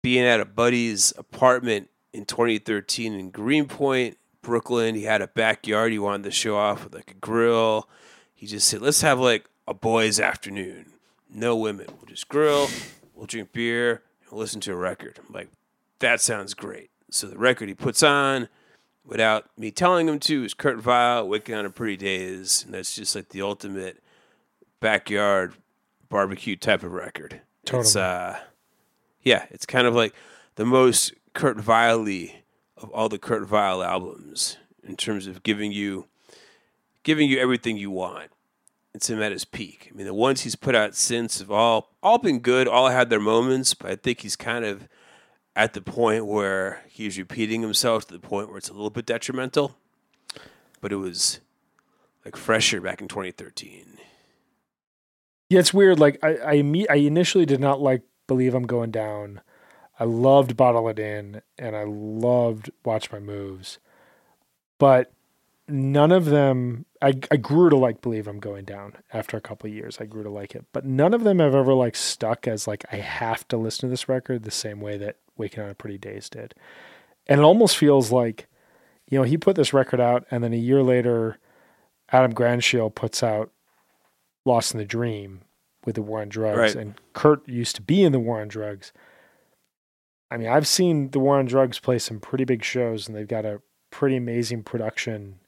being at a buddy's apartment in 2013 in Greenpoint, Brooklyn. He had a backyard he wanted to show off with like a grill. He just said, let's have like a boys' afternoon. No women. We'll just grill, we'll drink beer, and we'll listen to a record. I'm like, that sounds great. So the record he puts on – without me telling him to is Kurt Vile, Waking on a Pretty Daze. And that's just like the ultimate backyard barbecue type of record. Totally. It's, uh, yeah, it's kind of like the most Kurt Vile of all the Kurt Vile albums in terms of giving you giving you everything you want. It's him at his peak. I mean, the ones he's put out since have all all been good, all had their moments, but I think he's kind of at the point where he's repeating himself to the point where it's a little bit detrimental. But it was like fresher back in 2013. Yeah, it's weird. Like I, I, I initially did not like Believe I'm Going Down. I loved Bottle It In, and I loved Watch My Moves, but none of them. I, I grew to like Believe I'm Going Down after a couple years. I grew to like it, but none of them have ever like stuck as like I have to listen to this record the same way that Waking on a Pretty Daze did. And it almost feels like, you know, he put this record out, and then a year later, Adam Granduciel puts out Lost in the Dream with the War on Drugs, right. and Kurt used to be in the War on Drugs. I mean, I've seen the War on Drugs play some pretty big shows, and they've got a pretty amazing production.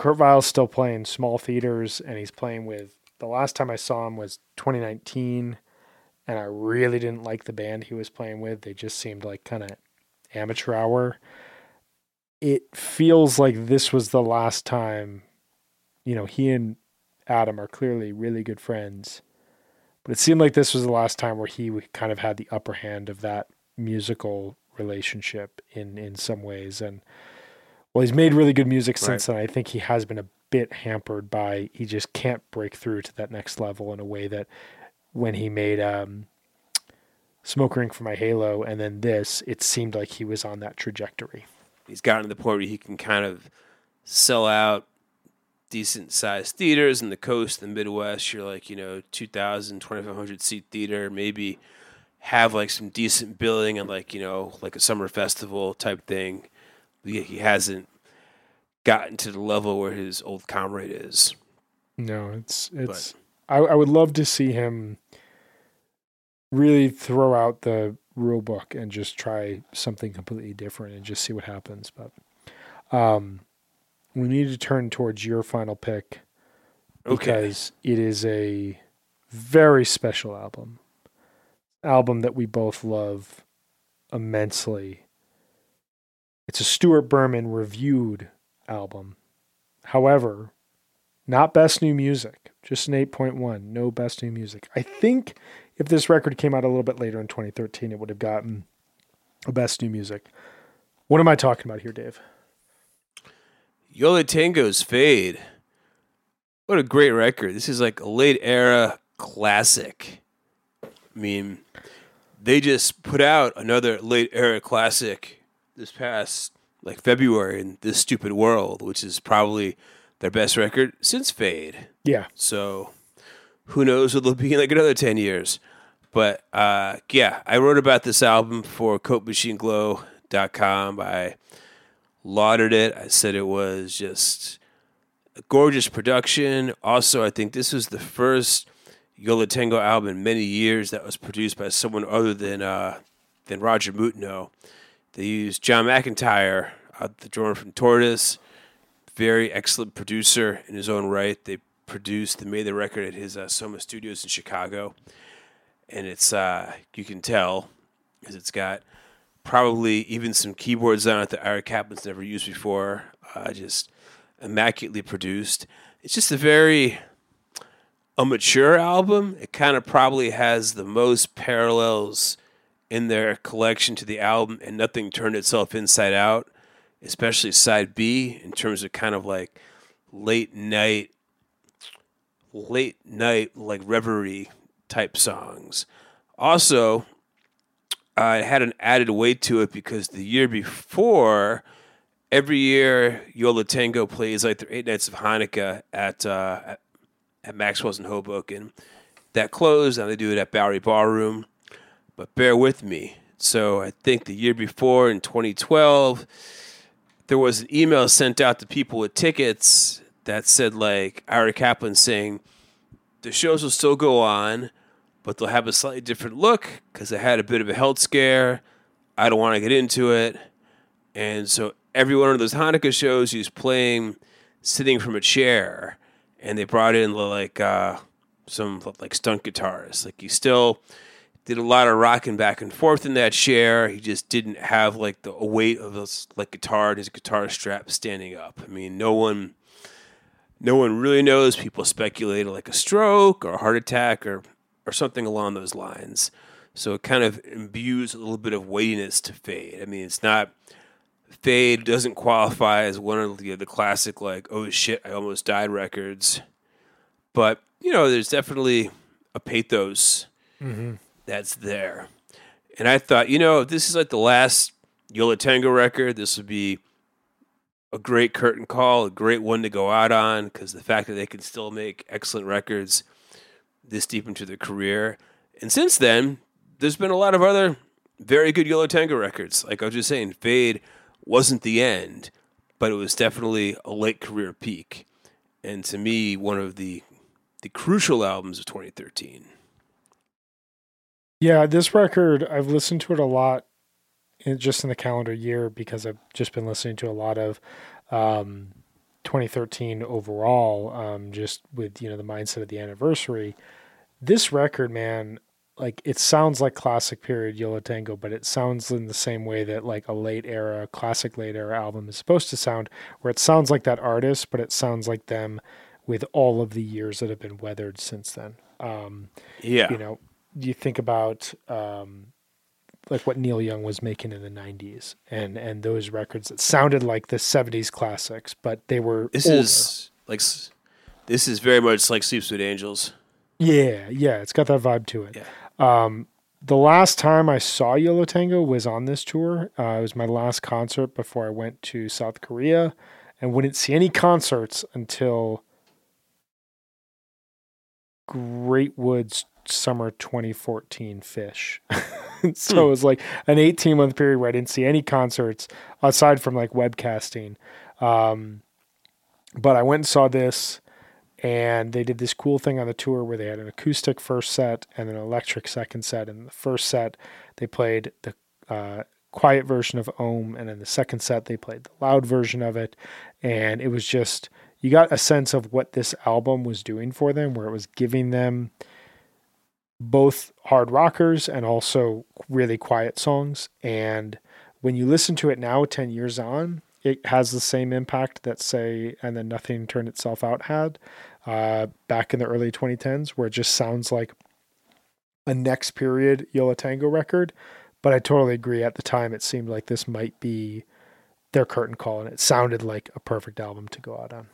Kurt Vile's still playing small theaters, and he's playing with. The last time I saw him was 2019 and I really didn't like the band he was playing with. They just seemed like kind of amateur hour. It feels like this was the last time, you know, he and Adam are clearly really good friends. But it seemed like this was the last time where he kind of had the upper hand of that musical relationship in in some ways and well he's made really good music since right. then. I think he has been a bit hampered by he just can't break through to that next level in a way that when he made um, Smoke Ring for my Halo and then this, it seemed like he was on that trajectory. He's gotten to the point where he can kind of sell out decent sized theaters in the coast, the Midwest. You're like, you know, 2,000, 2,500 seat theater, maybe have like some decent billing and like, you know, like a summer festival type thing. But he hasn't gotten to the level where his old comrade is. No, it's, it's, but, I, I would love to see him really throw out the rule book and just try something completely different and just see what happens. But um, we need to turn towards your final pick because okay. it is a very special album. Album that we both love immensely. It's a Stuart Berman reviewed album. However, not best new music, just an 8.1. No best new music. I think if this record came out a little bit later in 2013, it would have gotten a best new music. What am I talking about here, Dave? Yo La Tengo's Fade. What a great record. This is like a late era classic. I mean, they just put out another late era classic this past like February in This Stupid World, which is probably their best record since Fade. Yeah. So who knows what they'll be in like another 10 years. But uh, yeah, I wrote about this album for CokeMachineGlow.com. I lauded it. I said it was just a gorgeous production. Also, I think this was the first Yo La Tengo album in many years that was produced by someone other than uh, than Roger Moutenot. They used John McEntire, uh, the drummer from Tortoise, very excellent producer in his own right. They produced, they made the record at his uh, Soma Studios in Chicago, and it's uh, you can tell because it's got probably even some keyboards on it that Ira Kaplan's never used before. Uh, just immaculately produced. It's just a very a mature album. It kind of probably has the most parallels in their collection to the album, and nothing turned itself inside out, especially side B in terms of kind of like late night, late night like reverie type songs. Also, I had an added weight to it because the year before, every year Yo tango plays like their eight nights of Hanukkah at uh, at, Maxwell's in Hoboken. That closed, and they do it at Bowery Ballroom. But bear with me. So I think the year before in 2012, there was an email sent out to people with tickets that said like Ira Kaplan saying the shows will still go on, but they'll have a slightly different look because I had a bit of a health scare. I don't want to get into it. And so every one of those Hanukkah shows, he was playing sitting from a chair, and they brought in like uh, some like stunt guitarists. Like he still did a lot of rocking back and forth in that chair. He just didn't have like the weight of his like guitar and his guitar strap standing up. I mean, no one, no one really knows. People speculate like a stroke or a heart attack or or something along those lines. So it kind of imbues a little bit of weightiness to fade. I mean, it's not Fade doesn't qualify as one of the, the classic like oh shit I almost died records, but you know there's definitely a pathos Mm-hmm. That's there, and I thought you know this is like the last Yo Tango record, this would be a great curtain call, a great one to go out on because the fact that they can still make excellent records this deep into their career, and since then there's been a lot of other very good Yo Tango records. Like I was just saying, Fade wasn't the end, but it was definitely a late career peak. And to me, one of the the crucial albums of 2013. Yeah, this record I've listened to it a lot, in, just in the calendar year because I've just been listening to a lot of um, 2013 overall, um, just with you know the mindset of the anniversary. This record, man, like it sounds like classic period Yo La Tengo, but it sounds in the same way that like a late era, classic late era album is supposed to sound, where it sounds like that artist, but it sounds like them with all of the years that have been weathered since then. Um, Yeah. you know, you think about um, like what Neil Young was making in the '90s, and and those records that sounded like the '70s classics, but they were this older. is like this is very much like Sleeps with Angels. yeah, yeah, it's got that vibe to it. Yeah. Um, the last time I saw Yo La Tengo was on this tour. Uh, it was my last concert before I went to South Korea, and wouldn't see any concerts until Great Woods summer 2014 Phish. so it was like an 18 month period where I didn't see any concerts aside from like webcasting. Um, but I went and saw this and they did this cool thing on the tour where they had an acoustic first set and an electric second set. And the first set, they played the uh, quiet version of Ohm, and in the second set, they played the loud version of it. And it was just, you got a sense of what this album was doing for them, where it was giving them both hard rockers and also really quiet songs. And when you listen to it now, 10 years on, it has the same impact that, say, and then Nothing Turned Itself Out had uh, back in the early 2010s, where it just sounds like a next period Yo La Tengo record. But I totally agree. At the time, it seemed like this might be their curtain call, and it sounded like a perfect album to go out on.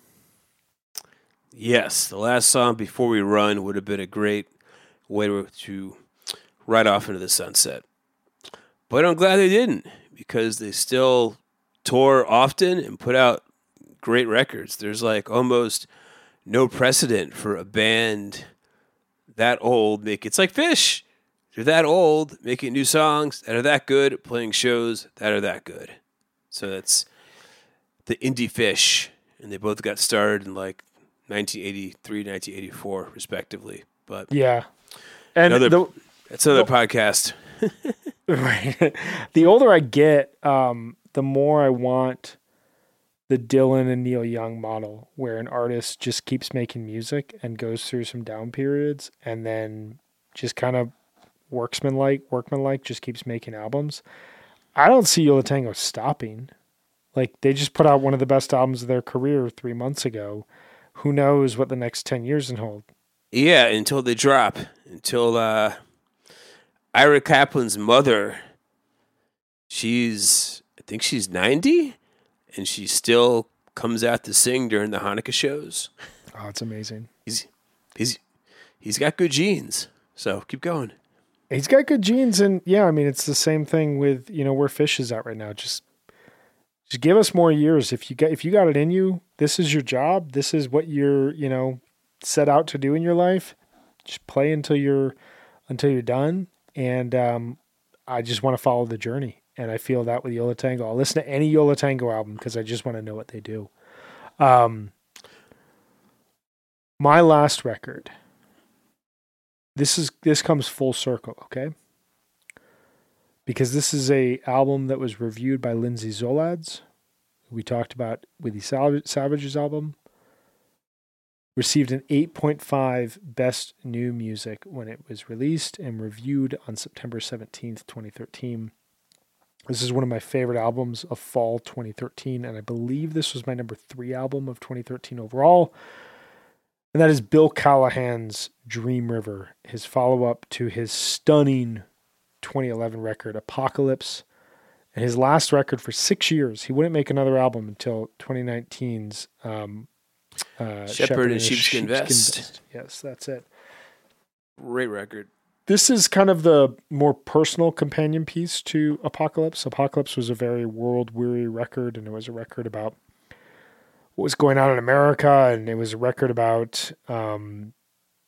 Yes, the last song before we run would have been a great way to, to right off into the sunset. But I'm glad they didn't because they still tour often and put out great records. There's like almost no precedent for a band that old make it's like Phish. They're that old making new songs that are that good, playing shows that are that good. So that's the indie Phish, and they both got started in like 1983, 1984, respectively. But yeah, and another, the, that's another well, podcast. right. The older I get, um, the more I want the Dylan and Neil Young model, where an artist just keeps making music and goes through some down periods, and then just kind of worksman-like, workman-like, just keeps making albums. I don't see Yo La Tengo stopping. Like they just put out one of the best albums of their career three months ago. Who knows what the next ten years hold? Yeah, until they drop. Until uh, Ira Kaplan's mother, she's I think she's ninety, and she still comes out to sing during the Hanukkah shows. Oh, it's amazing. He's he's he's got good genes. So keep going. He's got good genes, and yeah, I mean it's the same thing with you know where Phish is at right now. Just just give us more years. If you got if you got it in you, this is your job. This is what you're you know set out to do in your life. Just play until you're until you're done. And um, I just want to follow the journey. And I feel that with Yo La Tengo. I'll listen to any Yo La Tengo album because I just want to know what they do. Um, my last record. This is this comes full circle, okay? Because this is a album that was reviewed by Lindsay Zoladz. We talked about with the Savages album received an 8.5 Best New Music when it was released and reviewed on September 17th, 2013. This is one of my favorite albums of fall 2013, and I believe this was my number three album of 2013 overall. And that is Bill Callahan's Dream River, his follow up to his stunning 2011 record, Apocalypse. And his last record for six years. He wouldn't make another album until 2019's um, uh, Shepherd, and Sheepskin, Sheepskin Vest. Vest. Yes, that's it. Great record. This is kind of the more personal companion piece to Apocalypse. Apocalypse was a very world weary record, and it was a record about what was going on in America, and it was a record about um,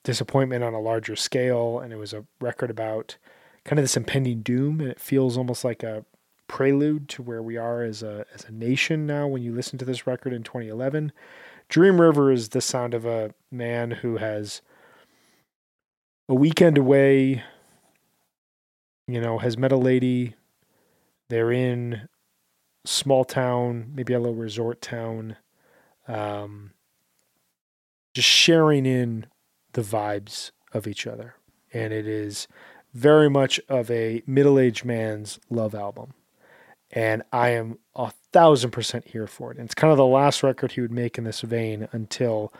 disappointment on a larger scale, and it was a record about kind of this impending doom, and it feels almost like a prelude to where we are as a as a nation now when you listen to this record in 2011 Dream River is the sound of a man who has a weekend away, you know, has met a lady. They're in small town, maybe a little resort town, um, just sharing in the vibes of each other. And it is very much of a middle aged man's love album and I am a thousand percent here for it. And it's kind of the last record he would make in this vein until,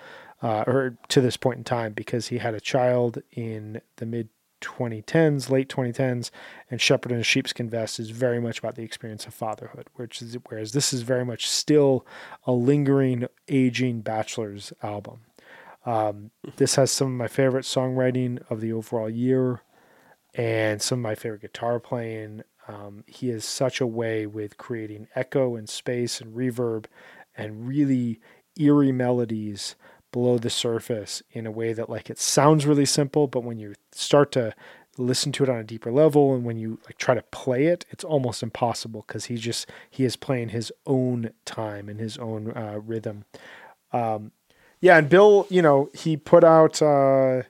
uh, or to this point in time, because he had a child in the mid 2010s, late 2010s, and Shepherd and Sheepskin Vest is very much about the experience of fatherhood, which is whereas this is very much still a lingering, aging bachelor's album. Um, this has some of my favorite songwriting of the overall year, and some of my favorite guitar playing. Um, he has such a way with creating echo and space and reverb and really eerie melodies below the surface in a way that like it sounds really simple, but when you start to listen to it on a deeper level and when you like try to play it, it's almost impossible because he just he is playing his own time and his own uh, rhythm. Um, yeah, and Bill, you know, he put out uh,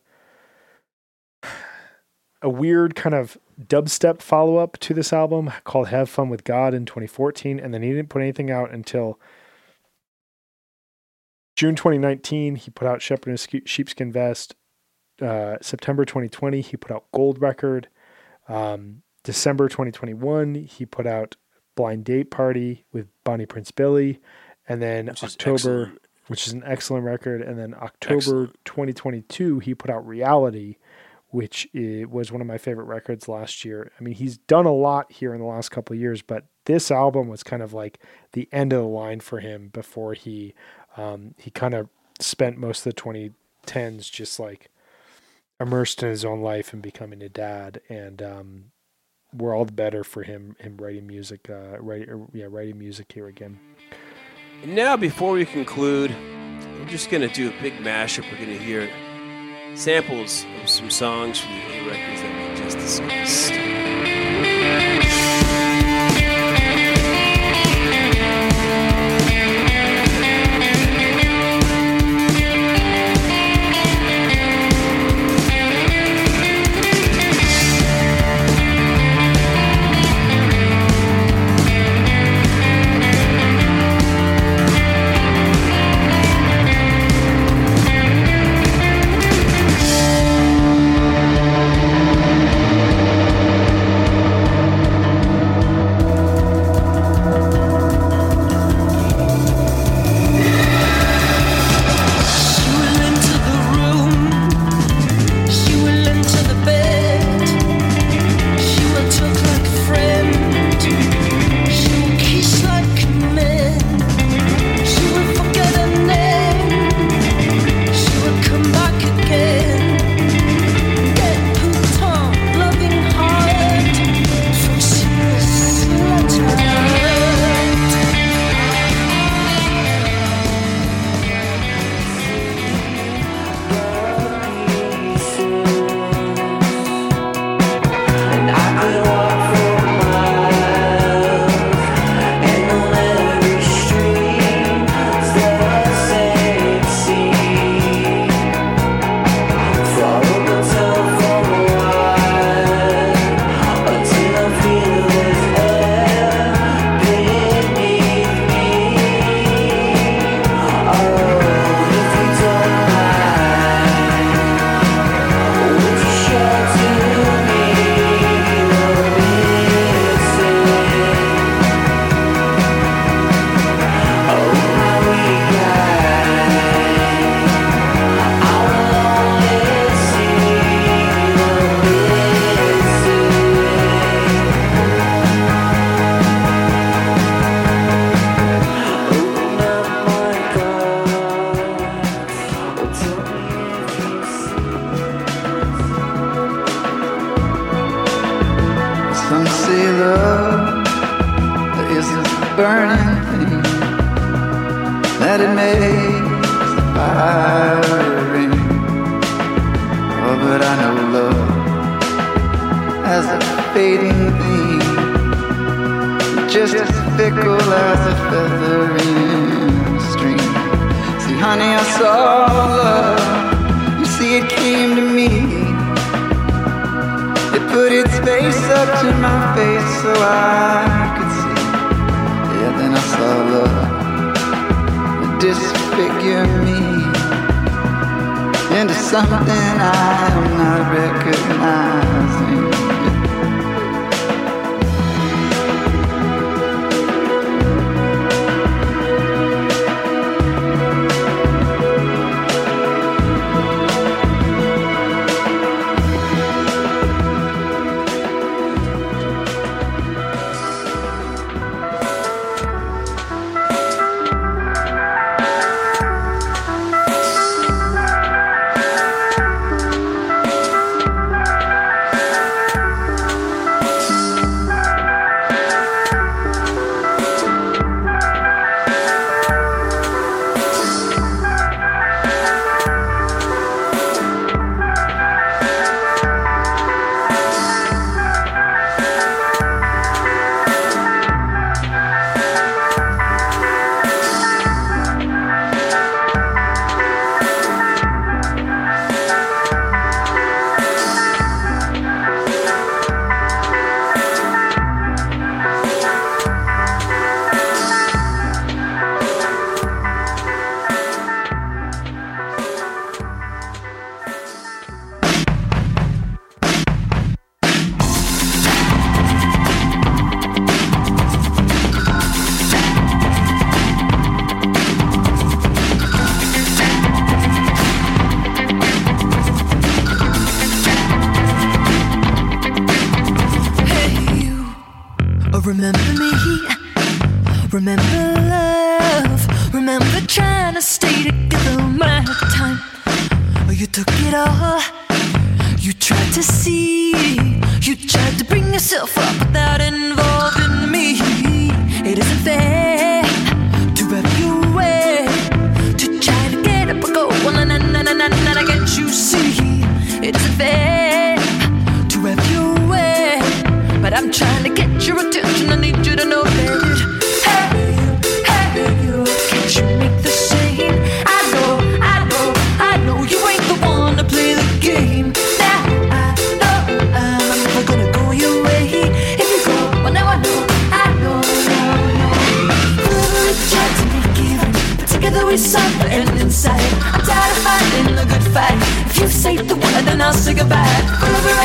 a weird kind of dubstep follow up to this album called Have Fun with God in 2014. And then he didn't put anything out until June 2019. He put out Shepherd and Sheepskin Vest. Uh, September 2020, he put out Gold Record. Um, December 2021, he put out Blind Date Party with Bonnie Prince Billy. And then which October, which is an excellent record. And then October excellent. 2022, he put out Reality which was one of my favorite records last year. I mean, he's done a lot here in the last couple of years, but this album was kind of like the end of the line for him before he um, he kind of spent most of the 2010s just like immersed in his own life and becoming a dad. And um, we're all the better for him him writing music uh, er, yeah writing music here again. Now before we conclude i'm just gonna do a big mashup. We're gonna hear samples of some songs from the A records that we just discussed.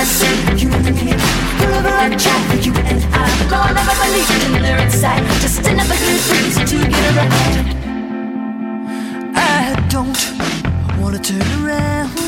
dancing, you and me. Pull on track, you and I. Don't ever believe in their inside. Just another good reason to get around. I don't wanna turn around.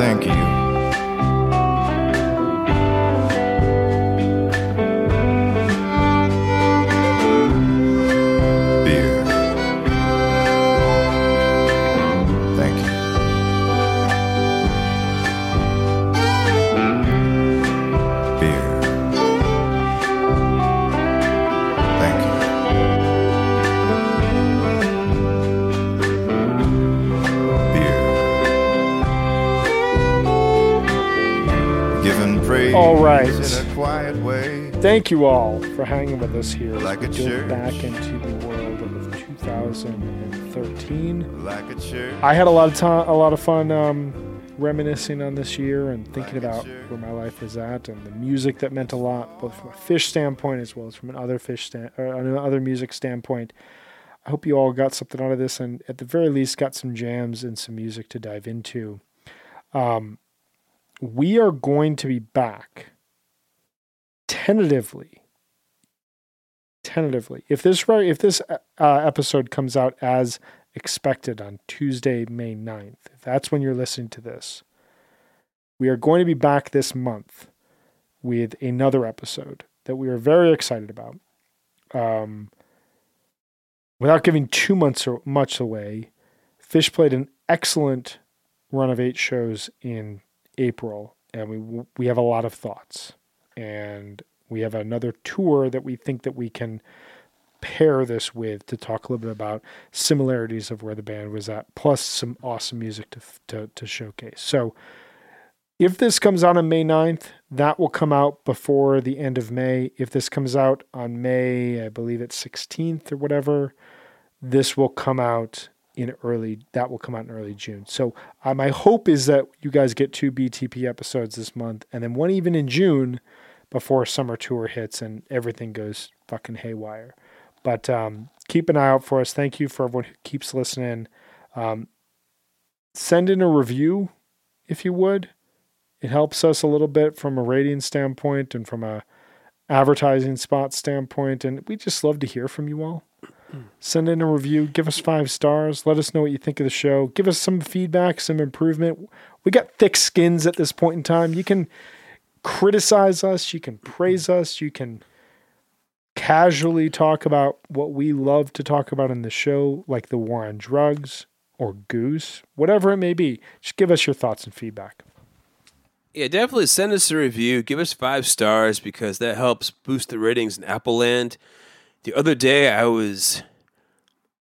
Thank you. Thank you all for hanging with us here Like a church. back into the world of 2013. Like a church. I had a lot of time, a lot of fun um, reminiscing on this year and thinking Like about where my life was at and the music that meant a lot, both from a Phish standpoint as well as from an other Phish stand, or another music standpoint. I hope you all got something out of this, and at the very least, got some jams and some music to dive into. Um, we are going to be back tentatively. Tentatively, if this if this uh, episode comes out as expected on Tuesday, May 9th, if that's when you're listening to this, we are going to be back this month with another episode that we are very excited about. Um, without giving too much much away, Phish played an excellent run of eight shows in April, and we we have a lot of thoughts, and we have another tour that we think that we can pair this with to talk a little bit about similarities of where the band was at, plus some awesome music to to, to showcase. So. If this comes out on May 9th, that will come out before the end of May. If this comes out on May, I believe it's 16th or whatever, this will come out in early that will come out in early June. So uh, my hope is that you guys get two BTP episodes this month and then one even in June before summer tour hits and everything goes fucking haywire. But um, keep an eye out for us. Thank you for everyone who keeps listening. Um, send in a review if you would. It helps us a little bit from a rating standpoint and from a advertising spot standpoint, and we just love to hear from you all. Send in a review, give us five stars, let us know what you think of the show, give us some feedback, some improvement. We got thick skins at this point in time. You can criticize us, you can mm-hmm. praise us, you can casually talk about what we love to talk about in the show, like the war on drugs or goose, whatever it may be. Just give us your thoughts and feedback. Yeah, definitely send us a review. Give us five stars because that helps boost the ratings in Apple Land. The other day, I was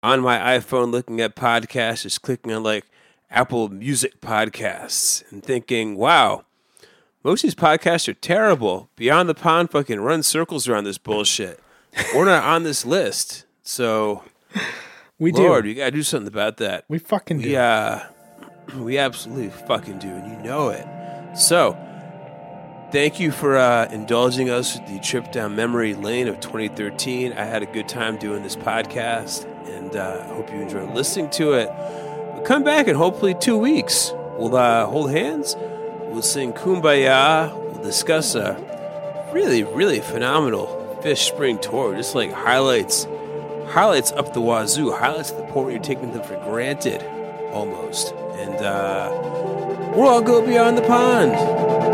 on my iPhone looking at podcasts, just clicking on like Apple Music podcasts and thinking, wow, most of these podcasts are terrible. Beyond the Pond fucking run circles around this bullshit. We're not on this list. So, We Lord, do. you got to do something about that. We fucking do. We uh, we absolutely fucking do, and you know it. So, thank you for uh, indulging us with the trip down memory lane of 2013. I had a good time doing this podcast, and uh, I hope you enjoyed listening to it. But come back in hopefully two weeks. We'll uh, hold hands. We'll sing Kumbaya. We'll discuss a really, really phenomenal Phish Spring tour. Just like highlights, highlights up the wazoo, highlights the point where you're taking them for granted, almost. And uh, we'll all go beyond the pond.